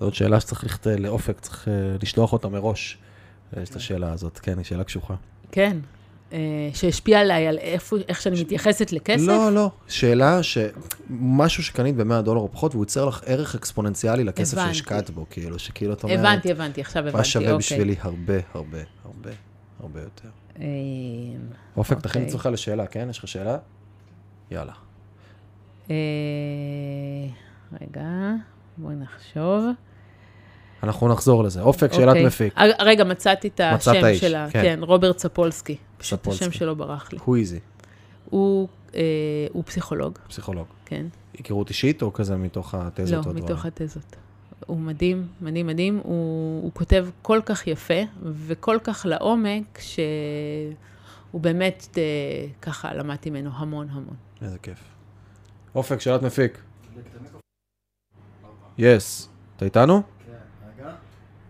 זאת שאלה שצריך לכת... לאופק, צריך אה, לשלוח אותה מראש. יש את השאלה הזאת, כן, היא שאלה קשוחה. כן, אה, שהשפיע עליי, על איפה, איך שאני מתייחסת לכסף. לא, לא, שאלה ש... משהו שקנית ב-100 דולר או פחות, והוא ייצר לך ערך אקספוננציאלי לכסף. שהשקעת בו, כאילו, שכאילו את אומרת, הבנתי, הבנתי, עכשיו הבנתי, מה שווה אוקיי. בשבילי הרבה, הרבה, הרבה, הרבה יותר. אמ, אופק, תכין את אוקיי. עצמך לשאלה, כן? יש לך שאלה? יאללה. אה, רגע, בואי נחשוב. אנחנו נחזור לזה. אופק, שאלת אוקיי. מפיק. רגע, מצאתי את השם שלה, כן. כן, רוברט ספולסקי. פשוט ספולסקי. השם שלו ברח לי. הוא איזי, הוא אה, הוא פסיכולוג, פסיכולוג. כן. היכרות אישית או כזה מתוך התזות לא? מתוך התזות. הוא מדהים, מדהים, מדהים. הוא, הוא כותב כל כך יפה וכל כך לעומק, שהוא באמת, אה, ככה למדתי ממנו המון המון. איזה כיף. אופק, שאלת מפיק. יס. אתה איתנו?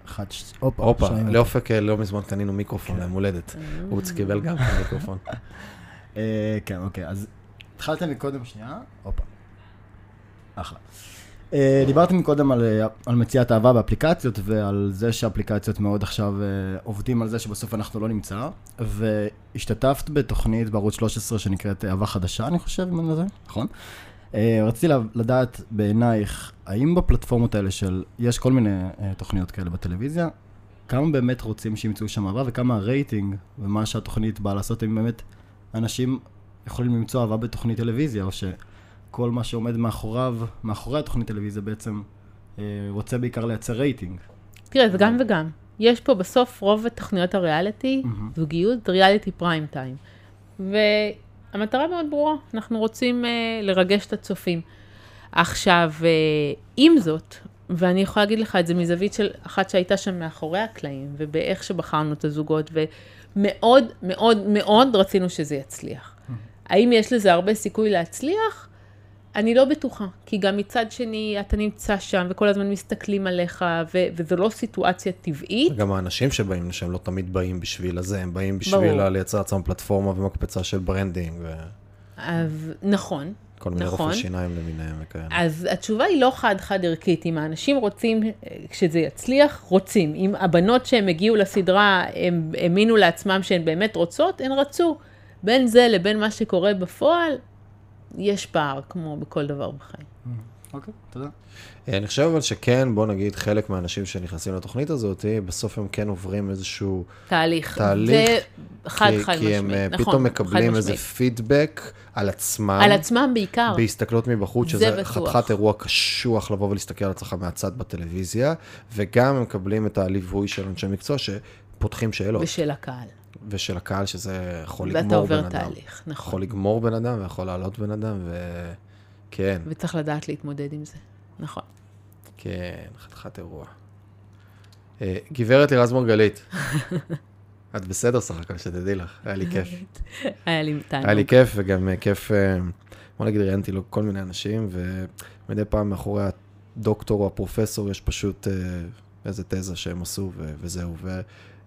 אחד, ש- הופה, הופה. לאופק אה, לא מזמן קנינו מיקרופון ליום הולדת. הוא קיבל גם כן מיקרופון. אה, כן, אוקיי, אז התחלתם מקודם, שנייה, הופה. אחלה. אה, דיברתם מקודם על, אה, על מציאת אהבה באפליקציות ועל זה שאפליקציות מאוד עכשיו אה, עובדים על זה שבסוף אנחנו לא נמצא, והשתתפת בתוכנית בערוץ 13 שנקראת אהבה חדשה, אני חושב, אם אני לא נכון? אה, רציתי לדעת בעינייך, האם בפלטפורמות האלה של, יש כל מיני אה, תוכניות כאלה בטלוויזיה, כמה באמת רוצים שימצאו שם אהבה וכמה הרייטינג ומה שהתוכנית באה לעשות, אם באמת אנשים יכולים למצוא אהבה בתוכנית טלוויזיה, או שכל מה שעומד מאחוריו, מאחורי התוכנית טלוויזיה בעצם אה, רוצה בעיקר לייצר רייטינג. תראה, זה גם וגם. יש פה בסוף רוב תוכניות הריאליטי. זוגיות, ריאליטי פריים טיים. והמטרה מאוד ברורה, אנחנו רוצים uh, לרגש את הצופים. עכשיו, uh, עם זאת, ואני יכולה להגיד לך את זה מזווית של אחת שהייתה שם מאחורי הקלעים, ובאיך שבחרנו את הזוגות, ומאוד מאוד מאוד רצינו שזה יצליח. האם יש לזה הרבה סיכוי להצליח? אני לא בטוחה, כי גם מצד שני, אתה נמצא שם וכל הזמן מסתכלים עליך, ו- וזו לא סיטואציה טבעית. גם האנשים שבאים לשם לא תמיד באים בשביל הזה, הם באים. בשביל לייצר לעצמם פלטפורמה ומקפצה של branding אז, נכון. וכל מיני נכון. רופאי שיניים למיניהם וכאלה. אז התשובה היא לא חד-חד ערכית. אם האנשים רוצים, כשזה יצליח, רוצים. אם הבנות שהם הגיעו לסדרה, הם האמינו לעצמם שהן באמת רוצות, הן רצו. בין זה לבין מה שקורה בפועל, יש פער, כמו בכל דבר בחיים. אוקיי, תודה. אה, אני חושב אבל שכן, בוא נגיד, חלק מהאנשים שנכנסים לתוכנית הזאת, בסוף הם כן עוברים איזשהו... תהליך. תהליך, זה חד כי- חד כי הם אה, משמעית. נכון, פתאום מקבלים איזה משמעית. פידבק על עצמם. על עצמם בעיקר. בהסתכלות מבחוץ, זה שזה. חתיכת אירוע קשוח לבוא ולהסתכל על עצמך מהצד בטלוויזיה, וגם הם מקבלים את הליווי של אנשי מקצוע שפותחים שאלות, ושל הקהל. ושל הקהל שזה יכול ואתה לגמור בן עובר אדם. תהליך, נכון. יכול לגמור בן אדם ויכול לעלות בן אדם, וכן, וצריך לדעת להתמודד עם זה. נכון. כן, חתיכת אירוע. אה, גברת לירז מרגלית, את בסדר סך הכל, שתדעי לך, היה לי כיף. היה לי תענוג. היה לי כיף, וגם אה, כיף, אה, בוא נגיד, ראיינתי לו כל מיני אנשים, ומדי פעם מאחורי הדוקטור או הפרופסור יש פשוט איזה תזה שהם עשו, וזהו.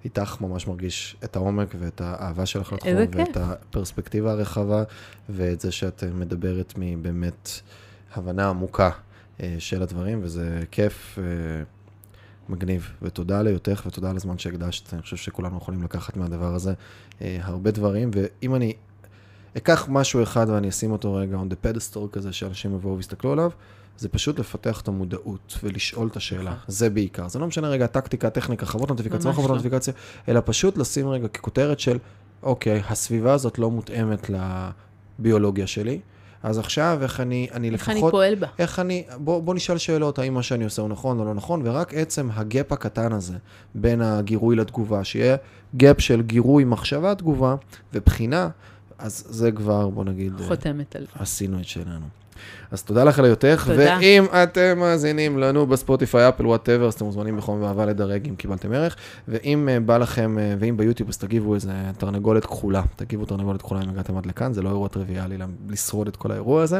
ואיתך ממש מרגיש את העומק ואת האהבה שלך לתחום. ואת הפרספקטיבה הרחבה, ואת זה שאת אה, מדברת מבאמת הבנה עמוקה אה, של הדברים, וזה כיף. אה, מגניב, ותודה להיותך ותודה על הזמן שהקדשת, אני חושב שכולנו יכולים לקחת מהדבר הזה אה, הרבה דברים, ואם אני אקח משהו אחד ואני אשים אותו רגע on the pedestal כזה, שאנשים יבואו ויסתכלו עליו, זה פשוט לפתח את המודעות ולשאול את השאלה, זה בעיקר. זה לא משנה רגע טקטיקה, טכניקה, חוות נוטיפיקציה, לא חוות לא. נוטיפיקציה, אלא פשוט לשים רגע ככותרת של, אוקיי, הסביבה הזאת לא מותאמת לביולוגיה שלי, אז עכשיו איך אני, אני איך אני לפחות... פועל בה. איך אני, בוא, בוא נשאל שאלות, האם מה שאני עושה הוא נכון או לא נכון, ורק עצם ה gap הקטן הזה בין הגירוי לתגובה, שיהיה gap של גירוי, מחשבה, תגובה ובחינה, אז זה כבר, בוא נגיד, אה, חותמת על זה. עשינו את שלנו. אז תודה לך על היותך, תודה. ואם אתם מאזינים לנו בספוטיפיי, אפל, whatever, אז אתם מוזמנים בחום ואהבה לדרג אם קיבלתם ערך, ואם אה, בא לכם, אה, ואם ביוטיוב, אז תגיבו איזה תרנגולת כחולה, תגיבו תרנגולת כחולה אם הגעתם עד לכאן, זה לא אירוע טריוויאלי לשרוד את כל האירוע הזה,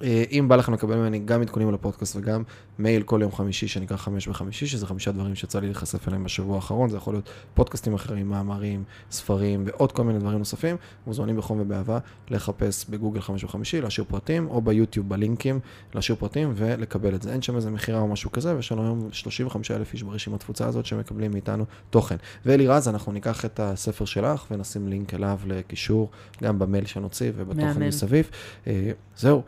ואם בא לכם לקבל ממני גם עדכונים על הפודקאסט וגם מייל כל יום חמישי שנקרא חמש בחמישי, שזה חמישה דברים שיצא לי להיחשף אליהם בשבוע האחרון, זה יכול להיות פודקאסטים אחרים, מאמרים, ספרים ועוד כל מיני דברים נוספים, מוזמנים בחום ובאהבה לחפש בגוגל חמש בחמישי, להשאיר פרטים, או ביוטיוב בלינקים, להשאיר פרטים ולקבל את זה. אין שם איזה מכירה או משהו כזה, ויש לנו היום 35 אלף איש ברשימת תפוצה הזאת שמקבלים מאיתנו תוכן. ואלירז, אנחנו ניקח את הספר שלך ונשים לינק אליו לקישור, גם במייל שנוציא ובתוכן. מסביב. אה, זהו,